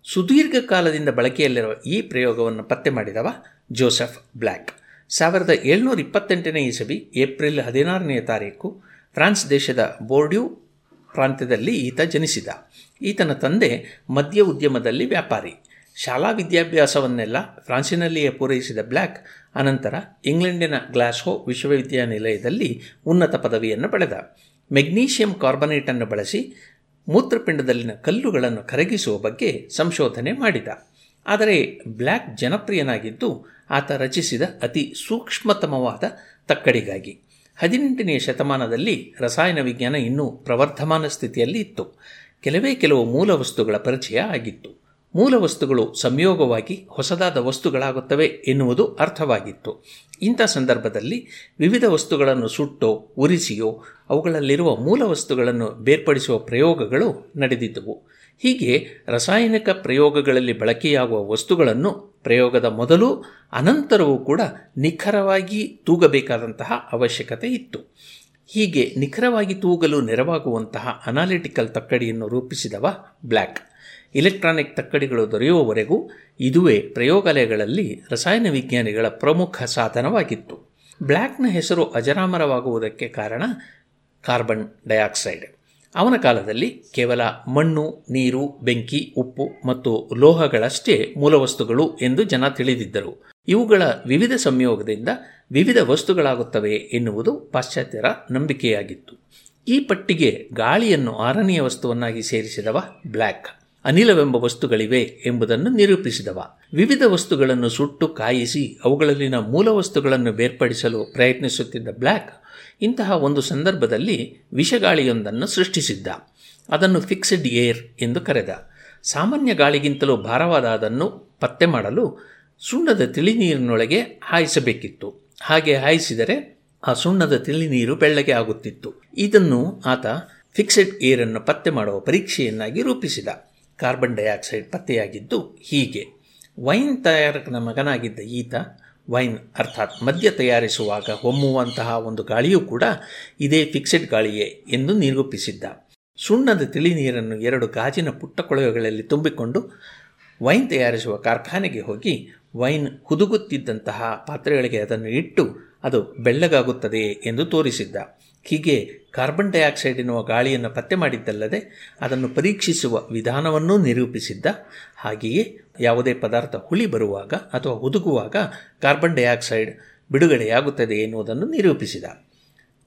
ಸುದೀರ್ಘ ಕಾಲದಿಂದ ಬಳಕೆಯಲ್ಲಿರುವ ಈ ಪ್ರಯೋಗವನ್ನು ಪತ್ತೆ ಮಾಡಿದವ ಜೋಸೆಫ್ ಬ್ಲ್ಯಾಕ್ ಸಾವಿರದ ಏಳ್ನೂರ ಇಪ್ಪತ್ತೆಂಟನೇ ಇಸವಿ ಏಪ್ರಿಲ್ ಹದಿನಾರನೇ ತಾರೀಕು ಫ್ರಾನ್ಸ್ ದೇಶದ ಬೋರ್ಡ್ಯೂ ಪ್ರಾಂತ್ಯದಲ್ಲಿ ಈತ ಜನಿಸಿದ. ಈತನ ತಂದೆ ಮದ್ಯ ಉದ್ಯಮದಲ್ಲಿ ವ್ಯಾಪಾರಿ. ಶಾಲಾ ವಿದ್ಯಾಭ್ಯಾಸವನ್ನೆಲ್ಲ ಫ್ರಾನ್ಸಿನಲ್ಲಿಯೇ ಪೂರೈಸಿದ ಬ್ಲ್ಯಾಕ್ ಅನಂತರ ಇಂಗ್ಲೆಂಡಿನ ಗ್ಲಾಸ್ಹೋ ವಿಶ್ವವಿದ್ಯಾನಿಲಯದಲ್ಲಿ ಉನ್ನತ ಪದವಿಯನ್ನು ಪಡೆದ. ಮೆಗ್ನೀಷಿಯಂ ಕಾರ್ಬನೇಟನ್ನು ಬಳಸಿ ಮೂತ್ರಪಿಂಡದಲ್ಲಿನ ಕಲ್ಲುಗಳನ್ನು ಕರಗಿಸುವ ಬಗ್ಗೆ ಸಂಶೋಧನೆ ಮಾಡಿದ. ಆದರೆ ಬ್ಲ್ಯಾಕ್ ಜನಪ್ರಿಯನಾಗಿದ್ದು ಆತ ರಚಿಸಿದ ಅತಿ ಸೂಕ್ಷ್ಮತಮವಾದ ತಕ್ಕಡಿಗಾಗಿ. ಹದಿನೆಂಟನೆಯ ಶತಮಾನದಲ್ಲಿ ರಸಾಯನ ವಿಜ್ಞಾನ ಇನ್ನೂ ಪ್ರವರ್ಧಮಾನ ಸ್ಥಿತಿಯಲ್ಲಿ ಇತ್ತು. ಕೆಲವೇ ಕೆಲವು ಮೂಲ ವಸ್ತುಗಳ ಪರಿಚಯ ಆಗಿತ್ತು. ಮೂಲ ವಸ್ತುಗಳು ಸಂಯೋಗವಾಗಿ ಹೊಸದಾದ ವಸ್ತುಗಳಾಗುತ್ತವೆ ಎನ್ನುವುದು ಅರ್ಥವಾಗಿತ್ತು. ಇಂಥ ಸಂದರ್ಭದಲ್ಲಿ ವಿವಿಧ ವಸ್ತುಗಳನ್ನು ಸುಟ್ಟೋ, ಉರಿಸಿಯೋ, ಅವುಗಳಲ್ಲಿರುವ ಮೂಲ ವಸ್ತುಗಳನ್ನು ಬೇರ್ಪಡಿಸುವ ಪ್ರಯೋಗಗಳು ನಡೆದಿದ್ದವು. ಹೀಗೆ ರಾಸಾಯನಿಕ ಪ್ರಯೋಗಗಳಲ್ಲಿ ಬಳಕೆಯಾಗುವ ವಸ್ತುಗಳನ್ನು ಪ್ರಯೋಗದ ಮೊದಲು, ಅನಂತರವೂ ಕೂಡ ನಿಖರವಾಗಿ ತೂಗಬೇಕಾದಂತಹ ಅವಶ್ಯಕತೆ ಇತ್ತು. ಹೀಗೆ ನಿಖರವಾಗಿ ತೂಗಲು ನೆರವಾಗುವಂತಹ ಅನಾಲಿಟಿಕಲ್ ತಕ್ಕಡಿಯನ್ನು ರೂಪಿಸಿದವ ಬ್ಲ್ಯಾಕ್. ಇಲೆಕ್ಟ್ರಾನಿಕ್ ತಕ್ಕಡಿಗಳು ದೊರೆಯುವವರೆಗೂ ಇದುವೇ ಪ್ರಯೋಗಾಲಯಗಳಲ್ಲಿ ರಸಾಯನ ವಿಜ್ಞಾನಿಗಳ ಪ್ರಮುಖ ಸಾಧನವಾಗಿತ್ತು. ಬ್ಲ್ಯಾಕ್ನ ಹೆಸರು ಅಜರಾಮರವಾಗುವುದಕ್ಕೆ ಕಾರಣ ಕಾರ್ಬನ್ ಡೈಆಕ್ಸೈಡ್. ಅವನ ಕಾಲದಲ್ಲಿ ಕೇವಲ ಮಣ್ಣು, ನೀರು, ಬೆಂಕಿ, ಉಪ್ಪು ಮತ್ತು ಲೋಹಗಳಷ್ಟೇ ಮೂಲವಸ್ತುಗಳು ಎಂದು ಜನ ತಿಳಿದಿದ್ದರು. ಇವುಗಳ ವಿವಿಧ ಸಂಯೋಗದಿಂದ ವಿವಿಧ ವಸ್ತುಗಳಾಗುತ್ತವೆ ಎನ್ನುವುದು ಪಾಶ್ಚಾತ್ಯರ ನಂಬಿಕೆಯಾಗಿತ್ತು. ಈ ಪಟ್ಟಿಗೆ ಗಾಳಿಯನ್ನು ಆರನೆಯ ವಸ್ತುವನ್ನಾಗಿ ಸೇರಿಸಿದವ ಬ್ಲ್ಯಾಕ್. ಅನಿಲವೆಂಬ ವಸ್ತುಗಳಿವೆ ಎಂಬುದನ್ನು ನಿರೂಪಿಸಿದವ. ವಿವಿಧ ವಸ್ತುಗಳನ್ನು ಸುಟ್ಟು ಕಾಯಿಸಿ ಅವುಗಳಲ್ಲಿನ ಮೂಲ ವಸ್ತುಗಳನ್ನು ಬೇರ್ಪಡಿಸಲು ಪ್ರಯತ್ನಿಸುತ್ತಿದ್ದ ಬ್ಲ್ಯಾಕ್ ಇಂತಹ ಒಂದು ಸಂದರ್ಭದಲ್ಲಿ ವಿಷಗಾಳಿಯೊಂದನ್ನು ಸೃಷ್ಟಿಸಿದ್ದ. ಅದನ್ನು ಫಿಕ್ಸ್ಡ್ ಏರ್ ಎಂದು ಕರೆದ. ಸಾಮಾನ್ಯ ಗಾಳಿಗಿಂತಲೂ ಭಾರವಾದ ಅದನ್ನು ಪತ್ತೆ ಮಾಡಲು ಸುಣ್ಣದ ತಿಳಿನೀರಿನೊಳಗೆ ಹಾಯಿಸಬೇಕಿತ್ತು. ಹಾಗೆ ಹಾಯಿಸಿದರೆ ಆ ಸುಣ್ಣದ ತಿಳಿನೀರು ಬೆಳ್ಳಗೆ ಆಗುತ್ತಿತ್ತು. ಇದನ್ನು ಆತ ಫಿಕ್ಸೆಡ್ ಏರನ್ನು ಪತ್ತೆ ಮಾಡುವ ಪರೀಕ್ಷೆಯನ್ನಾಗಿ ರೂಪಿಸಿದ. ಕಾರ್ಬನ್ ಡೈಆಕ್ಸೈಡ್ ಪತ್ತೆಯಾಗಿದ್ದು ಹೀಗೆ. ವೈನ್ ತಯಾರಕನ ಮಗನಾಗಿದ್ದ ಈತ ವೈನ್ ಅರ್ಥಾತ್ ಮದ್ಯ ತಯಾರಿಸುವಾಗ ಹೊಮ್ಮುವಂತಹ ಒಂದು ಗಾಳಿಯೂ ಕೂಡ ಇದೇ ಫಿಕ್ಸೆಡ್ ಗಾಳಿಯೇ ಎಂದು ನಿರೂಪಿಸಿದ್ದ. ಸುಣ್ಣದ ತಿಳಿ ನೀರನ್ನು ಎರಡು ಗಾಜಿನ ಪುಟ್ಟ ಕೊಳವೆಗಳಲ್ಲಿ ತುಂಬಿಕೊಂಡು ವೈನ್ ತಯಾರಿಸುವ ಕಾರ್ಖಾನೆಗೆ ಹೋಗಿ ವೈನ್ ಹುದುಗುತ್ತಿದ್ದಂತಹ ಪಾತ್ರೆಗಳಿಗೆ ಅದನ್ನು ಇಟ್ಟು ಅದು ಬೆಳ್ಳಗಾಗುತ್ತದೆ ಎಂದು ತೋರಿಸಿದ್ದ. ಹೀಗೆ ಕಾರ್ಬನ್ ಡೈಆಕ್ಸೈಡ್ ಎನ್ನುವ ಗಾಳಿಯನ್ನು ಪತ್ತೆ ಮಾಡಿದ್ದಲ್ಲದೆ ಅದನ್ನು ಪರೀಕ್ಷಿಸುವ ವಿಧಾನವನ್ನೂ ನಿರೂಪಿಸಿದ್ದ. ಹಾಗೆಯೇ ಯಾವುದೇ ಪದಾರ್ಥ ಹುಳಿ ಬರುವಾಗ ಅಥವಾ ಹುದುಗುವಾಗ ಕಾರ್ಬನ್ ಡೈಆಕ್ಸೈಡ್ ಬಿಡುಗಡೆಯಾಗುತ್ತದೆ ಎನ್ನುವುದನ್ನು ನಿರೂಪಿಸಿದ.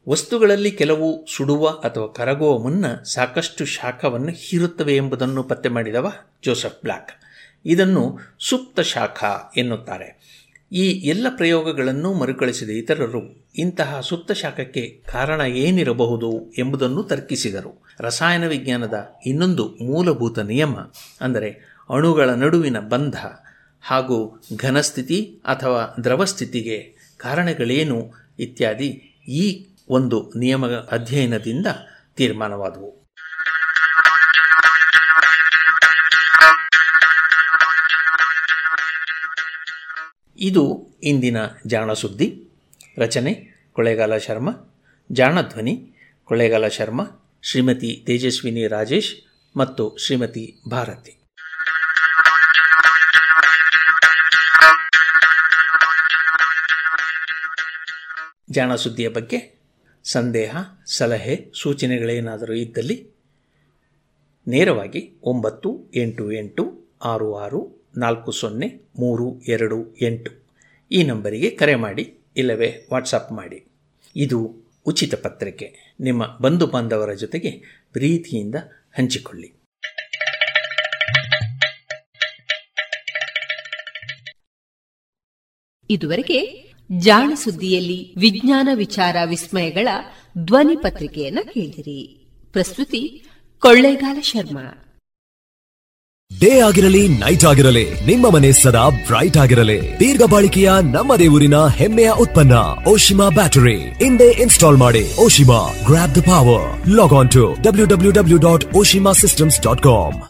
ವಸ್ತುಗಳಲ್ಲಿ ಕೆಲವು ಸುಡುವ ಅಥವಾ ಕರಗುವ ಮುನ್ನ ಸಾಕಷ್ಟು ಶಾಖವನ್ನು ಹೀರುತ್ತವೆ ಎಂಬುದನ್ನು ಪತ್ತೆ ಮಾಡಿದವ ಜೋಸೆಫ್ ಬ್ಲಾಕ್. ಇದನ್ನು ಸುಪ್ತ ಶಾಖ ಎನ್ನುತ್ತಾರೆ. ಈ ಎಲ್ಲ ಪ್ರಯೋಗಗಳನ್ನು ಮರುಕಳಿಸಿದ ಇತರರು ಇಂತಹ ಸುಪ್ತ ಶಾಖಕ್ಕೆ ಕಾರಣ ಏನಿರಬಹುದು ಎಂಬುದನ್ನು ತರ್ಕಿಸಿದರು. ರಸಾಯನ ವಿಜ್ಞಾನದ ಇನ್ನೊಂದು ಮೂಲಭೂತ ನಿಯಮ ಅಂದರೆ ಅಣುಗಳ ನಡುವಿನ ಬಂಧ ಹಾಗೂ ಘನಸ್ಥಿತಿ ಅಥವಾ ದ್ರವಸ್ಥಿತಿಗೆ ಕಾರಣಗಳೇನು ಇತ್ಯಾದಿ ಈ ಒಂದು ನಿಯಮ ಅಧ್ಯಯನದಿಂದ ತೀರ್ಮಾನವಾದವು. ಇದು ಇಂದಿನ ಜಾಣ ಸುದ್ದಿ. ರಚನೆ ಕೊಳ್ಳೇಗಾಲ ಶರ್ಮ ಜಾಣಧ್ವನಿ ಕೊಳ್ಳೇಗಾಲ ಶರ್ಮಾ, ಶ್ರೀಮತಿ ತೇಜಸ್ವಿನಿ ರಾಜೇಶ್ ಮತ್ತು ಶ್ರೀಮತಿ ಭಾರತಿ. ಜಾಣ ಸುದ್ದಿಯ ಬಗ್ಗೆ ಸಂದೇಹ, ಸಲಹೆ, ಸೂಚನೆಗಳೇನಾದರೂ ಇದ್ದಲ್ಲಿ ನೇರವಾಗಿ ಒಂಬತ್ತು ಎಂಟು ಎಂಟು ಆರು ಆರು ನಾಲ್ಕು ಸೊನ್ನೆ ಮೂರು ಎರಡು ಎಂಟು. ಈ ನಂಬರಿಗೆ ಕರೆ ಮಾಡಿ ಇಲ್ಲವೇ ವಾಟ್ಸಪ್ ಮಾಡಿ. ಇದು ಉಚಿತ ಪತ್ರಿಕೆ. ನಿಮ್ಮ ಬಂಧು ಬಾಂಧವರ ಜೊತೆಗೆ ಪ್ರೀತಿಯಿಂದ ಹಂಚಿಕೊಳ್ಳಿ. ಇದುವರೆಗೆ ಜಾಣ ಸುದ್ದಿಯಲ್ಲಿ ವಿಜ್ಞಾನ ವಿಚಾರ ವಿಸ್ಮಯಗಳ ಧ್ವನಿ ಪತ್ರಿಕೆಯನ್ನು ಕೇಳಿದಿರಿ. ಪ್ರಸ್ತುತಿ ಕೊಳ್ಳೇಗಾಲ ಶರ್ಮಾ. ಡೇ ಆಗಿರಲಿ, ನೈಟ್ ಆಗಿರಲಿ, ನಿಮ್ಮ ಮನೆ ಸದಾ ಬ್ರೈಟ್ ಆಗಿರಲಿ. ದೀರ್ಘ ಬಾಳಿಕೆಯ ನಮ್ಮದೇ ಊರಿನ ಹೆಮ್ಮೆಯ ಉತ್ಪನ್ನ, ಓಶಿಮಾ ಬ್ಯಾಟರಿ. ಹಿಂದೆ ಇನ್ಸ್ಟಾಲ್ ಮಾಡಿ, Oshima grab the power log on to W W W dot Oshima systems dot com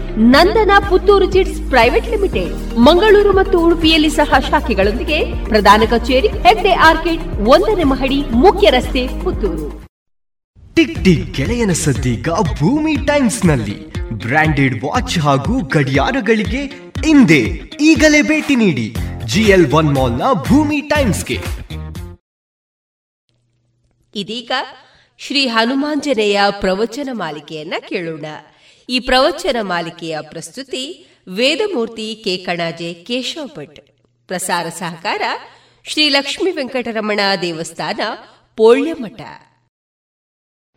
Nandana Puttur chits private limited. Mangaluru ಮತ್ತು ಉಡುಪಿಯಲ್ಲಿ ಸಹ ಶಾಖೆಗಳೊಂದಿಗೆ ಪ್ರಧಾನ ಕಚೇರಿ ಹೆಗ್ಡೆ ಆರ್ಕಿಡ್ ಒಂದನೇ ಮಹಡಿ ಮುಖ್ಯ ರಸ್ತೆ ಪುತ್ತೂರು. ಟಿಕ್ ಟಿಕ್ ಗೆಳೆಯನ ಸದ್ದೀಗ ಭೂಮಿ ಟೈಮ್ಸ್ನಲ್ಲಿ ಬ್ರಾಂಡೆಡ್ ವಾಚ್ ಹಾಗೂ ಗಡಿಯಾರಗಳಿಗೆ ಹಿಂದೆ ಈಗಲೇ ಭೇಟಿ ನೀಡಿ. ಜಿಎಲ್ ಒನ್ ಮಾಲ್ನ ಭೂಮಿ ಟೈಮ್ಸ್ಗೆ. ಇದೀಗ ಶ್ರೀ ಹನುಮಾಂಜನೇಯ ಪ್ರವಚನ ಮಾಲಿಕೆಯನ್ನ ಕೇಳೋಣ. ಈ ಪ್ರವಚನ ಮಾಲಿಕೆಯ ಪ್ರಸ್ತುತಿ ವೇದಮೂರ್ತಿ ಕೆ ಕಣಾಜೆ ಕೇಶವ ಭಟ್ ಪ್ರಸಾರ ಸಹಕಾರ ಶ್ರೀ ಲಕ್ಷ್ಮೀ ವೆಂಕಟರಮಣ ದೇವಸ್ಥಾನ, ಪೋಳ್ಯಮಠ.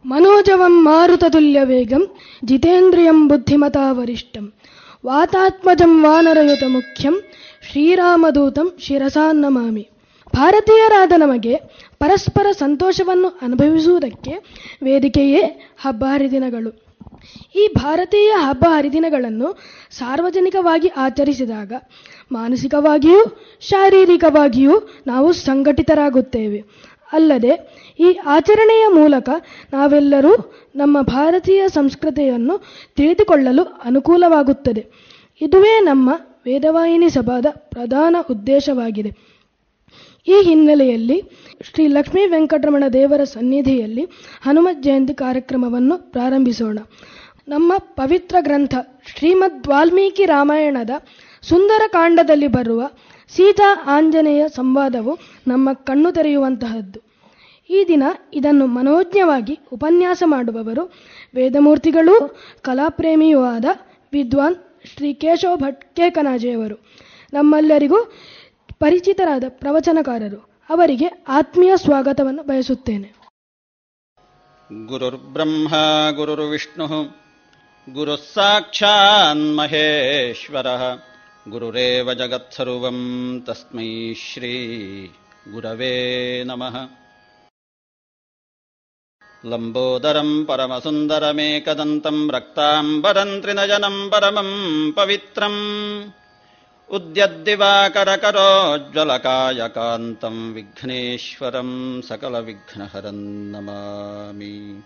ಮನೋಜವಂ ಮಾರುತುಲ್ಯ ವೇಗಂ, ಜಿತೇಂದ್ರಿಯಂ ಬುದ್ಧಿಮತಾ ವರಿಷ್ಠಂ. ವಾತಾತ್ಮಜಂ ವಾನರಯುತ ಮುಖ್ಯಂ, ಶ್ರೀರಾಮದೂತಂ ಶಿರಸಾನ್ನಮಾಮಿ ಭಾರತೀಯರಾದ ನಮಗೆ ಪರಸ್ಪರ ಸಂತೋಷವನ್ನು ಅನುಭವಿಸುವುದಕ್ಕೆ ವೇದಿಕೆಯೇ ಹಬ್ಬ ಹರಿದಿನಗಳು ಈ ಭಾರತೀಯ ಹಬ್ಬ ಹರಿದಿನಗಳನ್ನು ಸಾರ್ವಜನಿಕವಾಗಿ ಆಚರಿಸಿದಾಗ ಮಾನಸಿಕವಾಗಿಯೂ ಶಾರೀರಿಕವಾಗಿಯೂ ನಾವು ಸಂಘಟಿತರಾಗುತ್ತೇವೆ. ಅಲ್ಲದೆ ಈ ಆಚರಣೆಯ ಮೂಲಕ ನಾವೆಲ್ಲರೂ ನಮ್ಮ ಭಾರತೀಯ ಸಂಸ್ಕೃತಿಯನ್ನು ತಿಳಿದುಕೊಳ್ಳಲು ಅನುಕೂಲವಾಗುತ್ತದೆ. ಇದುವೇ ನಮ್ಮ ವೇದವಾಹಿನಿ ಸಭಾದ ಪ್ರಧಾನ ಉದ್ದೇಶವಾಗಿದೆ. ಈ ಹಿನ್ನೆಲೆಯಲ್ಲಿ ಶ್ರೀ ಲಕ್ಷ್ಮೀ ವೆಂಕಟರಮಣ ದೇವರ ಸನ್ನಿಧಿಯಲ್ಲಿ ಹನುಮತ್ ಜಯಂತಿ ಕಾರ್ಯಕ್ರಮವನ್ನು ಪ್ರಾರಂಭಿಸೋಣ. ನಮ್ಮ ಪವಿತ್ರ ಗ್ರಂಥ ಶ್ರೀಮದ್ ವಾಲ್ಮೀಕಿ ರಾಮಾಯಣದ ಸುಂದರ ಕಾಂಡದಲ್ಲಿ ಬರುವ ಸೀತಾ ಆಂಜನೇಯ ಸಂವಾದವು ನಮ್ಮ ಕಣ್ಣು ತೆರೆಯುವಂತಹದ್ದು. ಈ ದಿನ ಇದನ್ನು ಮನೋಜ್ಞವಾಗಿ ಉಪನ್ಯಾಸ ಮಾಡುವವರು ವೇದಮೂರ್ತಿಗಳೂ, ಕಲಾಪ್ರೇಮಿಯೂ ಆದ ವಿದ್ವಾನ್ ಶ್ರೀ ಕೇಶವ ಭಟ್ ಕೇಕನಾಜೆಯವರು. ನಮ್ಮೆಲ್ಲರಿಗೂ ಪರಿಚಿತರಾದ ಪ್ರವಚನಕಾರರು. ಅವರಿಗೆ ಆತ್ಮೀಯ ಸ್ವಾಗತವನ್ನು ಬಯಸುತ್ತೇನೆ. ಗುರುರ್ಬ್ರಹ್ಮ, ಗುರುರ್ವಿಷ್ಣು. गुरुः साक्षान्महेश्वरः गुरुरेव जगत्सर्वम् तस्मै श्री गुरवे नमः। लम्बोदरम् परमसुन्दरमेकदन्तम् रक्ताम्बरम् त्रिनयनम् परमम् पवित्रम्। उद्यद्दिवाकरकरोज्ज्वलकायकान्तम् विघ्नेश्वरम् सकलविघ्नहरम् नमामि।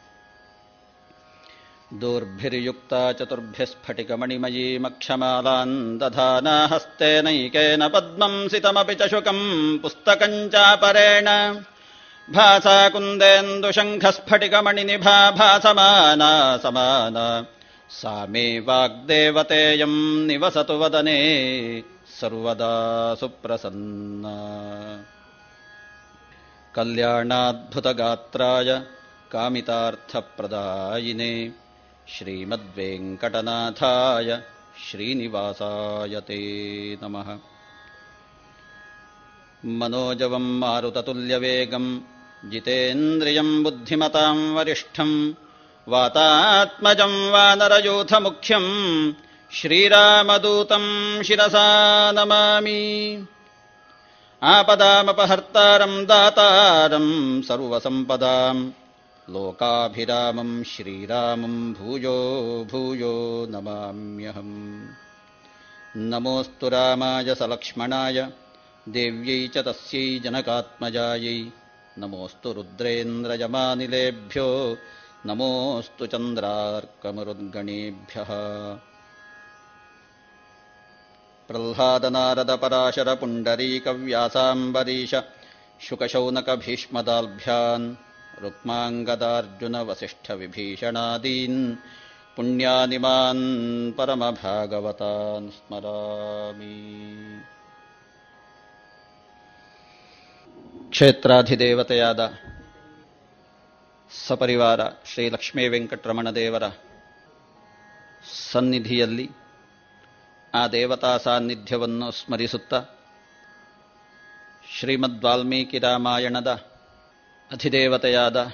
दोर्भिर्युक्ता चतुर्भ्यः स्फटिकमणिमयीमक्षमालान् दधाना हस्तेनैकेन पद्मम् सितमपि च शुकम् पुस्तकम् चापरेण। भासा कुन्देन्दुशङ्खस्फटिकमणिनिभा भासमाना समाना। सा मे वाग्देवतेयम् निवसतु वदने सर्वदा सुप्रसन्ना। कल्याणाद्भुतगात्राय कामितार्थप्रदायिने श्रीमद्वेङ्कटनाथाय श्रीनिवासाय ते नमः। मनोजवम् मारुततुल्यवेगम् जितेन्द्रियम् बुद्धिमताम् वरिष्ठम् वातात्मजम् वानरयूथमुख्यम् श्रीरामदूतम् शिरसा नमामि। आपदामपहर्तारम् दातारम् सर्वसम्पदाम् लोकाभिरामम् श्रीरामम् भूयो भूयो नमाम्यहम्। नमोऽस्तु रामाय सलक्ष्मणाय देव्यै च तस्यै जनकात्मजायै। नमोऽस्तु रुद्रेन्द्रयमानिलेभ्यो नमोऽस्तु चन्द्रार्कमरुद्गणेभ्यः। प्रह्लादनारदपराशरपुण्डरीकव्यासाम्बरीश शुकशौनकभीष्मदाल्भ्यान् रुक्माङ्गदार्जुनवसिष्ठविभीषणादीन् पुण्यानिमान् परमभागवतान् स्मरामि ಕ್ಷೇತ್ರಾಧಿದೇವತೆಯಾದ ಸಪರಿವಾರ ಶ್ರೀ ಲಕ್ಷ್ಮೀ ವೆಂಕಟರಮಣ ದೇವರ ಸನ್ನಿಧಿಯಲ್ಲಿ ಆ ದೇವತಾ ಸಾನ್ನಿಧ್ಯವನ್ನು ಸ್ಮರಿಸುತ್ತಾ ಶ್ರೀಮದ್ ವಾಲ್ಮೀಕಿ ರಾಮಾಯಣದ ಅಧಿದೇವತೆಯಾದ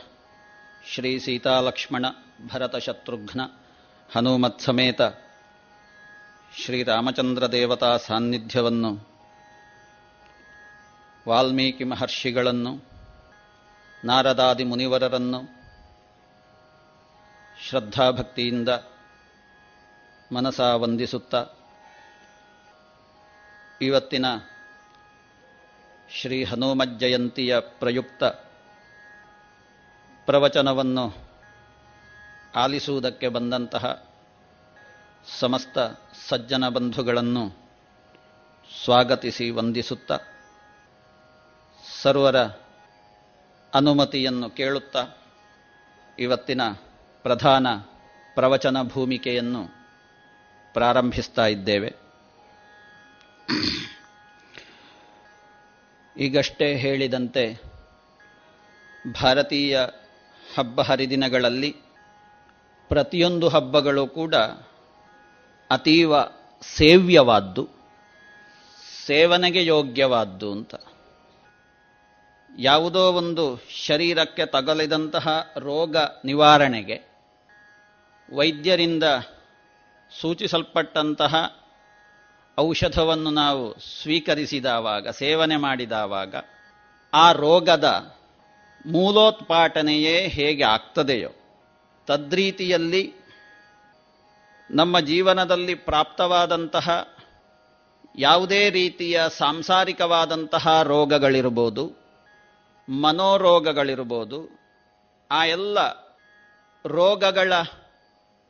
ಶ್ರೀ ಸೀತಾಲಕ್ಷ್ಮಣ ಭರತ ಶತ್ರುಘ್ನ ಹನುಮತ್ ಸಮೇತ ಶ್ರೀರಾಮಚಂದ್ರ ದೇವತಾ ಸಾನ್ನಿಧ್ಯವನ್ನು, ವಾಲ್ಮೀಕಿ ಮಹರ್ಷಿಗಳನ್ನು, ನಾರದಾದಿ ಮುನಿವರರನ್ನು ಶ್ರದ್ಧಾಭಕ್ತಿಯಿಂದ ಮನಸ ವಂದಿಸುತ್ತ ಇವತ್ತಿನ ಶ್ರೀ ಹನುಮಜ್ಜಯಂತಿಯ ಪ್ರಯುಕ್ತ ಪ್ರವಚನವನ್ನು ಆಲಿಸುವುದಕ್ಕೆ ಬಂದಂತಹ ಸಮಸ್ತ ಸಜ್ಜನ ಬಂಧುಗಳನ್ನು ಸ್ವಾಗತಿಸಿ, ವಂದಿಸುತ್ತ, ಸರ್ವರ ಅನುಮತಿಯನ್ನು ಕೇಳುತ್ತಾ, ಇವತ್ತಿನ ಪ್ರಧಾನ ಪ್ರವಚನ ಭೂಮಿಕೆಯನ್ನು ಪ್ರಾರಂಭಿಸ್ತಾ ಇದ್ದೇವೆ. ಈಗಷ್ಟೇ ಹೇಳಿದಂತೆ ಭಾರತೀಯ ಹಬ್ಬ ಹರಿದಿನಗಳಲ್ಲಿ ಪ್ರತಿಯೊಂದು ಹಬ್ಬಗಳು ಕೂಡ ಅತೀವ ಸೇವ್ಯವಾದ್ದು, ಸೇವನೆಗೆ ಯೋಗ್ಯವಾದ್ದು ಅಂತ. ಯಾವುದೋ ಒಂದು ಶರೀರಕ್ಕೆ ತಗಲಿದಂತಹ ರೋಗ ನಿವಾರಣೆಗೆ ವೈದ್ಯರಿಂದ ಸೂಚಿಸಲ್ಪಟ್ಟಂತಹ ಔಷಧವನ್ನು ನಾವು ಸ್ವೀಕರಿಸಿದವಾಗ, ಸೇವನೆ ಮಾಡಿದವಾಗ ಆ ರೋಗದ ಮೂಲೋತ್ಪಾಟನೆಯೇ ಹೇಗೆ ಆಗ್ತದೆಯೋ, ತದ್ರೀತಿಯಲ್ಲಿ ನಮ್ಮ ಜೀವನದಲ್ಲಿ ಪ್ರಾಪ್ತವಾದಂತಹ ಯಾವುದೇ ರೀತಿಯ ಸಾಂಸಾರಿಕವಾದಂತಹ ರೋಗಗಳಿರ್ಬೋದು, ಮನೋರೋಗಗಳಿರ್ಬೋದು, ಆ ಎಲ್ಲ ರೋಗಗಳ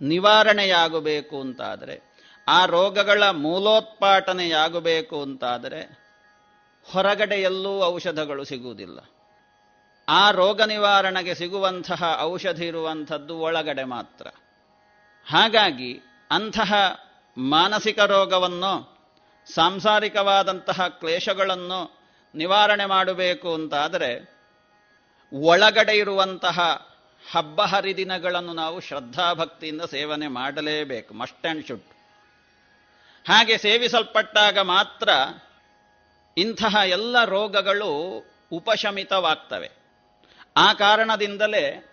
ನಿವಾರಣೆಯಾಗಬೇಕು ಅಂತಾದರೆ, ಆ ರೋಗಗಳ ಮೂಲೋತ್ಪಾಟನೆಯಾಗಬೇಕು ಅಂತಾದರೆ ಹೊರಗಡೆಯಲ್ಲೂ ಔಷಧಗಳು ಸಿಗುವುದಿಲ್ಲ. ಆ ರೋಗ ನಿವಾರಣೆಗೆ ಸಿಗುವಂತಹ ಔಷಧಿ ಇರುವಂಥದ್ದು ಒಳಗಡೆ ಮಾತ್ರ. ಹಾಗಾಗಿ ಅಂತಹ ಮಾನಸಿಕ ರೋಗವನ್ನು, ಸಾಂಸಾರಿಕವಾದಂತಹ ಕ್ಲೇಶಗಳನ್ನು ನಿವಾರಣೆ ಮಾಡಬೇಕು ಅಂತಾದರೆ ಒಳಗಡೆ ಇರುವಂತಹ ಹಬ್ಬ ಹರಿದಿನಗಳನ್ನು ನಾವು ಶ್ರದ್ಧಾಭಕ್ತಿಯಿಂದ ಸೇವನೆ ಮಾಡಲೇಬೇಕು, ಮಸ್ಟ್ ಆ್ಯಂಡ್ ಶುಡ್. ಹಾಗೆ ಸೇವಿಸಲ್ಪಟ್ಟಾಗ ಮಾತ್ರ ಇಂತಹ ಎಲ್ಲ ರೋಗಗಳು ಉಪಶಮಿತವಾಗ್ತವೆ. ಆ ಕಾರಣದಿಂದಲೇ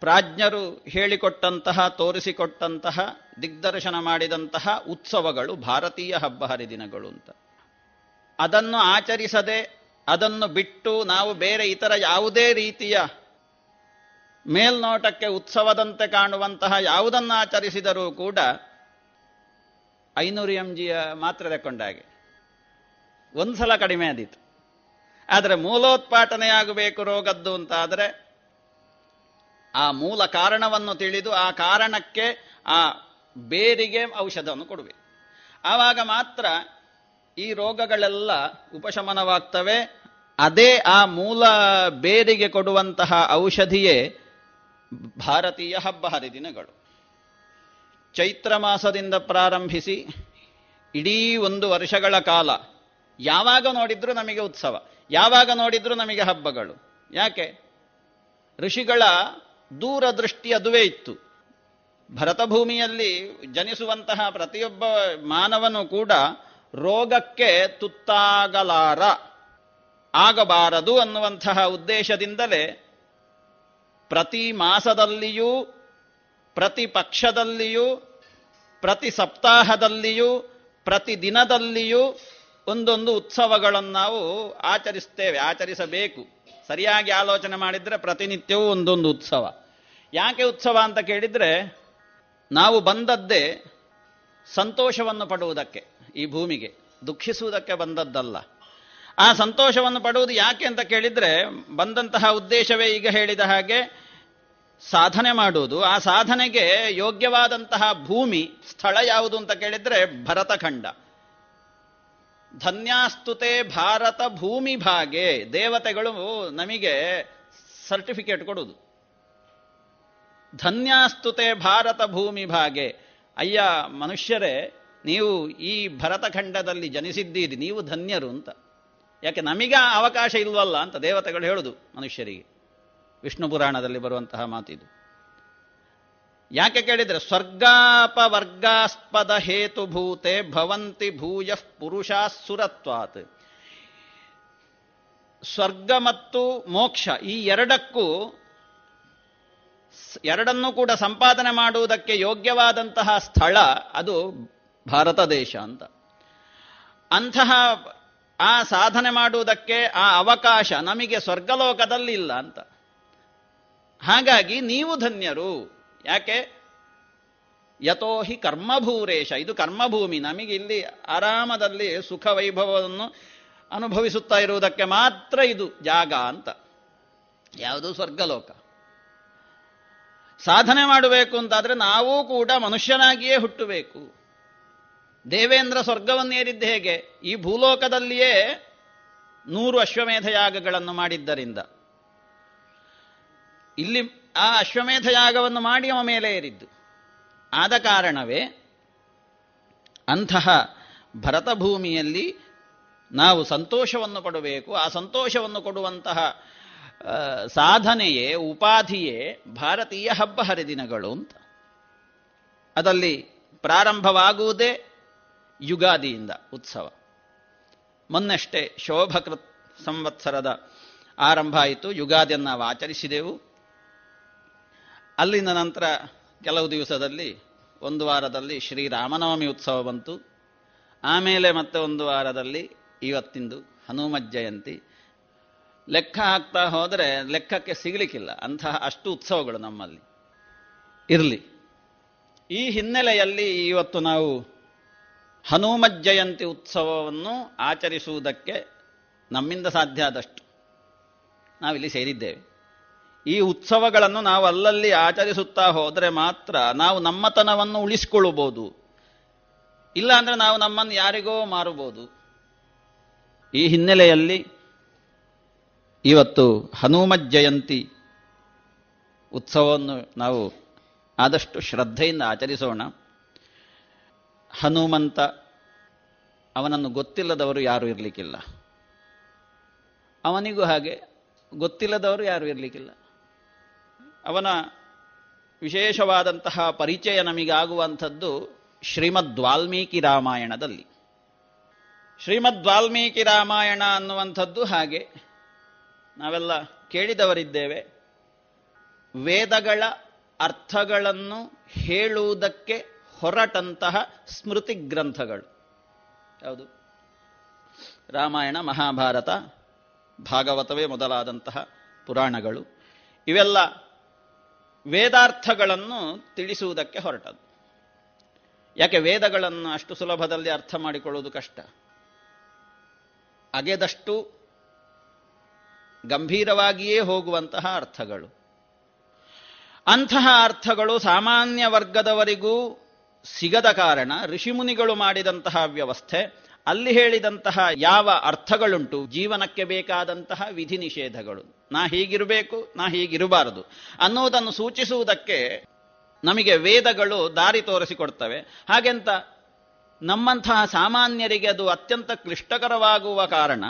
ಪ್ರಾಜ್ಞರು ಹೇಳಿಕೊಟ್ಟಂತಹ, ತೋರಿಸಿಕೊಟ್ಟಂತಹ, ದಿಗ್ದರ್ಶನ ಮಾಡಿದಂತಹ ಉತ್ಸವಗಳು ಭಾರತೀಯ ಹಬ್ಬ ಹರಿದಿನಗಳು ಅಂತ. ಅದನ್ನು ಆಚರಿಸದೆ, ಅದನ್ನು ಬಿಟ್ಟು ನಾವು ಬೇರೆ ಇತರ ಯಾವುದೇ ರೀತಿಯ ಮೇಲ್ನೋಟಕ್ಕೆ ಉತ್ಸವದಂತೆ ಕಾಣುವಂತಹ ಯಾವುದನ್ನು ಆಚರಿಸಿದರೂ ಕೂಡ ಐನೂರು ಎಂ ಜಿಯ ಮಾತ್ರೆ ತಕ್ಕೊಂಡಾಗೆ. ಒಂದು ಸಲ ಕಡಿಮೆ ಆದೀತು. ಆದರೆ ಮೂಲೋತ್ಪಾಟನೆಯಾಗಬೇಕು ರೋಗದ್ದು ಅಂತ ಆದರೆ ಆ ಮೂಲ ಕಾರಣವನ್ನು ತಿಳಿದು ಆ ಕಾರಣಕ್ಕೆ ಆ ಬೇರಿಗೆ ಔಷಧವನ್ನು ಕೊಡಬೇಕು ಆವಾಗ ಮಾತ್ರ ಈ ರೋಗಗಳೆಲ್ಲ ಉಪಶಮನವಾಗ್ತವೆ. ಅದೇ ಆ ಮೂಲ ಬೇರಿಗೆ ಕೊಡುವಂತಹ ಔಷಧಿಯೇ ಭಾರತೀಯ ಹಬ್ಬ ಹರಿದಿನಗಳು. ಚೈತ್ರ ಮಾಸದಿಂದ ಪ್ರಾರಂಭಿಸಿ ಇಡೀ ಒಂದು ವರ್ಷಗಳ ಕಾಲ ಯಾವಾಗ ನೋಡಿದ್ರೂ ನಮಗೆ ಉತ್ಸವ. ಯಾವಾಗ ನೋಡಿದ್ರು ನಮಗೆ ಹಬ್ಬಗಳು. ಯಾಕೆ? ಋಷಿಗಳ ದೂರದೃಷ್ಟಿ ಅದುವೇ ಇತ್ತು. ಭರತಭೂಮಿಯಲ್ಲಿ ಜನಿಸುವಂತಹ ಪ್ರತಿಯೊಬ್ಬ ಮಾನವನು ಕೂಡ ರೋಗಕ್ಕೆ ತುತ್ತಾಗಲಾರ, ಆಗಬಾರದು ಅನ್ನುವಂತಹ ಉದ್ದೇಶದಿಂದಲೇ ಪ್ರತಿ ಮಾಸದಲ್ಲಿಯೂ, ಪ್ರತಿ ಪಕ್ಷದಲ್ಲಿಯೂ, ಪ್ರತಿ ಸಪ್ತಾಹದಲ್ಲಿಯೂ, ಪ್ರತಿ ದಿನದಲ್ಲಿಯೂ ಒಂದೊಂದು ಉತ್ಸವಗಳನ್ನು ನಾವು ಆಚರಿಸ್ತೇವೆ, ಆಚರಿಸಬೇಕು. ಸರಿಯಾಗಿ ಆಲೋಚನೆ ಮಾಡಿದರೆ ಪ್ರತಿನಿತ್ಯವೂ ಒಂದೊಂದು ಉತ್ಸವ. ಯಾಕೆ ಉತ್ಸವ ಅಂತ ಕೇಳಿದರೆ, ನಾವು ಬಂದದ್ದೇ ಸಂತೋಷವನ್ನು ಪಡುವುದಕ್ಕೆ, ಈ ಭೂಮಿಗೆ. ದುಃಖಿಸುವುದಕ್ಕೆ ಬಂದದ್ದಲ್ಲ. ಆ ಸಂತೋಷವನ್ನು ಪಡುವುದು ಯಾಕೆ ಅಂತ ಕೇಳಿದರೆ, ಬಂದಂತಹ ಉದ್ದೇಶವೇ ಈಗ ಹೇಳಿದ ಹಾಗೆ ಸಾಧನೆ ಮಾಡುವುದು. ಆ ಸಾಧನೆಗೆ ಯೋಗ್ಯವಾದಂತಹ ಭೂಮಿ, ಸ್ಥಳ ಯಾವುದು ಅಂತ ಕೇಳಿದರೆ ಭರತಖಂಡ. ಧನ್ಯಾಸ್ತುತೆ ಭಾರತ ಭೂಮಿ ಭಾಗೆ, ದೇವತೆಗಳು ನಮಗೆ ಸರ್ಟಿಫಿಕೇಟ್ ಕೊಡುವುದು ಧನ್ಯಾಸ್ತುತೆ ಭಾರತ ಭೂಮಿ ಭಾಗೆ. ಅಯ್ಯ ಮನುಷ್ಯರೇ, ನೀವು ಈ ಭರತಖಂಡದಲ್ಲಿ ಜನಿಸಿದ್ದೀರಿ, ನೀವು ಧನ್ಯರು ಅಂತ. ಯಾಕೆ ನಮಗೆ ಅವಕಾಶ ಇಲ್ವಲ್ಲ ಅಂತ ದೇವತೆಗಳು ಹೇಳುದು ಮನುಷ್ಯರಿಗೆ. ವಿಷ್ಣು ಪುರಾಣದಲ್ಲಿ ಬರುವಂತಹ ಮಾತಿದು. ಯಾಕೆ ಕೇಳಿದ್ರೆ, ಸ್ವರ್ಗಾಪವರ್ಗಾಸ್ಪದ ಹೇತುಭೂತೆ ಭವಂತಿ ಭೂಯ ಪುರುಷಾ ಸುರತ್ವಾತ್. ಸ್ವರ್ಗ ಮತ್ತು ಮೋಕ್ಷ, ಈ ಎರಡಕ್ಕೂ ಎರಡನ್ನೂ ಕೂಡ ಸಂಪಾದನೆ ಮಾಡುವುದಕ್ಕೆ ಯೋಗ್ಯವಾದಂತಹ ಸ್ಥಳ ಅದು ಭಾರತ ದೇಶ ಅಂತ. ಅಂತಹ ಆ ಸಾಧನೆ ಮಾಡುವುದಕ್ಕೆ ಆ ಅವಕಾಶ ನಮಗೆ ಸ್ವರ್ಗಲೋಕದಲ್ಲಿಲ್ಲ ಅಂತ. ಹಾಗಾಗಿ ನೀವು ಧನ್ಯರು. ಯಾಕೆ? ಯಥೋಹಿ ಕರ್ಮಭೂರೇಶ. ಇದು ಕರ್ಮಭೂಮಿ. ನಮಗೆ ಇಲ್ಲಿ ಆರಾಮದಲ್ಲಿ ಸುಖ ವೈಭವವನ್ನು ಅನುಭವಿಸುತ್ತಾ ಇರುವುದಕ್ಕೆ ಮಾತ್ರ ಇದು ಜಾಗ ಅಂತ. ಯಾವುದು ಸ್ವರ್ಗಲೋಕ. ಸಾಧನೆ ಮಾಡಬೇಕು ಅಂತಾದರೆ ನಾವೂ ಕೂಡ ಮನುಷ್ಯನಾಗಿಯೇ ಹುಟ್ಟಬೇಕು. ದೇವೇಂದ್ರ ಸ್ವರ್ಗವನ್ನೇರಿದ್ದು ಹೇಗೆ? ಈ ಭೂಲೋಕದಲ್ಲಿಯೇ ನೂರು ಅಶ್ವಮೇಧ ಯಾಗಗಳನ್ನು ಮಾಡಿದ್ದರಿಂದ. ಇಲ್ಲಿ ಆ ಅಶ್ವಮೇಧ ಯಾಗವನ್ನು ಮಾಡಿ ಅವ ಮೇಲೆ ಏರಿದ್ದು. ಆದ ಕಾರಣವೇ ಅಂತಹ ಭರತಭೂಮಿಯಲ್ಲಿ ನಾವು ಸಂತೋಷವನ್ನು ಕೊಡಬೇಕು ಆ ಸಂತೋಷವನ್ನು ಕೊಡುವಂತಹ ಸಾಧನೆಯೇ, ಉಪಾಧಿಯೇ ಭಾರತೀಯ ಹಬ್ಬ ಹರಿದಿನಗಳು ಅಂತ. ಅದಲ್ಲಿ ಪ್ರಾರಂಭವಾಗುವುದೇ ಯುಗಾದಿಯಿಂದ ಉತ್ಸವ. ಮೊನ್ನಷ್ಟೇ ಶೋಭಕೃತ್ ಸಂವತ್ಸರದ ಆರಂಭ ಆಯಿತು. ಯುಗಾದಿಯನ್ನು ನಾವು ಆಚರಿಸಿದೆವು. ಅಲ್ಲಿಂದ ನಂತರ ಕೆಲವು ದಿವಸದಲ್ಲಿ ಒಂದು ವಾರದಲ್ಲಿ ಶ್ರೀರಾಮನವಮಿ ಉತ್ಸವ ಬಂತು. ಆಮೇಲೆ ಮತ್ತೆ ಒಂದು ವಾರದಲ್ಲಿ ಇವತ್ತಿಂದು ಹನುಮ ಜಯಂತಿ. ಲೆಕ್ಕ ಹಾಕ್ತಾ ಹೋದರೆ ಲೆಕ್ಕಕ್ಕೆ ಸಿಗಲಿಕ್ಕಿಲ್ಲ. ಅಂತಹ ಅಷ್ಟು ಉತ್ಸವಗಳು ನಮ್ಮಲ್ಲಿ. ಇರಲಿ. ಈ ಹಿನ್ನೆಲೆಯಲ್ಲಿ ಇವತ್ತು ನಾವು ಹನುಮ ಜಯಂತಿ ಉತ್ಸವವನ್ನು ಆಚರಿಸುವುದಕ್ಕೆ ನಮ್ಮಿಂದ ಸಾಧ್ಯ ಆದಷ್ಟು ನಾವಿಲ್ಲಿ ಸೇರಿದ್ದೇವೆ. ಈ ಉತ್ಸವಗಳನ್ನು ನಾವು ಅಲ್ಲಲ್ಲಿ ಆಚರಿಸುತ್ತಾ ಹೋದರೆ ಮಾತ್ರ ನಾವು ನಮ್ಮತನವನ್ನು ಉಳಿಸಿಕೊಳ್ಳಬಹುದು. ಇಲ್ಲ ಅಂದ್ರೆ ನಾವು ನಮ್ಮನ್ನು ಯಾರಿಗೋ ಮಾರಬಹುದು. ಈ ಹಿನ್ನೆಲೆಯಲ್ಲಿ ಇವತ್ತು ಹನುಮ ಜಯಂತಿ ಉತ್ಸವವನ್ನು ನಾವು ಆದಷ್ಟು ಶ್ರದ್ಧೆಯಿಂದ ಆಚರಿಸೋಣ. ಹನುಮಂತ ಅವನನ್ನು ಗೊತ್ತಿಲ್ಲದವರು ಯಾರೂ ಇರಲಿಕ್ಕಿಲ್ಲ. ಅವನಿಗೂ ಹಾಗೆ ಗೊತ್ತಿಲ್ಲದವರು ಯಾರೂ ಇರಲಿಕ್ಕಿಲ್ಲ. ಅವನ ವಿಶೇಷವಾದಂತಹ ಪರಿಚಯ ನಮಗಾಗುವಂಥದ್ದು ಶ್ರೀಮದ್ ವಾಲ್ಮೀಕಿ ರಾಮಾಯಣದಲ್ಲಿ. ಶ್ರೀಮದ್ ವಾಲ್ಮೀಕಿ ರಾಮಾಯಣ ಅನ್ನುವಂಥದ್ದು ಹಾಗೆ ನಾವೆಲ್ಲ ಕೇಳಿದವರಿದ್ದೇವೆ. ವೇದಗಳ ಅರ್ಥಗಳನ್ನು ಹೇಳುವುದಕ್ಕೆ ಹೊರಟಂತಹ ಸ್ಮೃತಿ ಗ್ರಂಥಗಳು ಯಾವುದು? ರಾಮಾಯಣ, ಮಹಾಭಾರತ, ಭಾಗವತವೇ ಮೊದಲಾದಂತಹ ಪುರಾಣಗಳು. ಇವೆಲ್ಲ ವೇದಾರ್ಥಗಳನ್ನು ತಿಳಿಸುವುದಕ್ಕೆ ಹೊರಟದ್ದು. ಯಾಕೆ ವೇದಗಳನ್ನು ಅಷ್ಟು ಸುಲಭದಲ್ಲಿ ಅರ್ಥ ಮಾಡಿಕೊಳ್ಳುವುದು ಕಷ್ಟ? ಅಗೆದಷ್ಟು ಗಂಭೀರವಾಗಿಯೇ ಹೋಗುವಂತಹ ಅರ್ಥಗಳು. ಅಂತಹ ಅರ್ಥಗಳು ಸಾಮಾನ್ಯ ವರ್ಗದವರಿಗೂ ಸಿಗದ ಕಾರಣ ಋಷಿಮುನಿಗಳು ಮಾಡಿದಂತಹ ವ್ಯವಸ್ಥೆ, ಅಲ್ಲಿ ಹೇಳಿದಂತಹ ಯಾವ ಅರ್ಥಗಳುಂಟು, ಜೀವನಕ್ಕೆ ಬೇಕಾದಂತಹ ವಿಧಿ ನಿಷೇಧಗಳು ನಾ ಹೀಗಿರಬೇಕು, ನಾ ಹೀಗಿರಬಾರದು ಅನ್ನೋದನ್ನು ಸೂಚಿಸುವುದಕ್ಕೆ ನಮಗೆ ವೇದಗಳು ದಾರಿ ತೋರಿಸಿಕೊಡ್ತವೆ. ಹಾಗೆಂತ ನಮ್ಮಂತಹ ಸಾಮಾನ್ಯರಿಗೆ ಅದು ಅತ್ಯಂತ ಕ್ಲಿಷ್ಟಕರವಾಗುವ ಕಾರಣ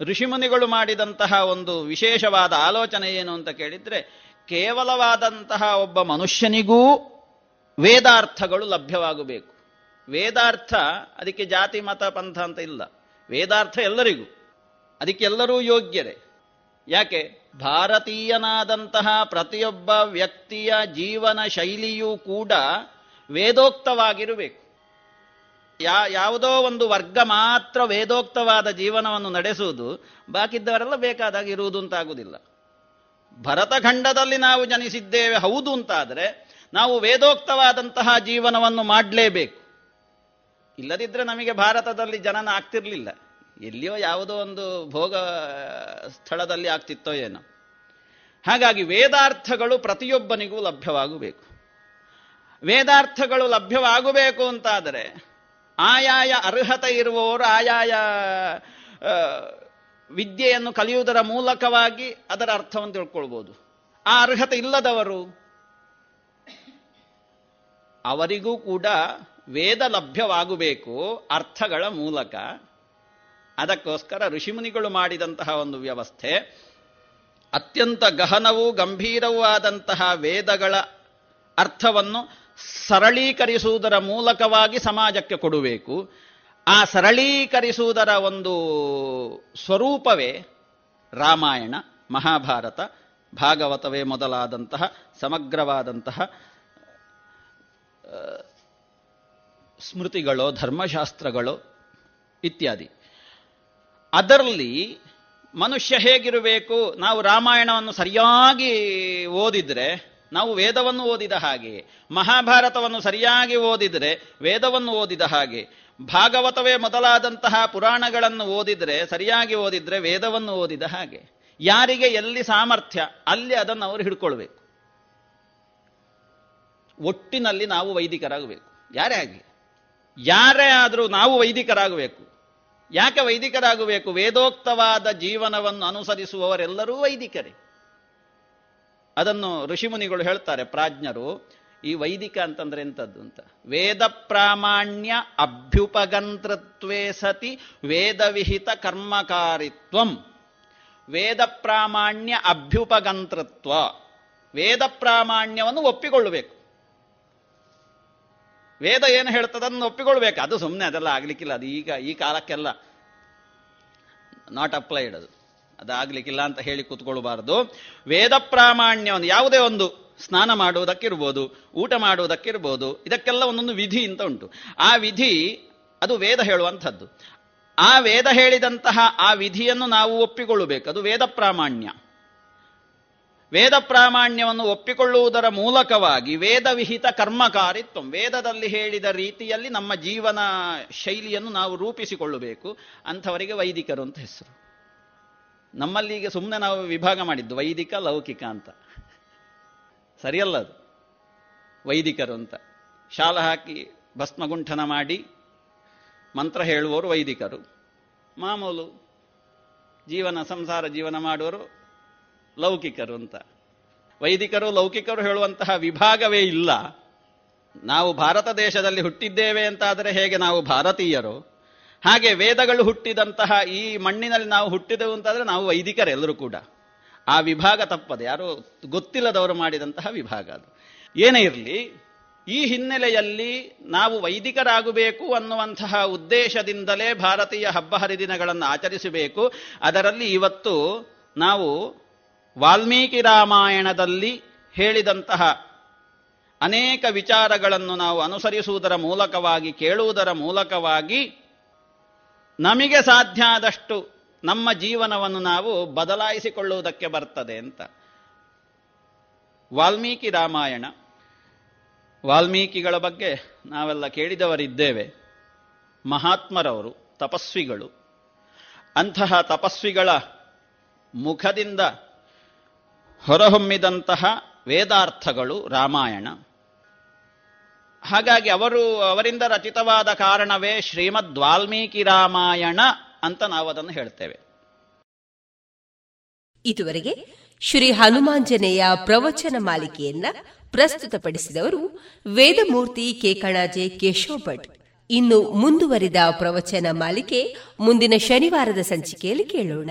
ಋಷಿಮುನಿಗಳು ಮಾಡಿದಂತಹ ಒಂದು ವಿಶೇಷವಾದ ಆಲೋಚನೆ ಏನು ಅಂತ ಕೇಳಿದ್ರೆ, ಕೇವಲವಾದಂತಹ ಒಬ್ಬ ಮನುಷ್ಯನಿಗೂ ವೇದಾರ್ಥಗಳು ಲಭ್ಯವಾಗಬೇಕು. ವೇದಾರ್ಥ, ಅದಕ್ಕೆ ಜಾತಿ, ಮತ, ಪಂಥ ಅಂತ ಇಲ್ಲ. ವೇದಾರ್ಥ ಎಲ್ಲರಿಗೂ. ಅದಕ್ಕೆ ಎಲ್ಲರೂ ಯೋಗ್ಯರೇ. ಯಾಕೆ? ಭಾರತೀಯನಾದಂತಹ ಪ್ರತಿಯೊಬ್ಬ ವ್ಯಕ್ತಿಯ ಜೀವನ ಶೈಲಿಯೂ ಕೂಡ ವೇದೋಕ್ತವಾಗಿರಬೇಕು. ಯಾ, ಯಾವುದೋ ಒಂದು ವರ್ಗ ಮಾತ್ರ ವೇದೋಕ್ತವಾದ ಜೀವನವನ್ನು ನಡೆಸುವುದು, ಬಾಕಿದ್ದವರೆಲ್ಲ ಬೇಕಾದಾಗ ಇರುವುದು ಅಂತಾಗುವುದಿಲ್ಲ. ಭರತಖಂಡದಲ್ಲಿ ನಾವು ಜನಿಸಿದ್ದೇವೆ ಹೌದು ಅಂತಾದರೆ, ನಾವು ವೇದೋಕ್ತವಾದಂತಹ ಜೀವನವನ್ನು ಮಾಡಲೇಬೇಕು. ಇಲ್ಲದಿದ್ದರೆ ನಮಗೆ ಭಾರತದಲ್ಲಿ ಜನನ ಆಗ್ತಿರ್ಲಿಲ್ಲ. ಎಲ್ಲಿಯೋ ಯಾವುದೋ ಒಂದು ಭೋಗ, ಸ್ಥಳದಲ್ಲಿ ಆಗ್ತಿತ್ತೋ ಏನೋ. ಹಾಗಾಗಿ ವೇದಾರ್ಥಗಳು ಪ್ರತಿಯೊಬ್ಬನಿಗೂ ಲಭ್ಯವಾಗಬೇಕು. ವೇದಾರ್ಥಗಳು ಲಭ್ಯವಾಗಬೇಕು ಅಂತಾದರೆ ಆಯಾಯ ಅರ್ಹತೆ ಇರುವವರು ಆಯಾಯ ವಿದ್ಯೆಯನ್ನು ಕಲಿಯುವುದರ ಮೂಲಕವಾಗಿ ಅದರ ಅರ್ಥವನ್ನು ತಿಳ್ಕೊಳ್ಬೋದು. ಆ ಅರ್ಹತೆ ಇಲ್ಲದವರು ಅವರಿಗೂ ಕೂಡ ವೇದ ಲಭ್ಯವಾಗಬೇಕು ಅರ್ಥಗಳ ಮೂಲಕ. ಅದಕ್ಕೋಸ್ಕರ ಋಷಿಮುನಿಗಳು ಮಾಡಿದಂತಹ ಒಂದು ವ್ಯವಸ್ಥೆ, ಅತ್ಯಂತ ಗಹನವೂ ಗಂಭೀರವೂ ಆದಂತಹ ವೇದಗಳ ಅರ್ಥವನ್ನು ಸರಳೀಕರಿಸುವುದರ ಮೂಲಕವಾಗಿ ಸಮಾಜಕ್ಕೆ ಕೊಡಬೇಕು. ಆ ಸರಳೀಕರಿಸುವುದರ ಒಂದು ಸ್ವರೂಪವೇ ರಾಮಾಯಣ, ಮಹಾಭಾರತ, ಭಾಗವತವೇ ಮೊದಲಾದಂತಹ, ಸಮಗ್ರವಾದಂತಹ, ಸ್ಮೃತಿಗಳು, ಧರ್ಮಶಾಸ್ತ್ರಗಳು ಇತ್ಯಾದಿ. ಅದರಲ್ಲಿ ಮನುಷ್ಯ ಹೇಗಿರಬೇಕು, ನಾವು ರಾಮಾಯಣವನ್ನು ಸರಿಯಾಗಿ ಓದಿದ್ರೆ, ನಾವು ವೇದವನ್ನು ಓದಿದ ಹಾಗೆ, ಮಹಾಭಾರತವನ್ನು ಸರಿಯಾಗಿ ಓದಿದರೆ, ವೇದವನ್ನು ಓದಿದ ಹಾಗೆ, ಭಾಗವತವೇ ಮೊದಲಾದಂತಹ ಪುರಾಣಗಳನ್ನು ಓದಿದ್ರೆ, ಸರಿಯಾಗಿ ಓದಿದ್ರೆ ವೇದವನ್ನು ಓದಿದ ಹಾಗೆ, ಯಾರಿಗೆ ಎಲ್ಲಿ ಸಾಮರ್ಥ್ಯ, ಅಲ್ಲಿ ಅದನ್ನು ಅವರು ಹಿಡ್ಕೊಳ್ಬೇಕು. ಒಟ್ಟಿನಲ್ಲಿ ನಾವು ವೈದಿಕರಾಗಬೇಕು. ಯಾರೇ ಆಗಲಿ. ಯಾರೇ ಆದರೂ ನಾವು ವೈದಿಕರಾಗಬೇಕು. ಯಾಕೆ ವೈದಿಕರಾಗಬೇಕು? ವೇದೋಕ್ತವಾದ ಜೀವನವನ್ನು ಅನುಸರಿಸುವವರೆಲ್ಲರೂ ವೈದಿಕರೇ. ಅದನ್ನು ಋಷಿಮುನಿಗಳು ಹೇಳ್ತಾರೆ, ಪ್ರಾಜ್ಞರು, ಈ ವೈದಿಕ ಅಂತಂದ್ರೆ ಎಂಥದ್ದು ಅಂತ? ವೇದ ಪ್ರಾಮಾಣ್ಯ ಅಭ್ಯುಪಗಂತೃತ್ವೇ ಸತಿ ವೇದವಿಹಿತ ಕರ್ಮಕಾರಿತ್ವಂ. ವೇದ ಪ್ರಾಮಾಣ್ಯ ಅಭ್ಯುಪಗಂತೃತ್ವ ವೇದ ಪ್ರಾಮಾಣ್ಯವನ್ನು ಒಪ್ಪಿಕೊಳ್ಳಬೇಕು. ವೇದ ಏನು ಹೇಳ್ತದನ್ನು ಒಪ್ಪಿಕೊಳ್ಬೇಕು. ಅದು ಸುಮ್ಮನೆ ಅದೆಲ್ಲ ಆಗ್ಲಿಕ್ಕಿಲ್ಲ. ಅದು ಈಗ, ಈ ಕಾಲಕ್ಕೆಲ್ಲ ನಾಟ್ ಅಪ್ಲೈಡ್ ಅದು. ಅದಾಗ್ಲಿಕ್ಕಿಲ್ಲ ಅಂತ ಹೇಳಿ ಕೂತ್ಕೊಳ್ಬಾರ್ದು. ವೇದ ಪ್ರಾಮಾಣ್ಯವನ್ನು ಯಾವುದೇ ಒಂದು ಸ್ನಾನ ಮಾಡುವುದಕ್ಕಿರ್ಬೋದು, ಊಟ ಮಾಡುವುದಕ್ಕಿರ್ಬೋದು, ಇದಕ್ಕೆಲ್ಲ ಒಂದೊಂದು ವಿಧಿ ಅಂತ ಉಂಟು. ಆ ವಿಧಿ, ಅದು ವೇದ ಹೇಳುವಂಥದ್ದು. ಆ ವೇದ ಹೇಳಿದಂತಹ ಆ ವಿಧಿಯನ್ನು ನಾವು ಒಪ್ಪಿಕೊಳ್ಳಬೇಕು. ಅದು ವೇದ ಪ್ರಾಮಾಣ್ಯ. ವೇದ ಪ್ರಾಮಾಣ್ಯವನ್ನು ಒಪ್ಪಿಕೊಳ್ಳುವುದರ ಮೂಲಕವಾಗಿ ವೇದವಿಹಿತ ಕರ್ಮಕಾರಿತ್ವ. ವೇದದಲ್ಲಿ ಹೇಳಿದ ರೀತಿಯಲ್ಲಿ ನಮ್ಮ ಜೀವನ ಶೈಲಿಯನ್ನು ನಾವು ರೂಪಿಸಿಕೊಳ್ಳಬೇಕು. ಅಂಥವರಿಗೆ ವೈದಿಕರು ಅಂತ ಹೆಸರು. ನಮ್ಮಲ್ಲಿ ಈಗ ಸುಮ್ಮನೆ ನಾವು ವಿಭಾಗ ಮಾಡಿದ್ದು, ವೈದಿಕ, ಲೌಕಿಕ ಅಂತ. ಸರಿಯಲ್ಲ ಅದು. ವೈದಿಕರು ಅಂತ. ಶಾಲ ಹಾಕಿ ಭಸ್ಮಗುಂಠನ ಮಾಡಿ ಮಂತ್ರ ಹೇಳುವವರು ವೈದಿಕರು. ಮಾಮೂಲು ಜೀವನ, ಸಂಸಾರ ಜೀವನ ಮಾಡುವವರು ಲೌಕಿಕರು ಅಂತ. ವೈದಿಕರು, ಲೌಕಿಕರು ಹೇಳುವಂತಹ ವಿಭಾಗವೇ ಇಲ್ಲ. ನಾವು ಭಾರತ ದೇಶದಲ್ಲಿ ಹುಟ್ಟಿದ್ದೇವೆ ಅಂತಾದರೆ ಹೇಗೆ ನಾವು ಭಾರತೀಯರು? ಹಾಗೆ ವೇದಗಳು ಹುಟ್ಟಿದಂತಹ ಈ ಮಣ್ಣಿನಲ್ಲಿ ನಾವು ಹುಟ್ಟಿದೆವು ಅಂತಾದರೆ ನಾವು ವೈದಿಕರೆಲ್ಲರೂ ಕೂಡ. ಆ ವಿಭಾಗ ತಪ್ಪದೆ, ಯಾರು ಗೊತ್ತಿಲ್ಲದವರು ಮಾಡಿದಂತಹ ವಿಭಾಗ ಅದು. ಏನೇ ಇರಲಿ, ಈ ಹಿನ್ನೆಲೆಯಲ್ಲಿ ನಾವು ವೈದಿಕರಾಗಬೇಕು ಅನ್ನುವಂತಹ ಉದ್ದೇಶದಿಂದಲೇ ಭಾರತೀಯ ಹಬ್ಬ ಹರಿದಿನಗಳನ್ನು ಆಚರಿಸಬೇಕು. ಅದರಲ್ಲಿ ಇವತ್ತು ನಾವು ವಾಲ್ಮೀಕಿ ರಾಮಾಯಣದಲ್ಲಿ ಹೇಳಿದಂತಹ ಅನೇಕ ವಿಚಾರಗಳನ್ನು ನಾವು ಅನುಸರಿಸುವುದರ ಮೂಲಕವಾಗಿ, ಕೇಳುವುದರ ಮೂಲಕವಾಗಿ ನಮಗೆ ಸಾಧ್ಯ ಆದಷ್ಟು ನಮ್ಮ ಜೀವನವನ್ನು ನಾವು ಬದಲಾಯಿಸಿಕೊಳ್ಳುವುದಕ್ಕೆ ಬರ್ತದೆ ಅಂತ. ವಾಲ್ಮೀಕಿ ರಾಮಾಯಣ, ವಾಲ್ಮೀಕಿಗಳ ಬಗ್ಗೆ ನಾವೆಲ್ಲ ಕೇಳಿದವರಿದ್ದೇವೆ. ಮಹಾತ್ಮರವರು, ತಪಸ್ವಿಗಳು, ಅಂತಹ ತಪಸ್ವಿಗಳ ಮುಖದಿಂದ ಹೊರಹೊಮ್ಮಿದಂತಹ ವೇದಾರ್ಥಗಳು ರಾಮಾಯಣ. ಹಾಗಾಗಿ ಅವರು, ಅವರಿಂದ ರಚಿತವಾದ ಕಾರಣವೇ ಶ್ರೀಮದ್ ವಾಲ್ಮೀಕಿ ರಾಮಾಯಣ ಅಂತ ನಾವು ಅದನ್ನು ಹೇಳ್ತೇವೆ. ಇದುವರೆಗೆ ಶ್ರೀ ಹನುಮಾಂಜನೇಯ ಪ್ರವಚನ ಮಾಲಿಕೆಯನ್ನ ಪ್ರಸ್ತುತಪಡಿಸಿದವರು ವೇದಮೂರ್ತಿ ಕೇಕಣಾಜೆ ಕೇಶವ ಭಟ್ ಇನ್ನು ಮುಂದುವರಿದ ಪ್ರವಚನ ಮಾಲಿಕೆ ಮುಂದಿನ ಶನಿವಾರದ ಸಂಚಿಕೆಯಲ್ಲಿ ಕೇಳೋಣ.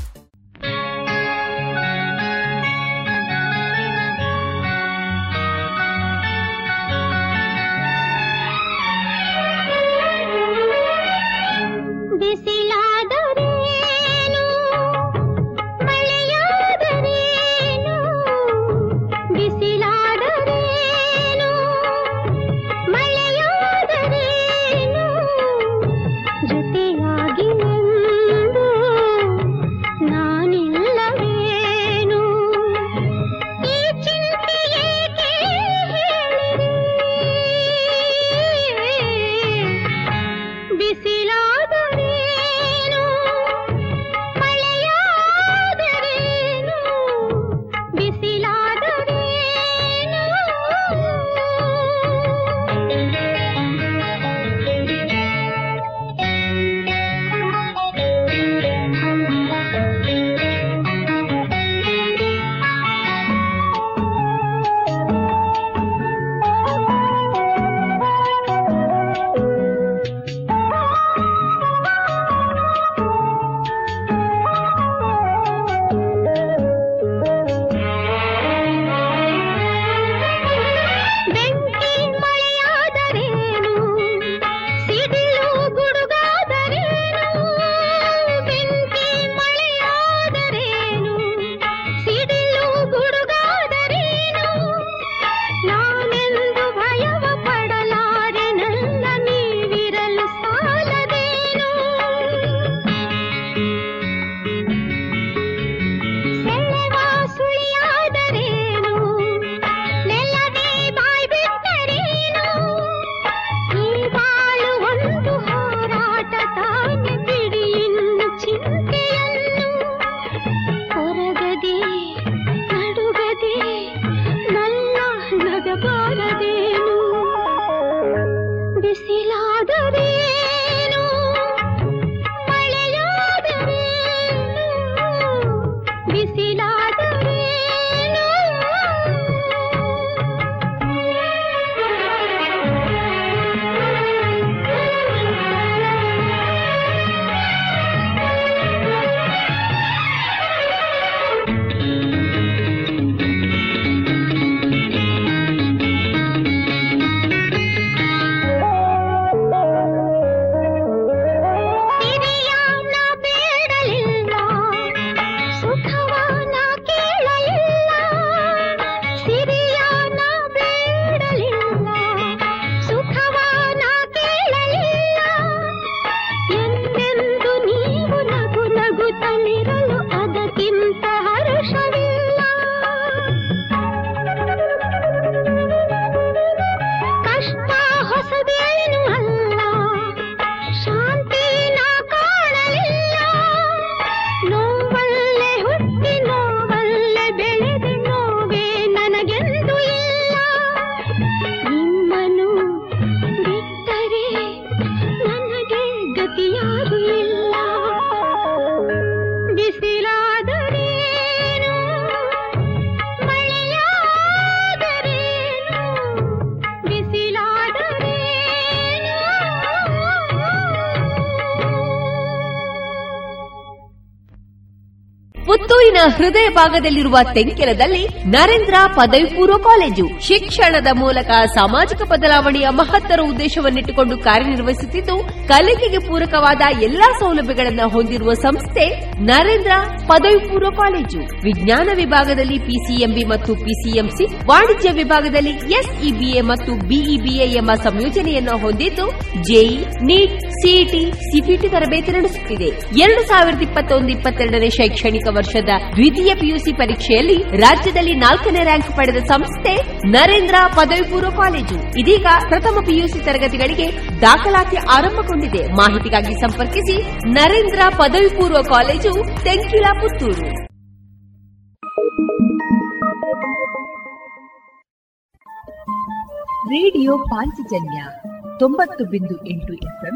ಹೃದಯ ಭಾಗದಲ್ಲಿರುವ ತೆಂಕೆಲದಲ್ಲಿ ನರೇಂದ್ರ ಪದವಿ ಪೂರ್ವ ಕಾಲೇಜು. ಶಿಕ್ಷಣದ ಮೂಲಕ ಸಾಮಾಜಿಕ ಬದಲಾವಣೆಯ ಮಹತ್ತರ ಉದ್ದೇಶವನ್ನಿಟ್ಟುಕೊಂಡು ಕಾರ್ಯನಿರ್ವಹಿಸುತ್ತಿದ್ದು, ಕಲಿಕೆಗೆ ಪೂರಕವಾದ ಎಲ್ಲಾ ಸೌಲಭ್ಯಗಳನ್ನು ಹೊಂದಿರುವ ಸಂಸ್ಥೆ ನರೇಂದ್ರ ಪದವಿ ಪೂರ್ವ ಕಾಲೇಜು. ವಿಜ್ಞಾನ ವಿಭಾಗದಲ್ಲಿ ಪಿಸಿಎಂಬಿ ಮತ್ತು ಪಿಸಿಎಂಸಿ ವಾಣಿಜ್ಯ ವಿಭಾಗದಲ್ಲಿ ಎಸ್ಇಬಿಎ ಮತ್ತು ಬಿಇಬಿಎ ಎಂಬ ಸಂಯೋಜನೆಯನ್ನು ಹೊಂದಿದ್ದು ಜೆಇ ನೀಟ್ ಸಿಇಟಿ, ಸಿಪಿಟಿ ತರಬೇತಿ ನಡೆಸುತ್ತಿದೆ. ಎರಡು ಸಾವಿರದ ಇಪ್ಪತ್ತೊಂದು, ಇಪ್ಪತ್ತೆರಡನೇ ಶೈಕ್ಷಣಿಕ ವರ್ಷದ ದ್ವಿತೀಯ ಪಿಯುಸಿ ಪರೀಕ್ಷೆಯಲ್ಲಿ ರಾಜ್ಯದಲ್ಲಿ ನಾಲ್ಕನೇ ರ್ಯಾಂಕ್ ಪಡೆದ ಸಂಸ್ಥೆ ನರೇಂದ್ರ ಪದವಿ ಪೂರ್ವ ಕಾಲೇಜು. ಇದೀಗ ಪ್ರಥಮ ಪಿಯುಸಿ ತರಗತಿಗಳಿಗೆ ದಾಖಲಾತಿ ಆರಂಭಗೊಂಡಿದೆ. ಮಾಹಿತಿಗಾಗಿ ಸಂಪರ್ಕಿಸಿ ನರೇಂದ್ರ ಪದವಿ ಪೂರ್ವ ಕಾಲೇಜು ತೆಂಕಿಲ ಪುತ್ತೂರು ರೇಡಿಯೋ ಪಾಂಚಜನ್ಯ ತೊಂಬತ್ತು ಬಿಂದು ಎಂಟು ಎಫ್ಎಂ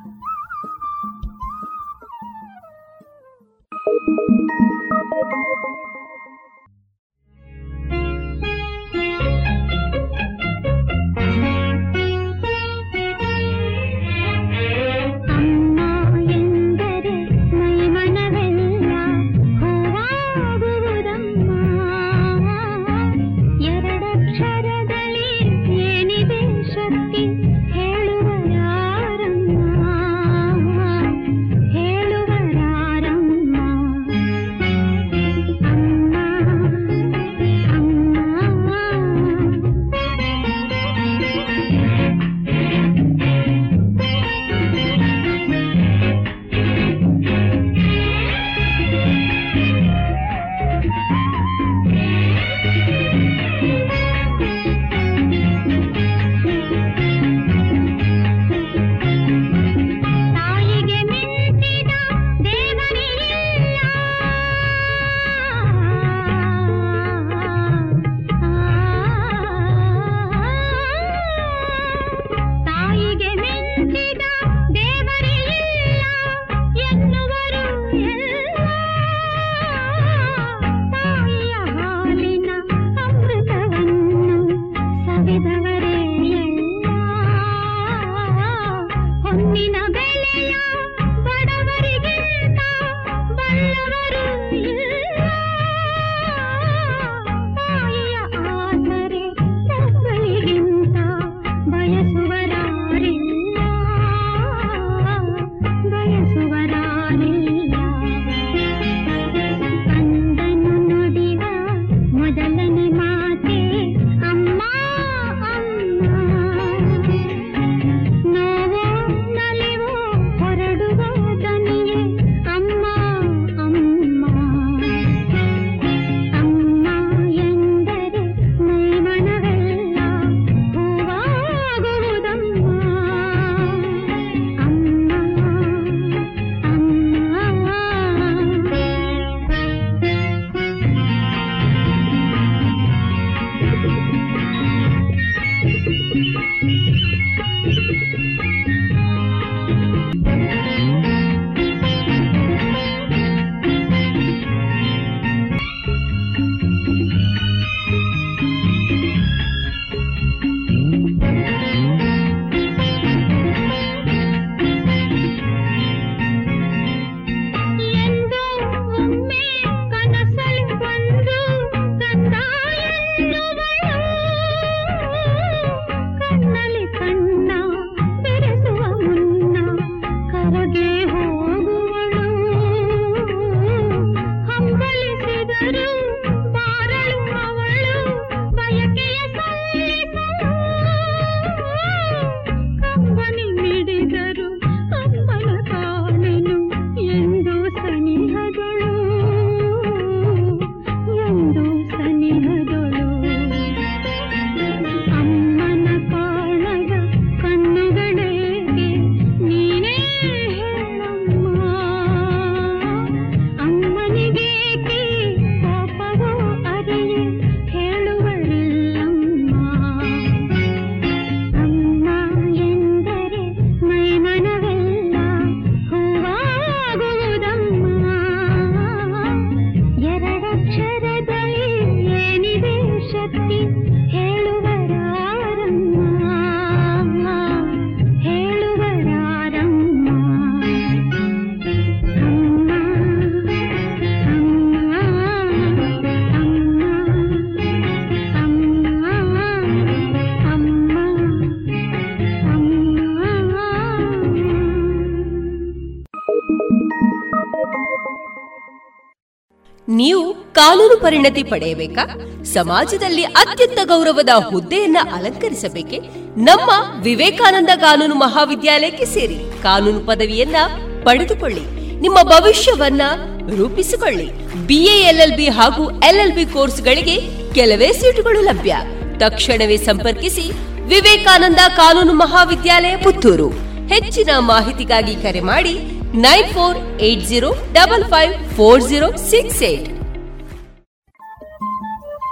ಕಾನೂನು ಪರಿಣತಿ ಪಡೆಯಬೇಕಾ? ಸಮಾಜದಲ್ಲಿ ಅತ್ಯಂತ ಗೌರವದ ಹುದ್ದೆಯನ್ನ ಅಲಂಕರಿಸಬೇಕೆ? ನಮ್ಮ ವಿವೇಕಾನಂದ ಕಾನೂನು ಮಹಾವಿದ್ಯಾಲಯಕ್ಕೆ ಸೇರಿ ಕಾನೂನು ಪದವಿಯನ್ನ ಪಡೆದುಕೊಳ್ಳಿ. ನಿಮ್ಮ ಭವಿಷ್ಯವನ್ನ ರೂಪಿಸಿಕೊಳ್ಳಿ. ಬಿಎ ಎಲ್ಎಲ್ಬಿ ಹಾಗೂ ಎಲ್ಎಲ್ಬಿ ಕೋರ್ಸ್ಗಳಿಗೆ ಕೆಲವೇ ಸೀಟುಗಳು ಲಭ್ಯ. ತಕ್ಷಣವೇ ಸಂಪರ್ಕಿಸಿ ವಿವೇಕಾನಂದ ಕಾನೂನು ಮಹಾವಿದ್ಯಾಲಯ ಪುತ್ತೂರು. ಹೆಚ್ಚಿನ ಮಾಹಿತಿಗಾಗಿ ಕರೆ ಮಾಡಿ nine four eight zero double five four zero six eight.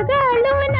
ಬಂಧಿಸಿ